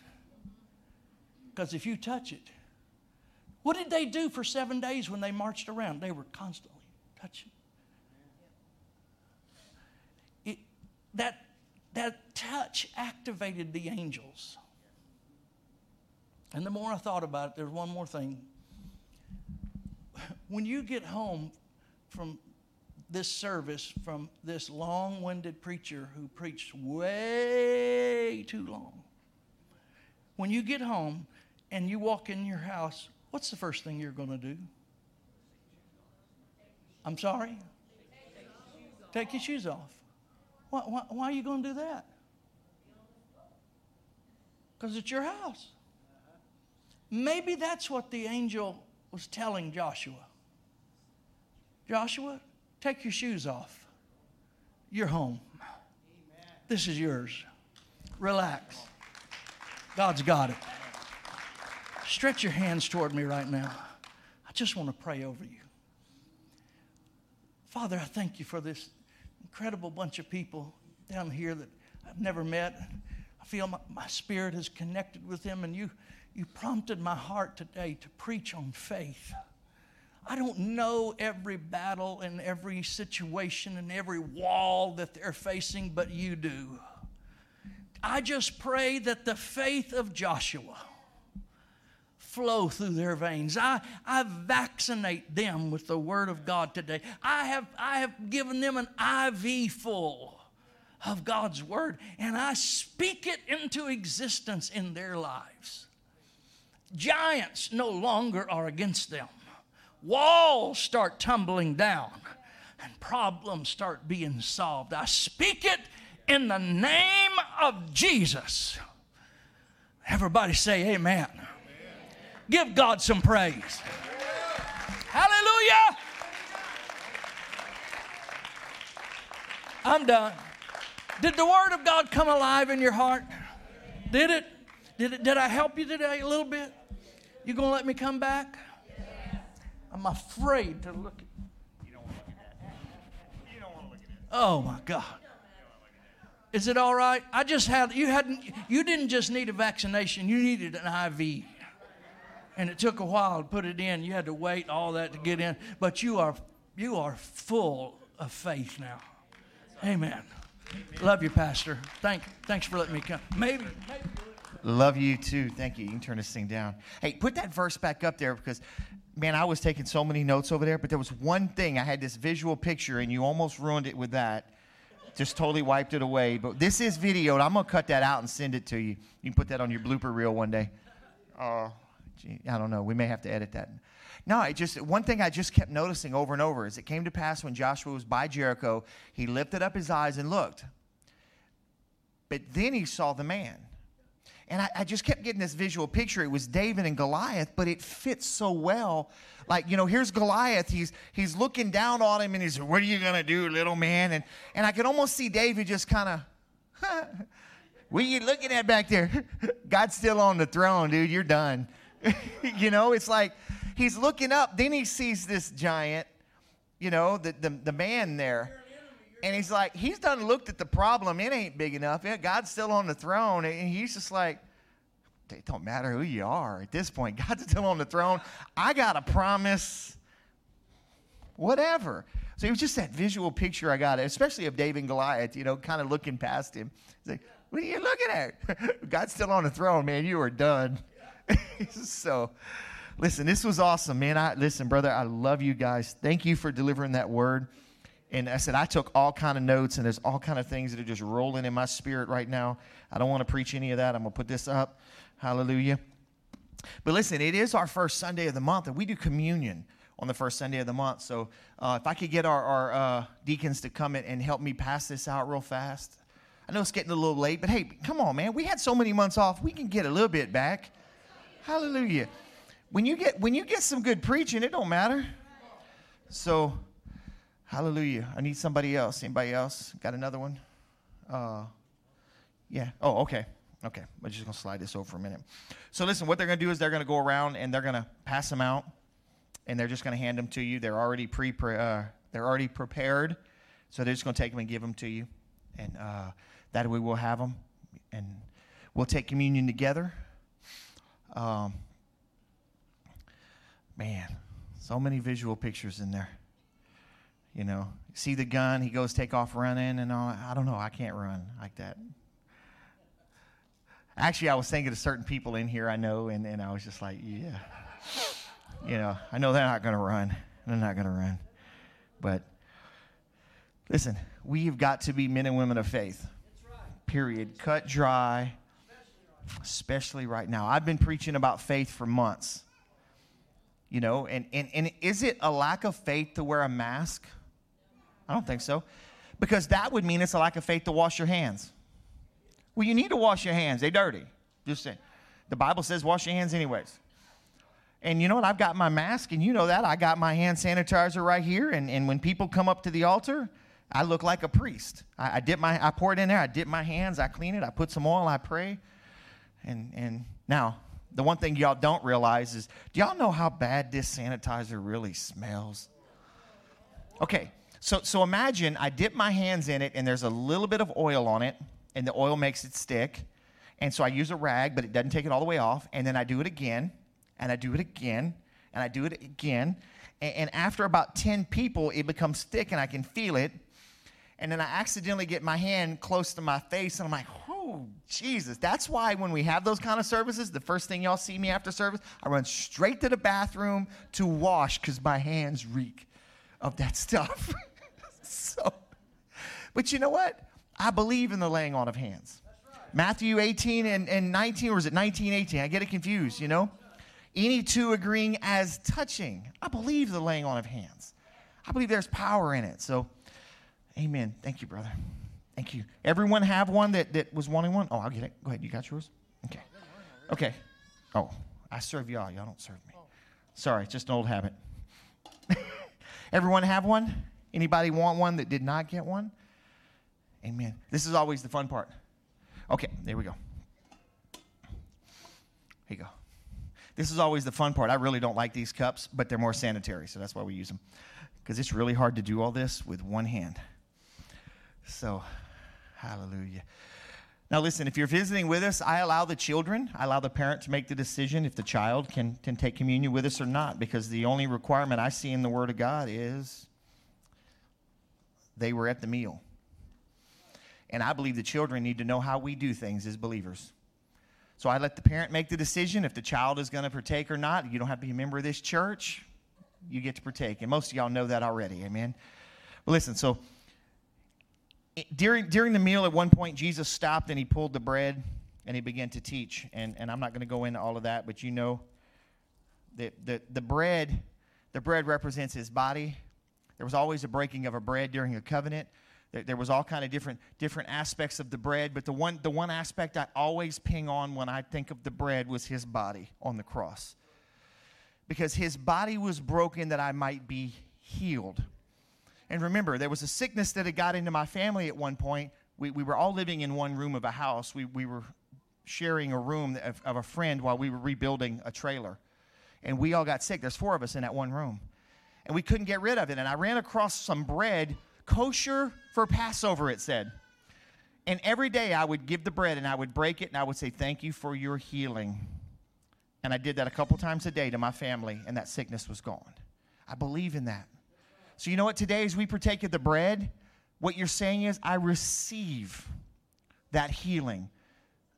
Because if you touch it, what did they do for seven days when they marched around? They were constantly touching. It, that, that touch activated the angels. And the more I thought about it, there's one more thing. When you get home from this service from this long winded preacher who preached way too long, when you get home and you walk in your house, what's the first thing you're going to do? I'm sorry? Take your shoes off. Why, why, why are you going to do that? Because it's your house. Maybe that's what the angel was telling Joshua. Joshua, take your shoes off. You're home. This is yours. Relax. God's got it. Stretch your hands toward me right now. I just want to pray over you. Father, I thank you for this incredible bunch of people down here that I've never met. I feel my, my spirit is connected with them, and you, you prompted my heart today to preach on faith. I don't know every battle and every situation and every wall that they're facing, but you do. I just pray that the faith of Joshua flow through their veins. I, I vaccinate them with the word of God today. I have, I have given them an IV full of God's word, and I speak it into existence in their lives. Giants no longer are against them. Walls start tumbling down and problems start being solved. I speak it in the name of Jesus. Everybody say amen. Give God some praise. Hallelujah. I'm done. Did the word of God come alive in your heart? Did it? Did it did I help you today a little bit? You going to let me come back? I'm afraid to look at You don't want to look at that. You don't want to look at it. Oh my God. Is it all right? I just had you hadn't you didn't just need a vaccination, you needed an IV. And it took a while to put it in. You had to wait all that to get in. But you are you are full of faith now. Amen. Love you, Pastor. Thank thanks for letting me come. Maybe, maybe Love you too. Thank you. You can turn this thing down. Hey, put that verse back up there because, man, I was taking so many notes over there, but there was one thing. I had this visual picture, and you almost ruined it with that. Just totally wiped it away. But this is video, and I'm going to cut that out and send it to you. You can put that on your blooper reel one day. Oh, gee, I don't know. We may have to edit that. No, I just one thing I just kept noticing over and over is it came to pass when Joshua was by Jericho, he lifted up his eyes and looked. But then he saw the man. And I, I, just kept getting this visual picture. It was David and Goliath, but it fits so well. Like, you know, here's Goliath. He's he's looking down on him and he's, What are you gonna do, little man? And and I could almost see David just kind of *laughs* what are you looking at back there? *laughs* God's still on the throne, dude. You're done. *laughs* you know, it's like he's looking up, then he sees this giant, you know, the, the, the man there. And he's like, he's done looked at the problem. It ain't big enough. God's still on the throne. And he's just like, it don't matter who you are at this point. *laughs* God's still on the throne. I got a promise. Whatever. So it was just that visual picture I got, especially of David and Goliath, you know, kind of looking past him. He's like, what are you looking at? *laughs* God's still on the throne, man. You are done. *laughs* so, listen, this was awesome, man. I listen, brother. I love you guys. Thank you for delivering that word. And I said I took all kind of notes, and there's all kind of things that are just rolling in my spirit right now. I don't want to preach any of that. I'm gonna put this up. Hallelujah. But listen, it is our first Sunday of the month, and we do communion on the first Sunday of the month. So uh, if I could get our, our uh, deacons to come in and help me pass this out real fast. I know it's getting a little late, but hey, come on, man. We had so many months off. We can get a little bit back. Hallelujah. When you get when you get some good preaching, it don't matter. So, hallelujah. I need somebody else. Anybody else got another one? Uh, yeah. Oh, okay. Okay. I'm just gonna slide this over for a minute. So listen, what they're gonna do is they're gonna go around and they're gonna pass them out, and they're just gonna hand them to you. They're already pre uh, they're already prepared, so they're just gonna take them and give them to you, and uh, that way we'll have them, and we'll take communion together. Um, man, so many visual pictures in there. You know, see the gun, he goes take off running and all. I don't know, I can't run like that. Actually, I was thinking of certain people in here I know, and, and I was just like, yeah. You know, I know they're not going to run. They're not going to run. But listen, we've got to be men and women of faith. Period. Cut dry. especially right now. I've been preaching about faith for months. You know, and, and, and is it a lack of faith to wear a mask? I don't think so. Because that would mean it's a lack of faith to wash your hands. Well, you need to wash your hands. They're dirty. Just saying. The Bible says wash your hands anyways. And you know what? I've got my mask, and you know that. I got my hand sanitizer right here. And, and when people come up to the altar, I look like a priest. I, I dip my, I pour it in there. I dip my hands. I clean it. I put some oil. I pray. And and now the one thing y'all don't realize is, do y'all know how bad this sanitizer really smells? Okay, so so imagine I dip my hands in it, and there's a little bit of oil on it, and the oil makes it stick. And so I use a rag, but it doesn't take it all the way off. And then I do it again, and I do it again, and I do it again. And, and after about 10 people, it becomes thick, and I can feel it. And then I accidentally get my hand close to my face, and I'm like, oh, Jesus. That's why when we have those kind of services, the first thing y'all see me after service, I run straight to the bathroom to wash because my hands reek of that stuff. *laughs* so, but you know what? I believe in the laying on of hands. Matthew 18 and, and 19, or is it 19, 18? I get it confused, you know? Any two agreeing as touching. I believe the laying on of hands. I believe there's power in it. So, amen. Thank you, brother. Thank you. Everyone have one that, that was wanting one? Oh, I'll get it. Go ahead. You got yours? Okay. Okay. Oh, I serve y'all. Y'all don't serve me. Sorry, just an old habit. Everyone have one? Anybody want one that did not get one? Amen. This is always the fun part. Okay, there we go. Here you go. This is always the fun part. I really don't like these cups, but they're more sanitary, so that's why we use them. Because it's really hard to do all this with one hand. So, hallelujah. Now, listen, if you're visiting with us, I allow the children, I allow the parent to make the decision if the child can, can take communion with us or not, because the only requirement I see in the Word of God is they were at the meal. And I believe the children need to know how we do things as believers. So I let the parent make the decision if the child is going to partake or not. You don't have to be a member of this church. You get to partake. And most of y'all know that already. Amen. Well, listen, so during, during the meal, at one point, Jesus stopped and he pulled the bread and he began to teach. And, and I'm not going to go into all of that, but you know that the, the bread, the bread represents his body. There was always a breaking of a bread during a covenant. There, there was all kind of different different aspects of the bread, but the one the one aspect I always ping on when I think of the bread was his body on the cross. Because his body was broken that I might be healed. And remember, there was a sickness that had got into my family at one point. We, we were all living in one room of a house. We, we were sharing a room of, of a friend while we were rebuilding a trailer. And we all got sick. There's four of us in that one room. And we couldn't get rid of it. And I ran across some bread, kosher for Passover, it said. And every day I would give the bread and I would break it and I would say, Thank you for your healing. And I did that a couple times a day to my family, and that sickness was gone. I believe in that. So, you know what? Today, as we partake of the bread, what you're saying is, I receive that healing.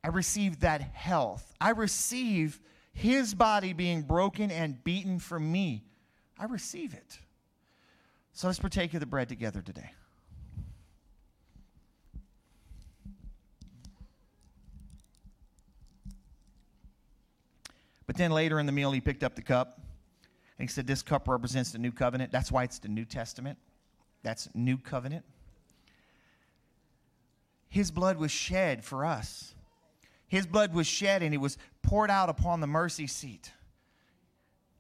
I receive that health. I receive his body being broken and beaten for me. I receive it. So let's partake of the bread together today. But then later in the meal, he picked up the cup and he said, This cup represents the new covenant. That's why it's the New Testament. That's new covenant. His blood was shed for us. His blood was shed and it was poured out upon the mercy seat.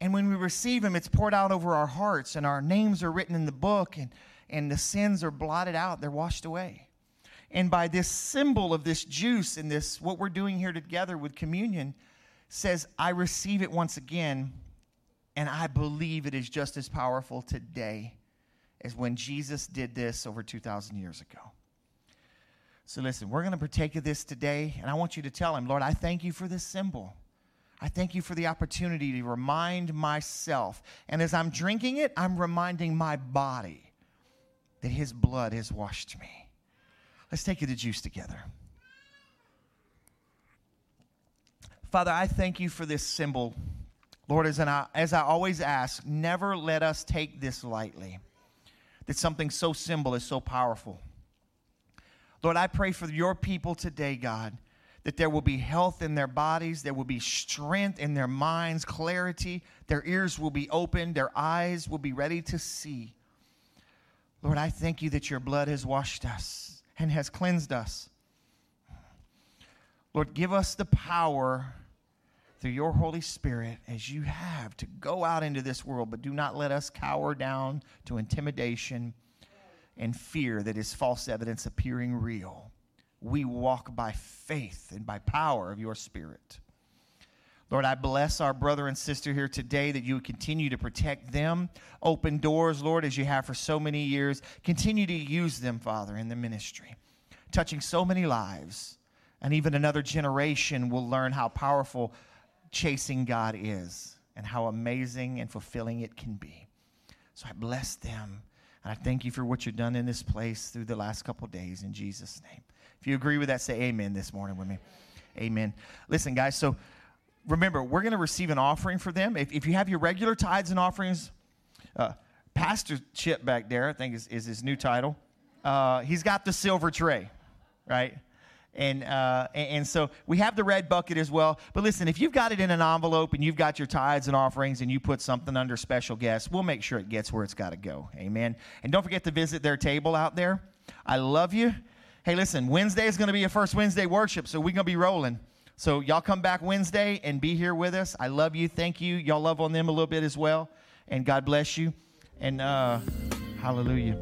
And when we receive him, it's poured out over our hearts, and our names are written in the book, and, and the sins are blotted out, they're washed away. And by this symbol of this juice and this, what we're doing here together with communion, says, I receive it once again, and I believe it is just as powerful today as when Jesus did this over 2,000 years ago. So listen, we're going to partake of this today, and I want you to tell him, Lord, I thank you for this symbol. I thank you for the opportunity to remind myself. And as I'm drinking it, I'm reminding my body that his blood has washed me. Let's take it the juice together. Father, I thank you for this symbol. Lord, as, I, as I always ask, never let us take this lightly. That something so simple is so powerful. Lord, I pray for your people today, God, that there will be health in their bodies, there will be strength in their minds, clarity. Their ears will be open, their eyes will be ready to see. Lord, I thank you that your blood has washed us and has cleansed us. Lord, give us the power through your Holy Spirit as you have to go out into this world, but do not let us cower down to intimidation and fear that is false evidence appearing real. We walk by faith and by power of your Spirit. Lord, I bless our brother and sister here today that you would continue to protect them. Open doors, Lord, as you have for so many years. Continue to use them, Father, in the ministry, touching so many lives. And even another generation will learn how powerful chasing God is and how amazing and fulfilling it can be. So I bless them. And I thank you for what you've done in this place through the last couple days in Jesus' name. If you agree with that, say amen this morning with me. Amen. Listen, guys, so remember, we're going to receive an offering for them. If, if you have your regular tithes and offerings, uh, Pastor Chip back there, I think is, is his new title, uh, he's got the silver tray, right? And, uh, and, so we have the red bucket as well. But listen, if you've got it in an envelope and you've got your tithes and offerings and you put something under special guests, we'll make sure it gets where it's got to go. Amen. And don't forget to visit their table out there. I love you. Hey, listen, Wednesday is going to be a first Wednesday worship, so we're going to be rolling. So y'all come back Wednesday and be here with us. I love you. Thank you. Y'all love on them a little bit as well. And God bless you. And uh, hallelujah.